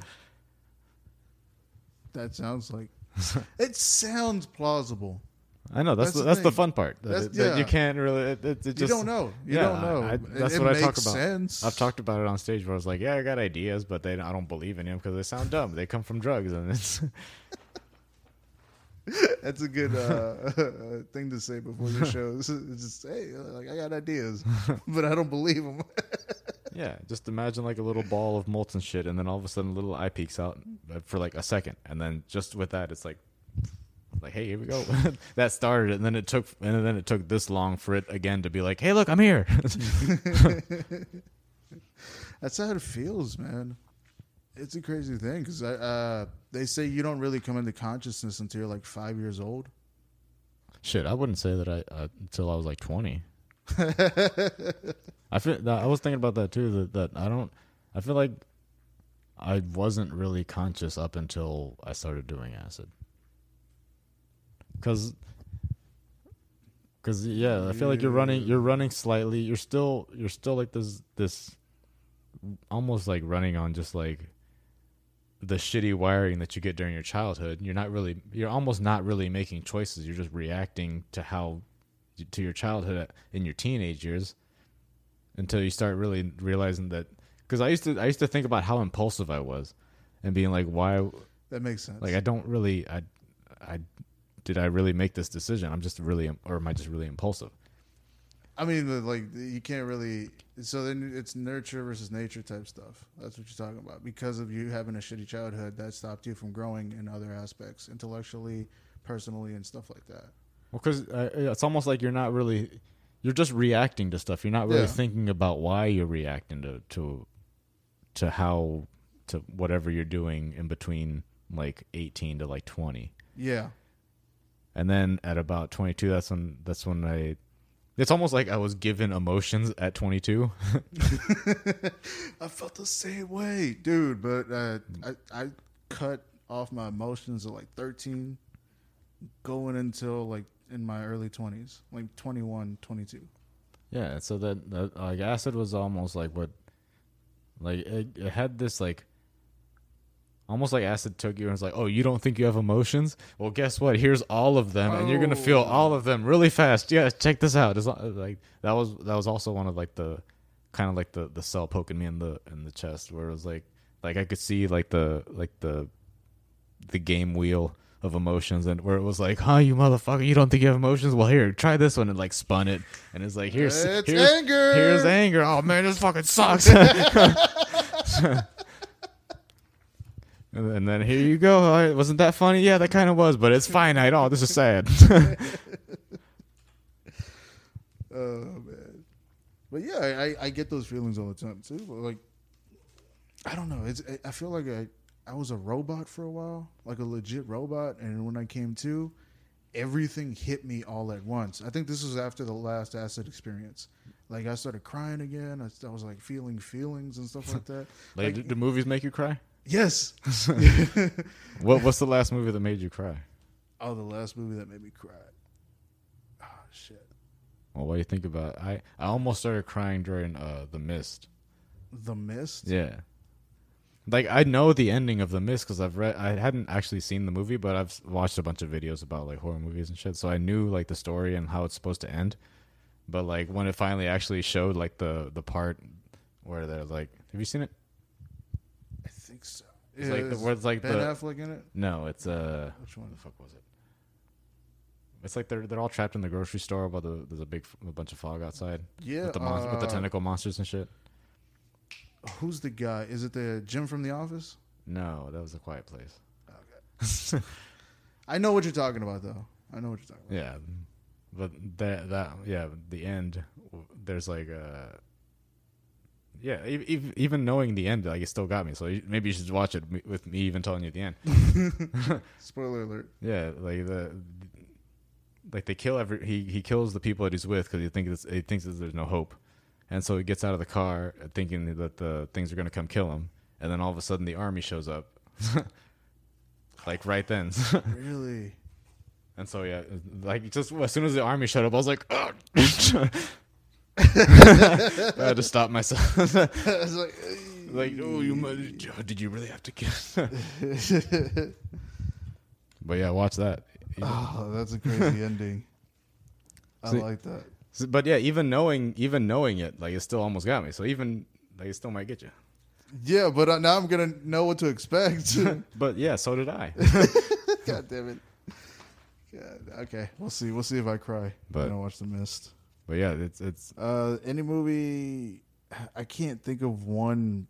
That sounds like. it sounds plausible. I know that's That's the, that's the fun part. That, it- that yeah. you can't really. It, it, just, you don't know. You yeah, don't know. I- I- that's what I talk about. Sense. I've talked about it on stage where I was like, "Yeah, I got ideas, but they I don't believe in them because they sound dumb. They come from drugs, and it's That's a good uh, thing to say before your shows. It's just hey, like I got ideas, but I don't believe them. yeah. Just imagine like a little ball of molten shit, and then all of a sudden, a little eye peeks out uh, for like a second, and then just with that, it's like, like, hey, here we go. that started and then it took, and then it took this long for it again to be like, hey, look, I'm here. That's how it feels, man. It's a crazy thing because uh, they say you don't really come into consciousness until you're like five years old. Shit, I wouldn't say that I uh, until I was like twenty. I feel I was thinking about that too. That that I don't. I feel like I wasn't really conscious up until I started doing acid. Cause, cause yeah, I feel like you're running. You're running slightly. You're still. You're still like this. This, almost like running on just like the shitty wiring that you get during your childhood. You're not really. You're almost not really making choices. You're just reacting to how, to your childhood in your teenage years, until you start really realizing that because I used to I used to think about how impulsive I was, and being like, why? That makes sense. Like I don't really I I did I really make this decision? I'm just really or am I just really impulsive? I mean, like you can't really. So then it's nurture versus nature type stuff. That's what you're talking about. Because of you having a shitty childhood, that stopped you from growing in other aspects, intellectually, personally, and stuff like that. Well, because uh, it's almost like you're not really you're just reacting to stuff. You're not really Yeah. thinking about why you're reacting to to to how to whatever you're doing in between like 18 to like 20. Yeah, and then at about 22 that's when that's when i it's almost like i was given emotions at 22 I felt the same way, dude. But uh, I I cut off my emotions at like 13, going until like in my early 20s, like 21, 22. yeah so that, that like acid was almost like what like it, it had this like almost like acid took you and was like oh you don't think you have emotions well guess what here's all of them and you're gonna feel Oh. all of them really fast yeah check this out it's like that was that was also one of like the kind of like the the cell poking me in the in the chest where it was like like i could see like the like the the game wheel of emotions and where it was like, huh, you motherfucker, you don't think you have emotions? Well, here, try this one and like spun it and it's like, here's It's here's, anger. Here's anger. Oh man, this fucking sucks. and then- here you go. Right, wasn't that funny? Yeah, that kind of was, but it's finite. Oh, this is sad. Oh man, but yeah, I, I- get those feelings all the time too. But like, I don't know. It's I feel like I I was a robot for a while, like a legit robot, and when I came to, everything hit me all at once. I think this was after the last acid experience. Like I started crying again. I, I was like feeling feelings and stuff like that. like, Like- do, do movies make you cry? Yes. What What's the last movie that made you cry? oh, the last movie that made me cry. Oh shit. Well, what do you think about? It? I I almost started crying during uh The Mist. The Mist. Yeah. Like I know the ending of The Mist because I've read. I hadn't actually seen the movie, but I've watched a bunch of videos about like horror movies and shit. So I knew like the story and how it's supposed to end. But like when it finally actually showed like the the part where they're like, have you seen it? I think so. It's like the, it's like Ben the Affleck in it. no, it's uh, Which one? the fuck was it? It's like they're they're all trapped in the grocery store, but the, there's a big a bunch of fog outside Yeah. with the mon- with the uh, tentacle monsters and shit. Who's the guy? Is it the Jim from The Office? No, that was a quiet place. Okay. I know what you're talking about, though. I know what you're talking about. Yeah, but that that yeah, the end. There's like uh yeah, e- e- even knowing the end, like it still got me. So maybe you should watch it with me even telling you the end. Spoiler alert. Yeah, like the like they kill every he he kills the people that he's with because he thinks he thinks that there's no hope, and so he gets out of the car uh, thinking that the things are gonna come kill him, and then all of a sudden the army shows up, like right then. Really? And so yeah, like just as soon as the army showed up, I was like, "Ugh." I had to stop myself. I was like, like, oh, you mu- did you really have to kill? but yeah, watch that. oh, that's a crazy ending. I See- like that. So- But yeah, even knowing even knowing it, like it still almost got me. So even like it still might get you. Yeah, but uh, now I'm gonna know what to expect. But yeah, so did I. God damn it. God, okay, we'll see. We'll see if I cry. But- I watch The Mist. But yeah, it's it's Uh, any movie? I can't think of one.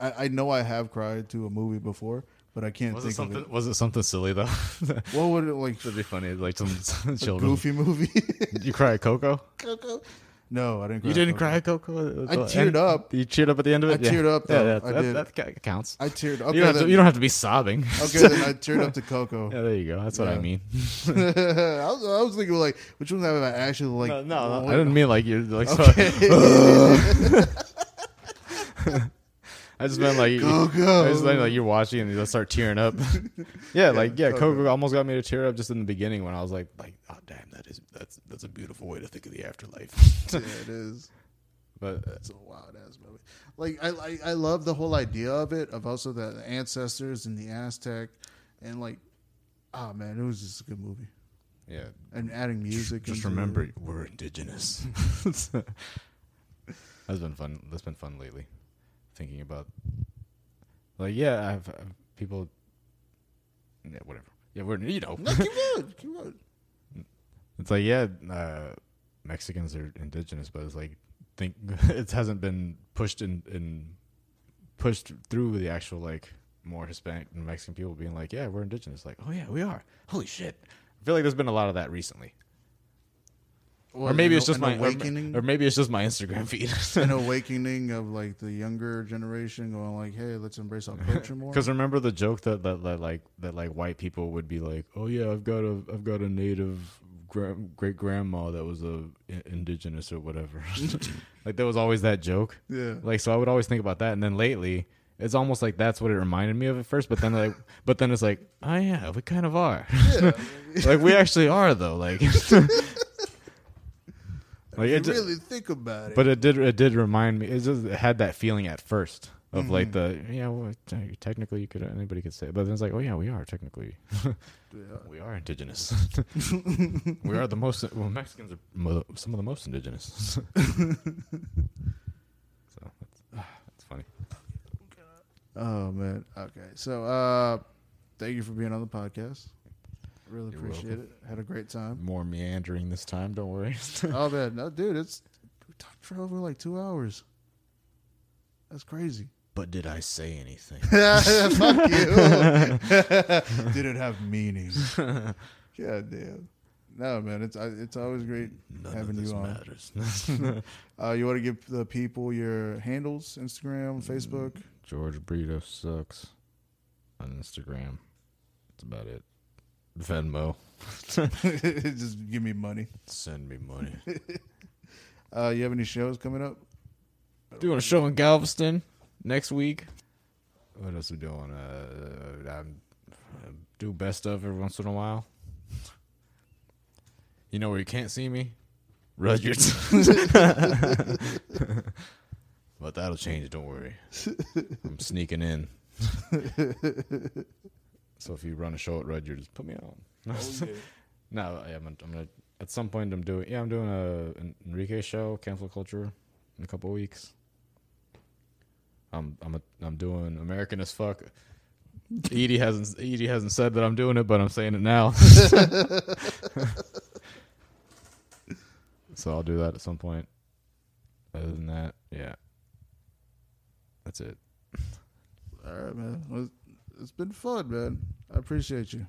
I, I know I have cried to a movie before, but I can't was it think something of it. was it something silly though? What would it like? That'd be funny, like some, some children. goofy movie. You cry at Coco? Coco. No, I didn't. Cry You didn't cry, Coco. I teared up. You cheered up at the end of I it. Yeah. teared up, Yeah, though. yeah, I that, did. that counts. I teared. you, Okay, don't to, you don't have to be sobbing. okay, then I teared up to Coco. yeah, there you go. That's what I mean. I, was, I was thinking like, which ones have I actually like? no, no, no, I didn't mean like you're like. Okay. I just meant like you- Coco. I just meant like you're watching and you just start tearing up. yeah, like yeah, Coco. Coco almost got me to tear up just in the beginning when I was like, like, oh damn, that is that's that's a beautiful way to think of the afterlife. yeah, it is. but uh, It's a wild ass movie. Like I, I, I love the whole idea of it, of also the ancestors and the Aztec, and like, oh man, it was just a good movie. yeah, And adding music. just remember it. we're indigenous. that's been fun. That's been fun lately. Thinking about, like, yeah, I've, I've people. Yeah, whatever. Yeah, we're you know. No, keep going, keep going. It's like yeah, uh, Mexicans are indigenous, but it's like think it hasn't been pushed in, in pushed through the actual like more Hispanic and Mexican people being like, yeah, we're indigenous. Like, oh yeah, we are. Holy shit! I feel like there's been a lot of that recently, or maybe an- it's just my or, awakening, or maybe it's just my Instagram feed. an awakening of like the younger generation going like, hey, let's embrace our culture more. Because remember the joke that, that that like that like white people would be like, oh yeah, I've got a I've got a native gra- great grandma that was a i- indigenous or whatever. like there was always that joke. yeah, Like so, I would always think about that, and then lately, it's almost like that's what it reminded me of at first. But then like, but then it's like, oh yeah, we kind of are. yeah. like we actually are though. Like, like if you really think about it. but it did it did remind me. It just it had that feeling at first of like Mm-hmm. the yeah, well, technically you could anybody could say, it. but then it's like, oh yeah, we are technically Yeah. we are indigenous. we are the most well Mexicans are mo- some of the most indigenous. so that's, that's funny. Oh man. Okay. So uh thank you for being on the podcast. Really You're appreciate welcome. it. Had a great time. More meandering this time. Don't worry. oh man, no dude, it's we talked for over like two hours. That's crazy. but did I say anything? Fuck you. Did it have meaning? God damn. No man, it's I- it's always great None having you on. Uh, you want to give the people your handles, Instagram, Facebook? George Brito sucks on Instagram. That's about it. Venmo. Just give me money. Send me money. Uh, you have any shows coming up? doing a show in Galveston next week. What else we doing? Uh, I do best of every once in a while. You know where you can't see me? Rudyard's. but that'll change. Don't worry. I'm sneaking in. So if you run a show at Red, you just put me on. Oh, no, I am. I'm gonna. At some point, I'm doing. Yeah, I'm doing a an Enrique show, cancel culture, in a couple weeks. I'm I'm a, I'm doing American as fuck. Edie hasn't Edie hasn't said that I'm doing it, but I'm saying it now. so I'll do that at some point. Other than that, yeah, that's it. All right, man. It's been fun, man. I appreciate you.